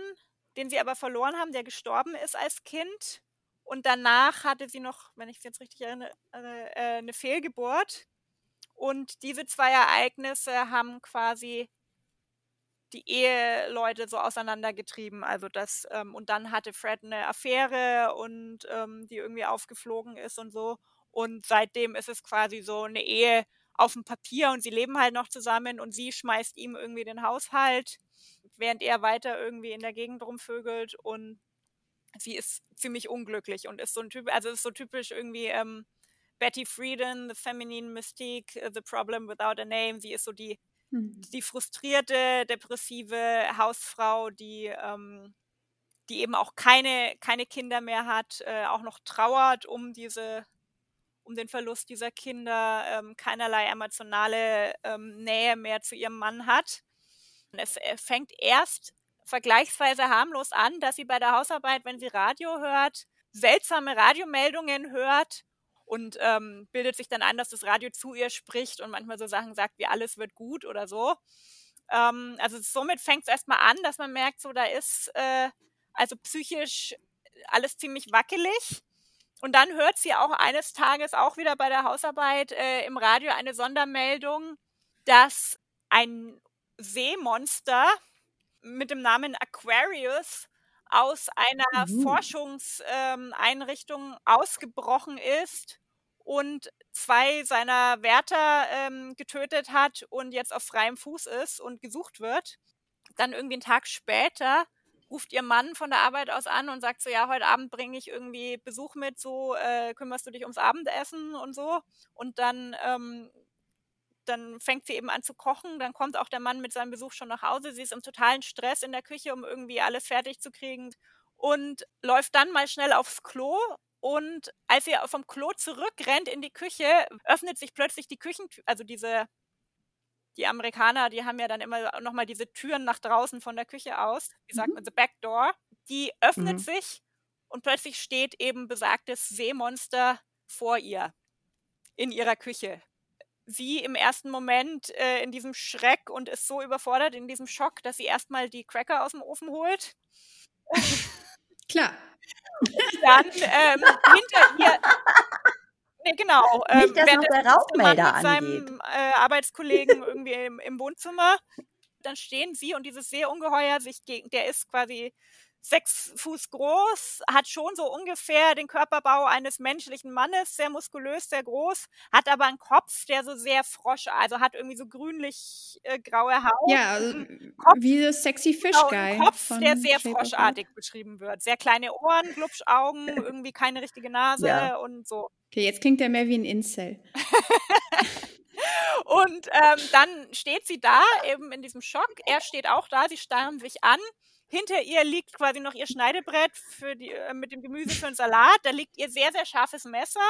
den sie aber verloren haben, der gestorben ist als Kind. Und danach hatte sie noch, wenn ich es jetzt richtig erinnere, äh, eine Fehlgeburt. Und diese zwei Ereignisse haben quasi die Eheleute so auseinandergetrieben. Also das, ähm, und dann hatte Fred eine Affäre und ähm, die irgendwie aufgeflogen ist und so. Und seitdem ist es quasi so eine Ehe auf dem Papier und sie leben halt noch zusammen und sie schmeißt ihm irgendwie den Haushalt, während er weiter irgendwie in der Gegend rumvögelt und sie ist ziemlich unglücklich und ist so ein Typ, also ist so typisch irgendwie ähm, Betty Friedan, The Feminine Mystique, uh, The Problem Without a Name. Sie ist so die, Hm. die frustrierte, depressive Hausfrau, die, ähm, die eben auch keine, keine Kinder mehr hat, äh, auch noch trauert um diese, um den Verlust dieser Kinder, ähm, keinerlei emotionale ähm, Nähe mehr zu ihrem Mann hat. Es äh, fängt erst vergleichsweise harmlos an, dass sie bei der Hausarbeit, wenn sie Radio hört, seltsame Radiomeldungen hört und ähm, bildet sich dann ein, dass das Radio zu ihr spricht und manchmal so Sachen sagt wie alles wird gut oder so. Ähm, also somit fängt es erstmal an, dass man merkt, so da ist äh, also psychisch alles ziemlich wackelig. Und dann hört sie auch eines Tages auch wieder bei der Hausarbeit äh, im Radio eine Sondermeldung, dass ein Seemonster mit dem Namen Aquarius aus einer Mhm. Forschungseinrichtung ausgebrochen ist und zwei seiner Wärter ähm, getötet hat und jetzt auf freiem Fuß ist und gesucht wird. Dann irgendwie einen Tag später ruft ihr Mann von der Arbeit aus an und sagt so, ja, heute Abend bringe ich irgendwie Besuch mit, so äh, kümmerst du dich ums Abendessen und so. Und dann, ähm, dann fängt sie eben an zu kochen. Dann kommt auch der Mann mit seinem Besuch schon nach Hause. Sie ist im totalen Stress in der Küche, um irgendwie alles fertig zu kriegen und läuft dann mal schnell aufs Klo. Und als sie vom Klo zurückrennt in die Küche, öffnet sich plötzlich die Küchentür, also diese die Amerikaner, die haben ja dann immer nochmal diese Türen nach draußen von der Küche aus. Wie sagt Mhm. man, the back door. Die öffnet Mhm. sich und plötzlich steht eben besagtes Seemonster vor ihr in ihrer Küche. sie im ersten Moment äh, in diesem Schreck und ist so überfordert in diesem Schock, dass sie erstmal die Cracker aus dem Ofen holt. Klar. Dann ähm, hinter ihr. Nee, genau. Ähm, Nicht, dass noch währenddessen der Rauchmelder mit seinem äh, Arbeitskollegen irgendwie im, im Wohnzimmer. Dann stehen sie und dieses Seeungeheuer sich gegen, der ist quasi sechs Fuß groß, hat schon so ungefähr den Körperbau eines menschlichen Mannes, sehr muskulös, sehr groß, hat aber einen Kopf, der so sehr Frosch, also hat irgendwie so grünlich äh, graue Haut. Ja, also einen Kopf, wie das Sexy Fish genau, Guy. einen Kopf, der sehr Shape froschartig beschrieben wird. Sehr kleine Ohren, Glubschaugen, irgendwie keine richtige Nase Ja. und so. Okay, jetzt klingt er mehr wie ein Incel. Und ähm, dann steht sie da, eben in diesem Schock. Er steht auch da, sie starren sich an. Hinter ihr liegt quasi noch ihr Schneidebrett für die, äh, mit dem Gemüse für den Salat. Da liegt ihr sehr, sehr scharfes Messer.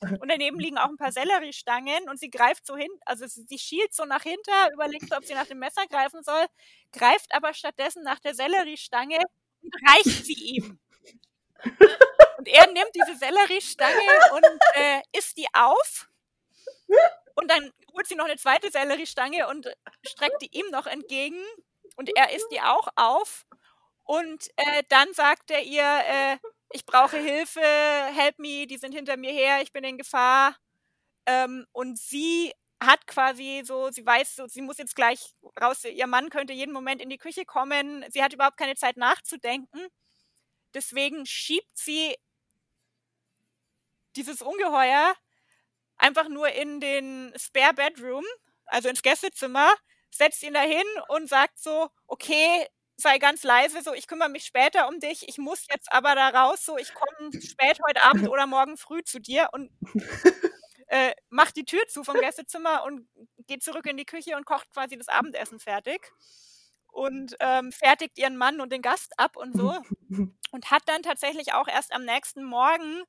Und daneben liegen auch ein paar Selleriestangen und sie greift so hin, also sie, schielt so nach hinter, überlegt, ob sie nach dem Messer greifen soll, greift aber stattdessen nach der Selleriestange und reicht sie ihm. Und er nimmt diese Selleriestange und äh, isst die auf. Und dann holt sie noch eine zweite Selleriestange und streckt die ihm noch entgegen. Und er isst die auch auf. Und äh, dann sagt er ihr, äh, ich brauche Hilfe, help me, die sind hinter mir her, ich bin in Gefahr. Ähm, und sie hat quasi so, sie weiß so, sie muss jetzt gleich raus, ihr Mann könnte jeden Moment in die Küche kommen. Sie hat überhaupt keine Zeit nachzudenken. Deswegen schiebt sie dieses Ungeheuer einfach nur in den Spare Bedroom, also ins Gästezimmer, setzt ihn dahin und sagt so, okay, sei ganz leise, so, ich kümmere mich später um dich, ich muss jetzt aber da raus, so, ich komme spät heute Abend oder morgen früh zu dir und äh, macht die Tür zu vom Gästezimmer und geht zurück in die Küche und kocht quasi das Abendessen fertig und ähm, fertigt ihren Mann und den Gast ab und so und hat dann tatsächlich auch erst am nächsten Morgen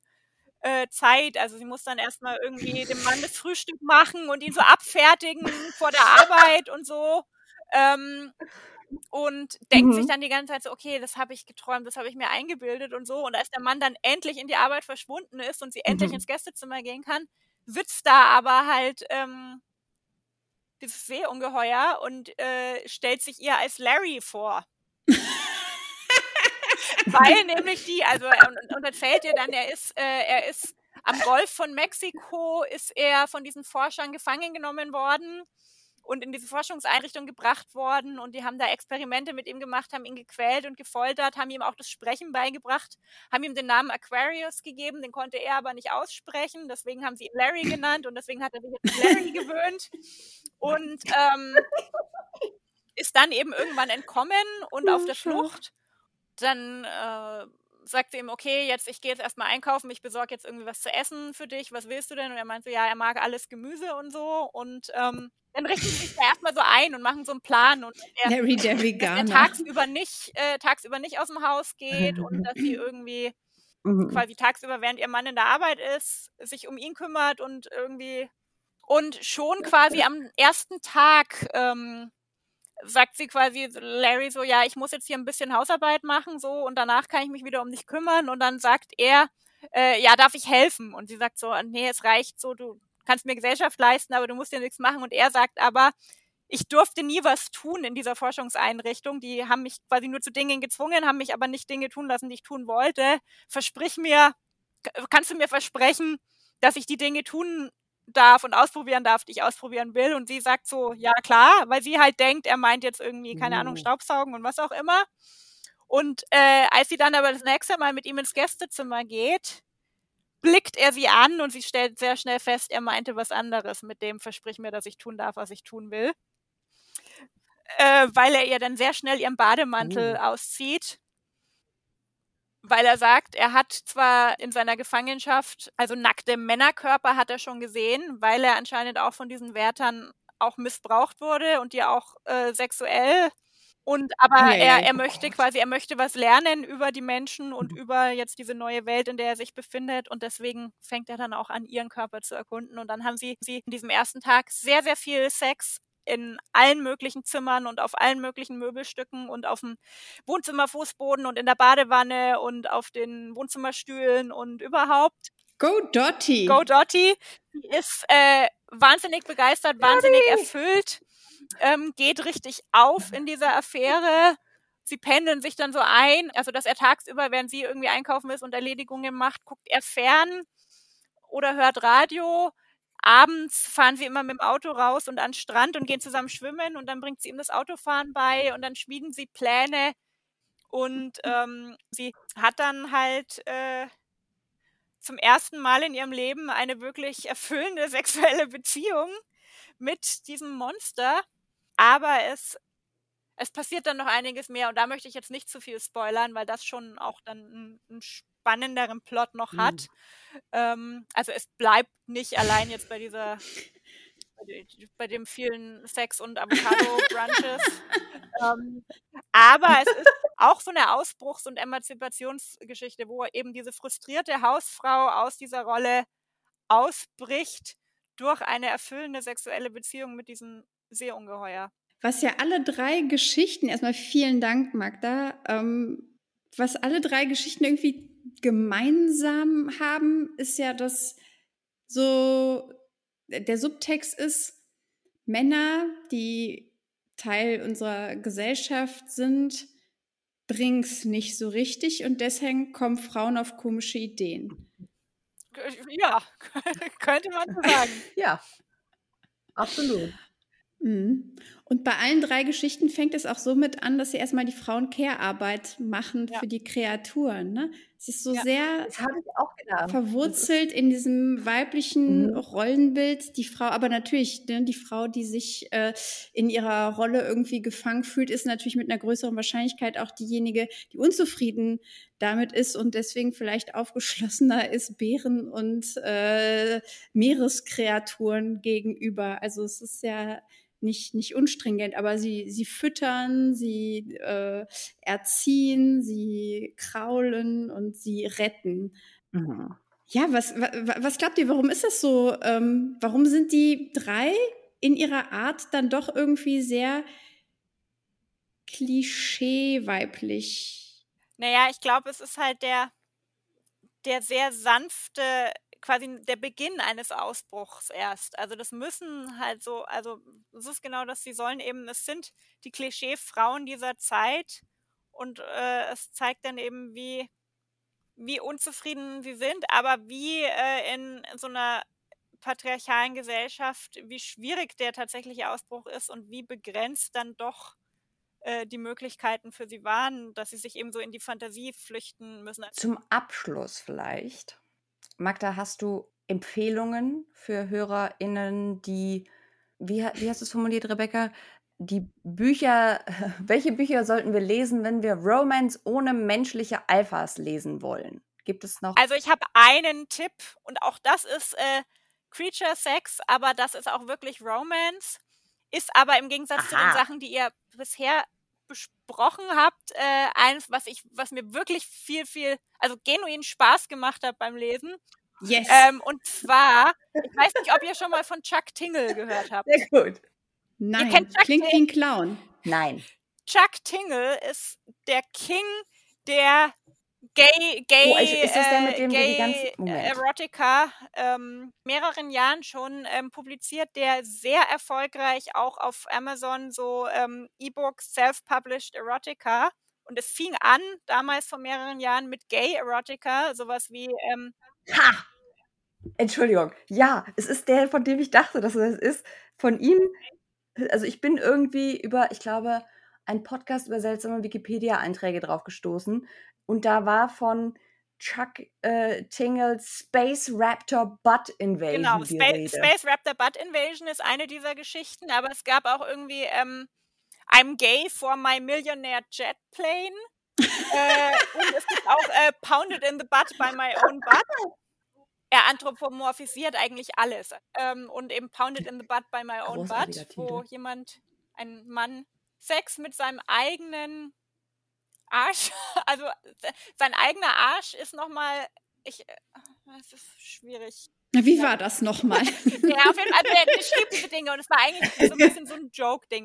äh, Zeit. Also sie muss dann erstmal irgendwie dem Mann das Frühstück machen und ihn so abfertigen vor der Arbeit und so. Ähm, und denkt sich Mhm. dann die ganze Zeit so, okay, das habe ich geträumt, das habe ich mir eingebildet und so. Und als der Mann dann endlich in die Arbeit verschwunden ist und sie endlich Mhm. ins Gästezimmer gehen kann, sitzt da aber halt ähm, dieses Seeungeheuer und äh, stellt sich ihr als Larry vor. Weil nämlich die, also und, und erzählt ihr dann, er ist, äh, er ist am Golf von Mexiko, ist er von diesen Forschern gefangen genommen worden und in diese Forschungseinrichtung gebracht worden und die haben da Experimente mit ihm gemacht, haben ihn gequält und gefoltert, haben ihm auch das Sprechen beigebracht, haben ihm den Namen Aquarius gegeben, den konnte er aber nicht aussprechen, deswegen haben sie ihn Larry genannt und deswegen hat er sich jetzt Larry gewöhnt und ähm, ist dann eben irgendwann entkommen und auf der Flucht. Dann äh, sagt sie ihm, okay, jetzt ich gehe jetzt erstmal einkaufen, ich besorge jetzt irgendwie was zu essen für dich, was willst du denn? Und er meint so, ja, er mag alles Gemüse und so. Und ähm, dann richten sie sich da erstmal so ein und machen so einen Plan und er, Larry der dass er tagsüber nicht, äh, tagsüber nicht aus dem Haus geht und dass sie irgendwie Mhm. quasi tagsüber, während ihr Mann in der Arbeit ist, sich um ihn kümmert und irgendwie und schon quasi am ersten Tag ähm, sagt sie quasi Larry so, ja, ich muss jetzt hier ein bisschen Hausarbeit machen so und danach kann ich mich wieder um dich kümmern und dann sagt er, äh, ja, darf ich helfen? Und sie sagt so, nee, es reicht so, du kannst mir Gesellschaft leisten, aber du musst dir nichts machen und er sagt aber, ich durfte nie was tun in dieser Forschungseinrichtung. Die haben mich quasi nur zu Dingen gezwungen, haben mich aber nicht Dinge tun lassen, die ich tun wollte. Versprich mir, kannst du mir versprechen, dass ich die Dinge tun darf und ausprobieren darf, die ich ausprobieren will? Und sie sagt so, ja klar, weil sie halt denkt, er meint jetzt irgendwie, keine Ahnung, Uh. Staubsaugen und was auch immer. Und äh, als sie dann aber das nächste Mal mit ihm ins Gästezimmer geht, blickt er sie an und sie stellt sehr schnell fest, er meinte was anderes mit dem Versprich mir, dass ich tun darf, was ich tun will. Äh, weil er ihr dann sehr schnell ihren Bademantel Oh. auszieht. Weil er sagt, er hat zwar in seiner Gefangenschaft, also nackte Männerkörper hat er schon gesehen, weil er anscheinend auch von diesen Wärtern auch missbraucht wurde und die auch äh, sexuell und aber Ja, ja, er, er oh möchte Gott. quasi, er möchte was lernen über die Menschen und über jetzt diese neue Welt, in der er sich befindet. Und deswegen fängt er dann auch an, ihren Körper zu erkunden. Und dann haben sie, sie in diesem ersten Tag sehr, sehr viel Sex in allen möglichen Zimmern und auf allen möglichen Möbelstücken und auf dem Wohnzimmerfußboden und in der Badewanne und auf den Wohnzimmerstühlen und überhaupt. Go Dottie. Go Dottie. Die ist äh, wahnsinnig begeistert, wahnsinnig erfüllt, ähm, geht richtig auf in dieser Affäre. Sie pendeln sich dann so ein, also dass er tagsüber, während sie irgendwie einkaufen ist und Erledigungen macht, guckt er fern oder hört Radio. Abends fahren sie immer mit dem Auto raus und an den Strand und gehen zusammen schwimmen und dann bringt sie ihm das Autofahren bei und dann schmieden sie Pläne und ähm, sie hat dann halt äh, zum ersten Mal in ihrem Leben eine wirklich erfüllende sexuelle Beziehung mit diesem Monster. Aber es, es passiert dann noch einiges mehr und da möchte ich jetzt nicht zu viel spoilern, weil das schon auch dann einen, einen spannenderen Plot noch hat. Mhm. Ähm, also es bleibt nicht allein jetzt bei dieser bei dem vielen Sex und Avocado-Brunches. ähm, aber es ist auch so eine Ausbruchs- und Emanzipationsgeschichte, wo eben diese frustrierte Hausfrau aus dieser Rolle ausbricht durch eine erfüllende sexuelle Beziehung mit diesem Seeungeheuer. Was ja alle drei Geschichten, erstmal vielen Dank, Magda, ähm, was alle drei Geschichten irgendwie gemeinsam haben, ist ja, dass so der Subtext ist, Männer, die Teil unserer Gesellschaft sind, bring's nicht so richtig und deswegen kommen Frauen auf komische Ideen. Ja, könnte man so sagen. ja, absolut. Mhm. Und bei allen drei Geschichten fängt es auch so mit an, dass sie erstmal die Frauen Care-Arbeit machen ja. für die Kreaturen. Ne? Es ist so ja, sehr verwurzelt in diesem weiblichen mhm. Rollenbild. Die Frau, aber natürlich, ne, die Frau, die sich äh, in ihrer Rolle irgendwie gefangen fühlt, ist natürlich mit einer größeren Wahrscheinlichkeit auch diejenige, die unzufrieden damit ist und deswegen vielleicht aufgeschlossener ist Bären und äh, Meereskreaturen gegenüber. Also es ist ja nicht, nicht unstringent, aber sie, sie füttern, sie äh, erziehen, sie kraulen und sie retten. Mhm. Ja, was, was, was glaubt ihr, warum ist das so? Ähm, warum sind die drei in ihrer Art dann doch irgendwie sehr klischee-weiblich? Naja, ich glaube, es ist halt der, der sehr sanfte quasi der Beginn eines Ausbruchs erst. Also das müssen halt so, also es ist genau das, sie sollen eben, es sind die Klischee-Frauen dieser Zeit und äh, es zeigt dann eben, wie, wie unzufrieden sie sind, aber wie äh, in, so einer patriarchalen Gesellschaft, wie schwierig der tatsächliche Ausbruch ist und wie begrenzt dann doch äh, die Möglichkeiten für sie waren, dass sie sich eben so in die Fantasie flüchten müssen. Zum Abschluss vielleicht Magda, hast du Empfehlungen für HörerInnen, die, wie, wie hast du es formuliert, Rebecca? Die Bücher, welche Bücher sollten wir lesen, wenn wir Romance ohne menschliche Alphas lesen wollen? Gibt es noch? Also ich habe einen Tipp und auch das ist äh, Creature Sex, aber das ist auch wirklich Romance. Ist aber im Gegensatz Aha. zu den Sachen, die ihr bisher besprochen habt, äh, eins, was ich, was mir wirklich viel, viel, also genuin Spaß gemacht hat beim Lesen. Yes. Ähm, und zwar, ich weiß nicht, ob ihr schon mal von Chuck Tingle gehört habt. Sehr gut. Nein, klingt wie ein Clown. Nein. Chuck Tingle ist der King der Gay, Gay, oh, ist das der mit dem Gay die ganzen, Erotica ähm, mehreren Jahren schon ähm, publiziert, der sehr erfolgreich auch auf Amazon so ähm, E-Book Self-Published Erotica und es fing an damals vor mehreren Jahren mit Gay Erotica, sowas wie ähm, Ha! Entschuldigung. Ja, es ist der, von dem ich dachte, dass es ist. Von ihm, also ich bin irgendwie über, ich glaube, ein Podcast über seltsame Wikipedia-Einträge drauf gestoßen. Und da war von Chuck äh, Tingles Space Raptor Butt Invasion. Genau, Space, Space, Raptor Butt Invasion ist eine dieser Geschichten, aber es gab auch irgendwie ähm, I'm gay for my millionaire jet plane. äh, und es gibt auch äh, Pounded in the Butt by my own butt. Er anthropomorphisiert eigentlich alles. Ähm, und eben Pounded in the Butt by my own butt, wo jemand, ein Mann, Sex mit seinem eigenen Arsch, also sein eigener Arsch ist nochmal, ich, äh, es ist schwierig. Wie war das nochmal? ja, auf jeden Fall, also er, er schrieb diese Dinge und es war eigentlich so ein bisschen so ein Joke-Ding.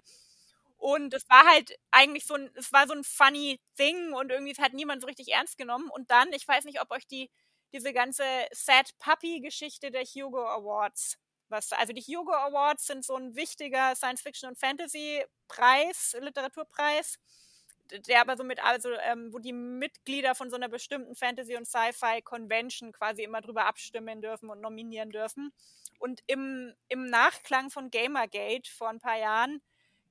Und es war halt eigentlich so ein, es war so ein funny Ding und irgendwie hat niemand so richtig ernst genommen. Und dann, ich weiß nicht, ob euch die, diese ganze Sad Puppy Geschichte der Hugo Awards Was, also die Hugo Awards sind so ein wichtiger Science-Fiction- und Fantasy-Preis, Literaturpreis, der aber so mit, also ähm, wo die Mitglieder von so einer bestimmten Fantasy- und Sci-Fi-Convention quasi immer drüber abstimmen dürfen und nominieren dürfen. Und im, im Nachklang von Gamergate vor ein paar Jahren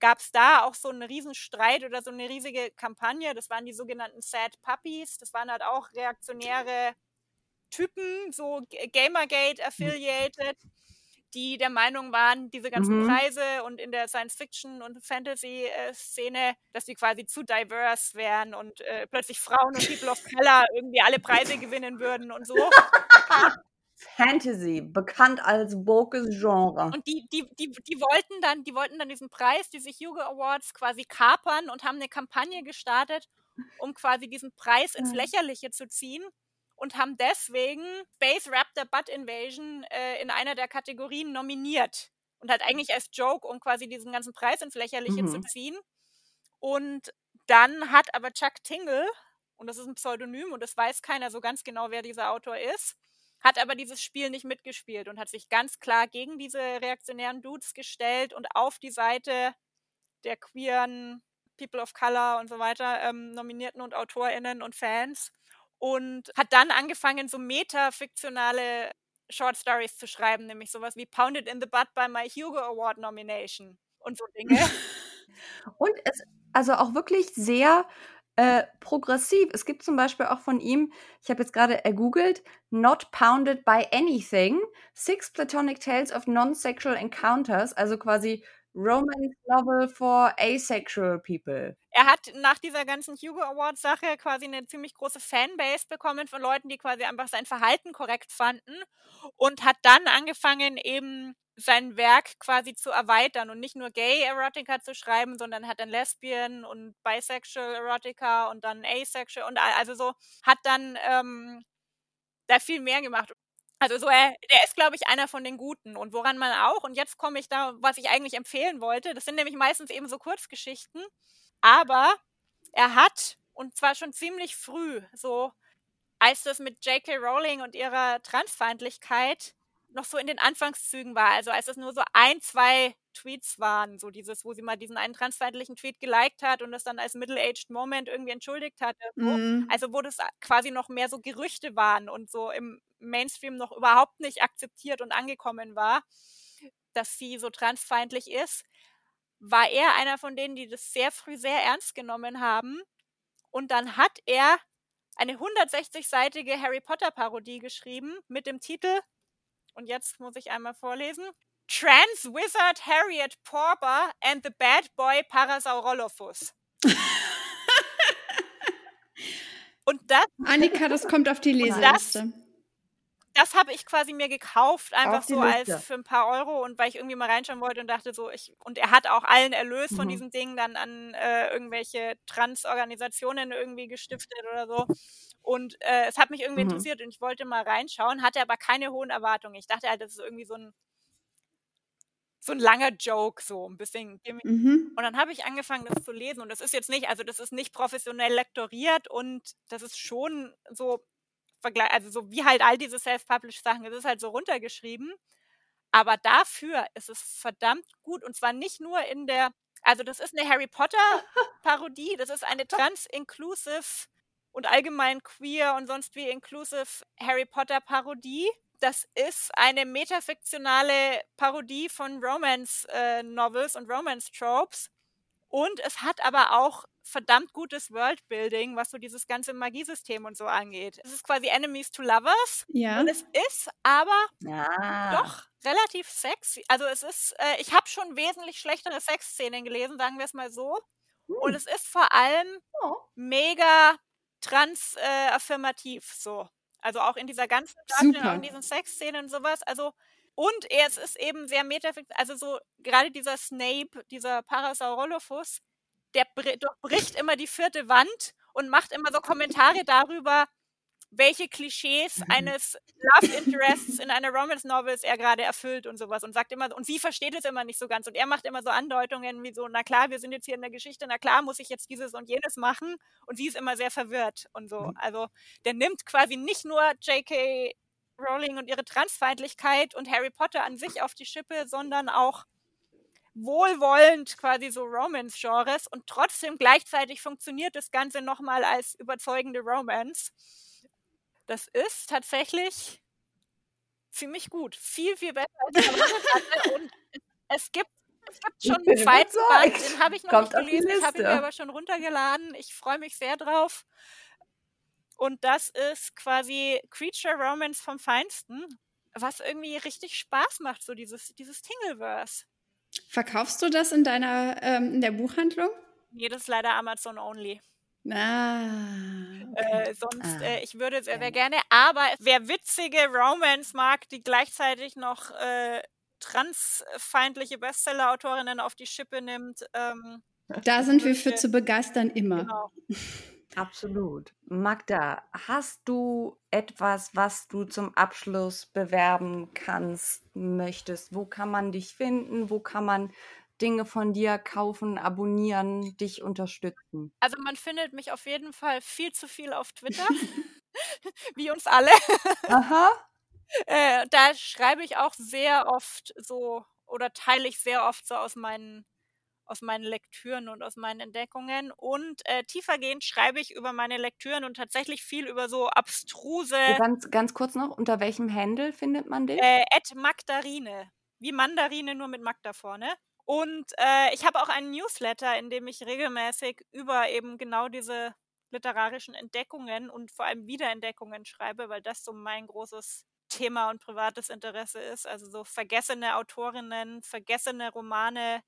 gab es da auch so einen riesen Streit oder so eine riesige Kampagne. Das waren die sogenannten Sad Puppies. Das waren halt auch reaktionäre Typen, so Gamergate-affiliated, die der Meinung waren, diese ganzen Mhm. Preise und in der Science-Fiction- und Fantasy-Szene, dass die quasi zu diverse wären und äh, plötzlich Frauen und People of Color irgendwie alle Preise gewinnen würden und so. Fantasy, bekannt als wokes Genre. Und die, die, die, die wollten dann, die wollten dann diesen Preis, diese Hugo Awards quasi kapern und haben eine Kampagne gestartet, um quasi diesen Preis ins. Lächerliche zu ziehen und haben deswegen Space Raptor Butt Invasion äh, in einer der Kategorien nominiert. Und halt eigentlich als Joke, um quasi diesen ganzen Preis ins Lächerliche zu Mhm. ziehen. Und dann hat aber Chuck Tingle, und das ist ein Pseudonym und das weiß keiner so ganz genau, wer dieser Autor ist, hat aber dieses Spiel nicht mitgespielt und hat sich ganz klar gegen diese reaktionären Dudes gestellt und auf die Seite der queeren People of Color und so weiter ähm, Nominierten und AutorInnen und Fans und hat dann angefangen, so metafiktionale Short Stories zu schreiben, nämlich sowas wie Pounded in the Butt by my Hugo Award Nomination und so Dinge. Und es, also auch wirklich sehr äh, progressiv. Es gibt zum Beispiel auch von ihm, ich habe jetzt gerade ergoogelt, Not Pounded by Anything, Six Platonic Tales of Non-Sexual Encounters, also quasi Romance Novel for Asexual People. er hat nach dieser ganzen Hugo Awards Sache quasi eine ziemlich große Fanbase bekommen von Leuten, die quasi einfach sein Verhalten korrekt fanden und hat dann angefangen eben sein Werk quasi zu erweitern und nicht nur Gay Erotica zu schreiben, sondern hat dann Lesbian und Bisexual Erotica und dann Asexual und also so hat dann ähm, da viel mehr gemacht. Also so, er, der ist, glaube ich, einer von den Guten. Und woran man auch, und jetzt komme ich da, was ich eigentlich empfehlen wollte, das sind nämlich meistens eben so Kurzgeschichten, aber er hat, und zwar schon ziemlich früh, so als das mit J.K. Rowling und ihrer Transfeindlichkeit noch so in den Anfangszügen war, also als es nur so ein, zwei Tweets waren, so dieses, wo sie mal diesen einen transfeindlichen Tweet geliked hat und das dann als Middle-Aged Moment irgendwie entschuldigt hatte. So. Mhm. Also wo das quasi noch mehr so Gerüchte waren und so im Mainstream noch überhaupt nicht akzeptiert und angekommen war, dass sie so transfeindlich ist, war er einer von denen, die das sehr früh sehr ernst genommen haben. Und dann hat er eine 160-seitige Harry Potter-Parodie geschrieben mit dem Titel, und jetzt muss ich einmal vorlesen, Trans Wizard Harriet Porber and the Bad Boy Parasaurolophus. und das Annika, das kommt auf die Leseliste. das habe ich quasi mir gekauft, einfach so als Liste. für ein paar Euro und weil ich irgendwie mal reinschauen wollte und dachte so, ich, und er hat auch allen Erlös von Mhm. diesem Ding dann an äh, irgendwelche Trans-Organisationen irgendwie gestiftet oder so. Und äh, es hat mich irgendwie Mhm. interessiert und ich wollte mal reinschauen, hatte aber keine hohen Erwartungen. Ich dachte halt, das ist irgendwie so ein so ein langer Joke, so ein bisschen. Mhm. Und dann habe ich angefangen, das zu lesen. Und das ist jetzt nicht, also das ist nicht professionell lektoriert und das ist schon so, vergle- also so wie halt all diese Self-Published Sachen, es ist halt so runtergeschrieben. Aber dafür ist es verdammt gut. Und zwar nicht nur in der, also das ist eine Harry Potter-Parodie, das ist eine trans-inclusive und allgemein queer und sonst wie inclusive Harry Potter-Parodie. Das ist eine metafiktionale Parodie von Romance-Novels und Romance-Tropes. Und es hat aber auch verdammt gutes Worldbuilding, was so dieses ganze Magiesystem und so angeht. Es ist quasi Enemies to Lovers. Ja. Und es ist aber Ja. doch relativ sexy. Also es ist, äh, ich habe schon wesentlich schlechtere Sexszenen gelesen, sagen wir es mal so. Und Hm. es ist vor allem Oh. mega trans-affirmativ so. Also auch in dieser ganzen Darstellung, in diesen Sexszenen und sowas. Also und er, es ist eben sehr metafik, also so gerade dieser Snape, dieser Parasaurolophus, der br- durchbricht immer die vierte Wand und macht immer so Kommentare darüber, welche Klischees eines Love Interests in einer Romance Novel er gerade erfüllt und sowas und sagt immer, und sie versteht es immer nicht so ganz und er macht immer so Andeutungen wie so, na klar, wir sind jetzt hier in der Geschichte, na klar, muss ich jetzt dieses und jenes machen und sie ist immer sehr verwirrt und so. Also der nimmt quasi nicht nur J.K. Rowling und ihre Transfeindlichkeit und Harry Potter an sich auf die Schippe, sondern auch wohlwollend quasi so Romance-Genres und trotzdem gleichzeitig funktioniert das Ganze nochmal als überzeugende Romance. Das ist tatsächlich ziemlich gut. Viel, viel besser als ich. Und es gibt, es gibt schon einen zweiten Band, den habe ich noch Kommt nicht gelesen, ich habe Liste. mir aber schon runtergeladen. Ich freue mich sehr drauf. Und das ist quasi Creature Romance vom Feinsten, was irgendwie richtig Spaß macht, so dieses, dieses Tingleverse. Verkaufst du das in deiner, ähm, in der Buchhandlung? Nee, das ist leider Amazon only. Ah, okay. Äh, sonst, Ah, äh, ich würde sehr, sehr gerne. Aber wer witzige Romance mag, die gleichzeitig noch äh, transfeindliche Bestseller-Autorinnen auf die Schippe nimmt, ähm, da sind wir für zu begeistern immer. genau. Absolut. Magda, hast du etwas, was du zum Abschluss bewerben kannst, möchtest? Wo kann man dich finden? Wo kann man Dinge von dir kaufen, abonnieren, dich unterstützen? Also man findet mich auf jeden Fall viel zu viel auf Twitter, wie uns alle. Aha. Äh, da schreibe ich auch sehr oft so oder teile ich sehr oft so aus meinen aus meinen Lektüren und aus meinen Entdeckungen. Und äh, tiefergehend schreibe ich über meine Lektüren und tatsächlich viel über so abstruse ganz, ganz kurz noch, unter welchem Handle findet man dich? äh, Magdarine. Wie Mandarine, nur mit Magda vorne. Und äh, ich habe auch einen Newsletter, in dem ich regelmäßig über eben genau diese literarischen Entdeckungen und vor allem Wiederentdeckungen schreibe, weil das so mein großes Thema und privates Interesse ist. Also so vergessene Autorinnen, vergessene Romane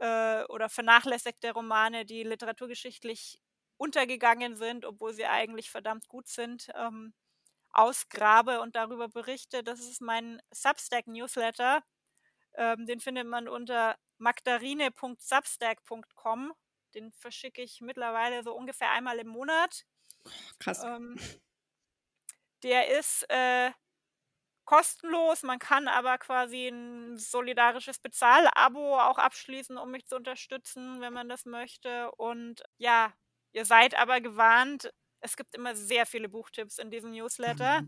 äh, oder vernachlässigte Romane, die literaturgeschichtlich untergegangen sind, obwohl sie eigentlich verdammt gut sind, ähm, ausgrabe und darüber berichte. Das ist mein Substack-Newsletter. Ähm, den findet man unter magdarine.substack.com. Den verschicke ich mittlerweile so ungefähr einmal im Monat. Krass. Ähm, der ist äh, kostenlos. Man kann aber quasi ein solidarisches Bezahlabo auch abschließen, um mich zu unterstützen, wenn man das möchte. Und ja, ihr seid aber gewarnt. Es gibt immer sehr viele Buchtipps in diesem Newsletter.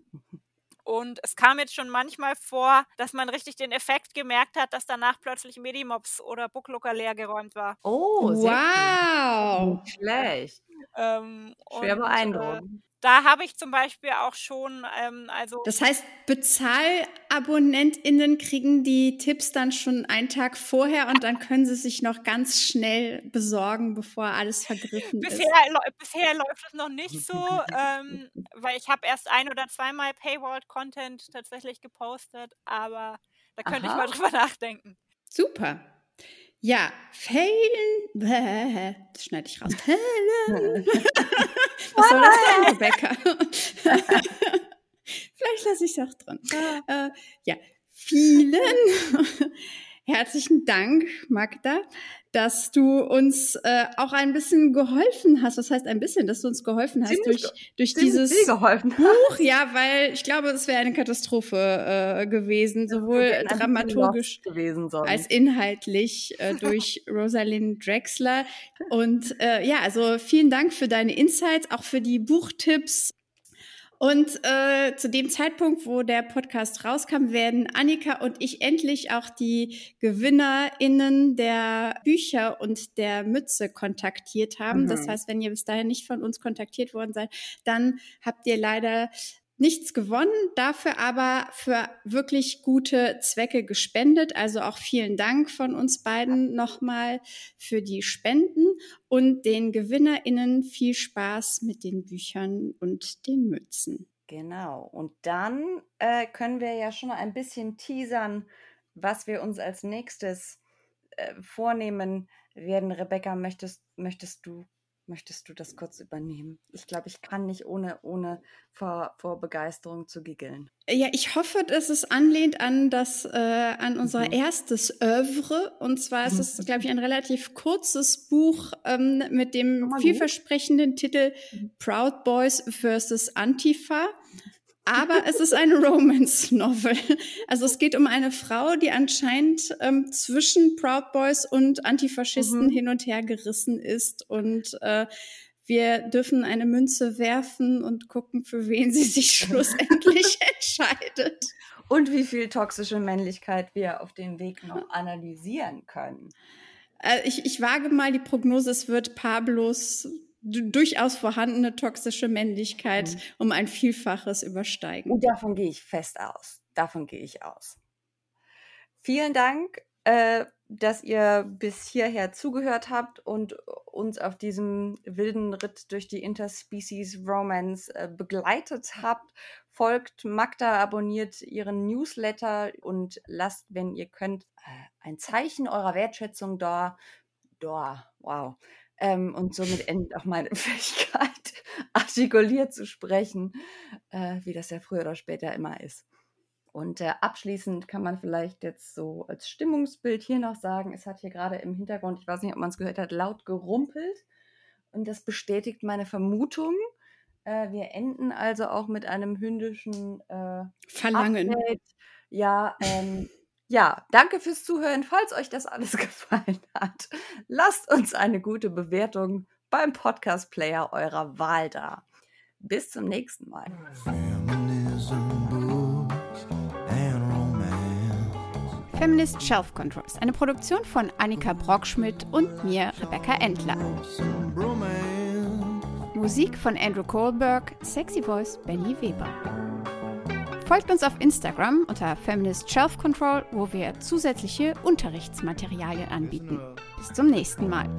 Und es kam jetzt schon manchmal vor, dass man richtig den Effekt gemerkt hat, dass danach plötzlich Medimobs oder Booklooker leergeräumt war. Oh, sehr wow. gut. Nicht schlecht. Ähm, Schwer und, beeindruckend. Da habe ich zum Beispiel auch schon, ähm, also Das heißt, BezahlabonnentInnen kriegen die Tipps dann schon einen Tag vorher und dann können sie sich noch ganz schnell besorgen, bevor alles vergriffen ist. bisher, läu- bisher läuft es noch nicht so, ähm, weil ich habe erst ein oder zweimal Paywall-Content tatsächlich gepostet, aber da könnte ich Aha. mal drüber nachdenken. Super. Ja, Fällen. Bäh, Das schneide ich raus. Was soll das denn, Rebecca? Vielleicht lasse ich es auch drin. Äh, ja, vielen herzlichen Dank, Magda, dass du uns äh, auch ein bisschen geholfen hast. Was heißt ein bisschen, dass du uns geholfen hast Ziemlich durch, durch dieses. Buch? Ja, weil ich glaube, es wäre eine Katastrophe äh, gewesen, sowohl dramaturgisch gewesen als inhaltlich äh, durch Rosalind Drexler. Und äh, ja, also vielen Dank für deine Insights, auch für die Buchtipps. Und äh, zu dem Zeitpunkt, wo der Podcast rauskam, werden Annika und ich endlich auch die GewinnerInnen der Bücher und der Mütze kontaktiert haben. Mhm. Das heißt, wenn ihr bis dahin nicht von uns kontaktiert worden seid, dann habt ihr leider nichts gewonnen, dafür aber für wirklich gute Zwecke gespendet. Also auch vielen Dank von uns beiden nochmal für die Spenden und den GewinnerInnen viel Spaß mit den Büchern und den Mützen. Genau. Und dann äh, können wir ja schon ein bisschen teasern, was wir uns als nächstes äh, vornehmen werden. Rebecca, möchtest, möchtest du möchtest du das kurz übernehmen? Ich glaube, ich kann nicht ohne, ohne vor, vor Begeisterung zu giggeln. Ja, ich hoffe, dass es anlehnt an das, äh, an unser Mhm. erstes Oeuvre. Und zwar ist es, glaube ich, ein relativ kurzes Buch ähm, mit dem vielversprechenden Titel Proud Boys versus Antifa. Aber es ist eine Romance-Novel. Also es geht um eine Frau, die anscheinend ähm, zwischen Proud Boys und Antifaschisten Mhm. hin und her gerissen ist. Und äh, wir dürfen eine Münze werfen und gucken, für wen sie sich schlussendlich entscheidet. und wie viel toxische Männlichkeit wir auf dem Weg noch analysieren können. Äh, ich, ich wage mal die Prognose, es wird Pablos durchaus vorhandene toxische Männlichkeit mhm. um ein Vielfaches übersteigen. Und davon gehe ich fest aus. Davon gehe ich aus. Vielen Dank, äh, dass ihr bis hierher zugehört habt und uns auf diesem wilden Ritt durch die Interspecies Romance äh, begleitet habt. Folgt Magda, abonniert ihren Newsletter und lasst, wenn ihr könnt, äh, ein Zeichen eurer Wertschätzung da. Da, wow. Ähm, und somit endet auch meine Fähigkeit, artikuliert zu sprechen, äh, wie das ja früher oder später immer ist. Und äh, abschließend kann man vielleicht jetzt so als Stimmungsbild hier noch sagen, es hat hier gerade im Hintergrund, ich weiß nicht, ob man es gehört hat, laut gerumpelt. Und das bestätigt meine Vermutung. Äh, wir enden also auch mit einem hündischen äh, Verlangen. Update. Ja, ähm, ja, danke fürs Zuhören. Falls euch das alles gefallen hat, lasst uns eine gute Bewertung beim Podcast-Player eurer Wahl da. Bis zum nächsten Mal. Feminist Shelf Control ist eine Produktion von Annika Brockschmidt und mir, Rebecca Endler. Musik von Andrew Kohlberg, Sexy Voice Benny Weber. Folgt uns auf Instagram unter Feminist Shelf Control, wo wir zusätzliche Unterrichtsmaterialien anbieten. Bis zum nächsten Mal.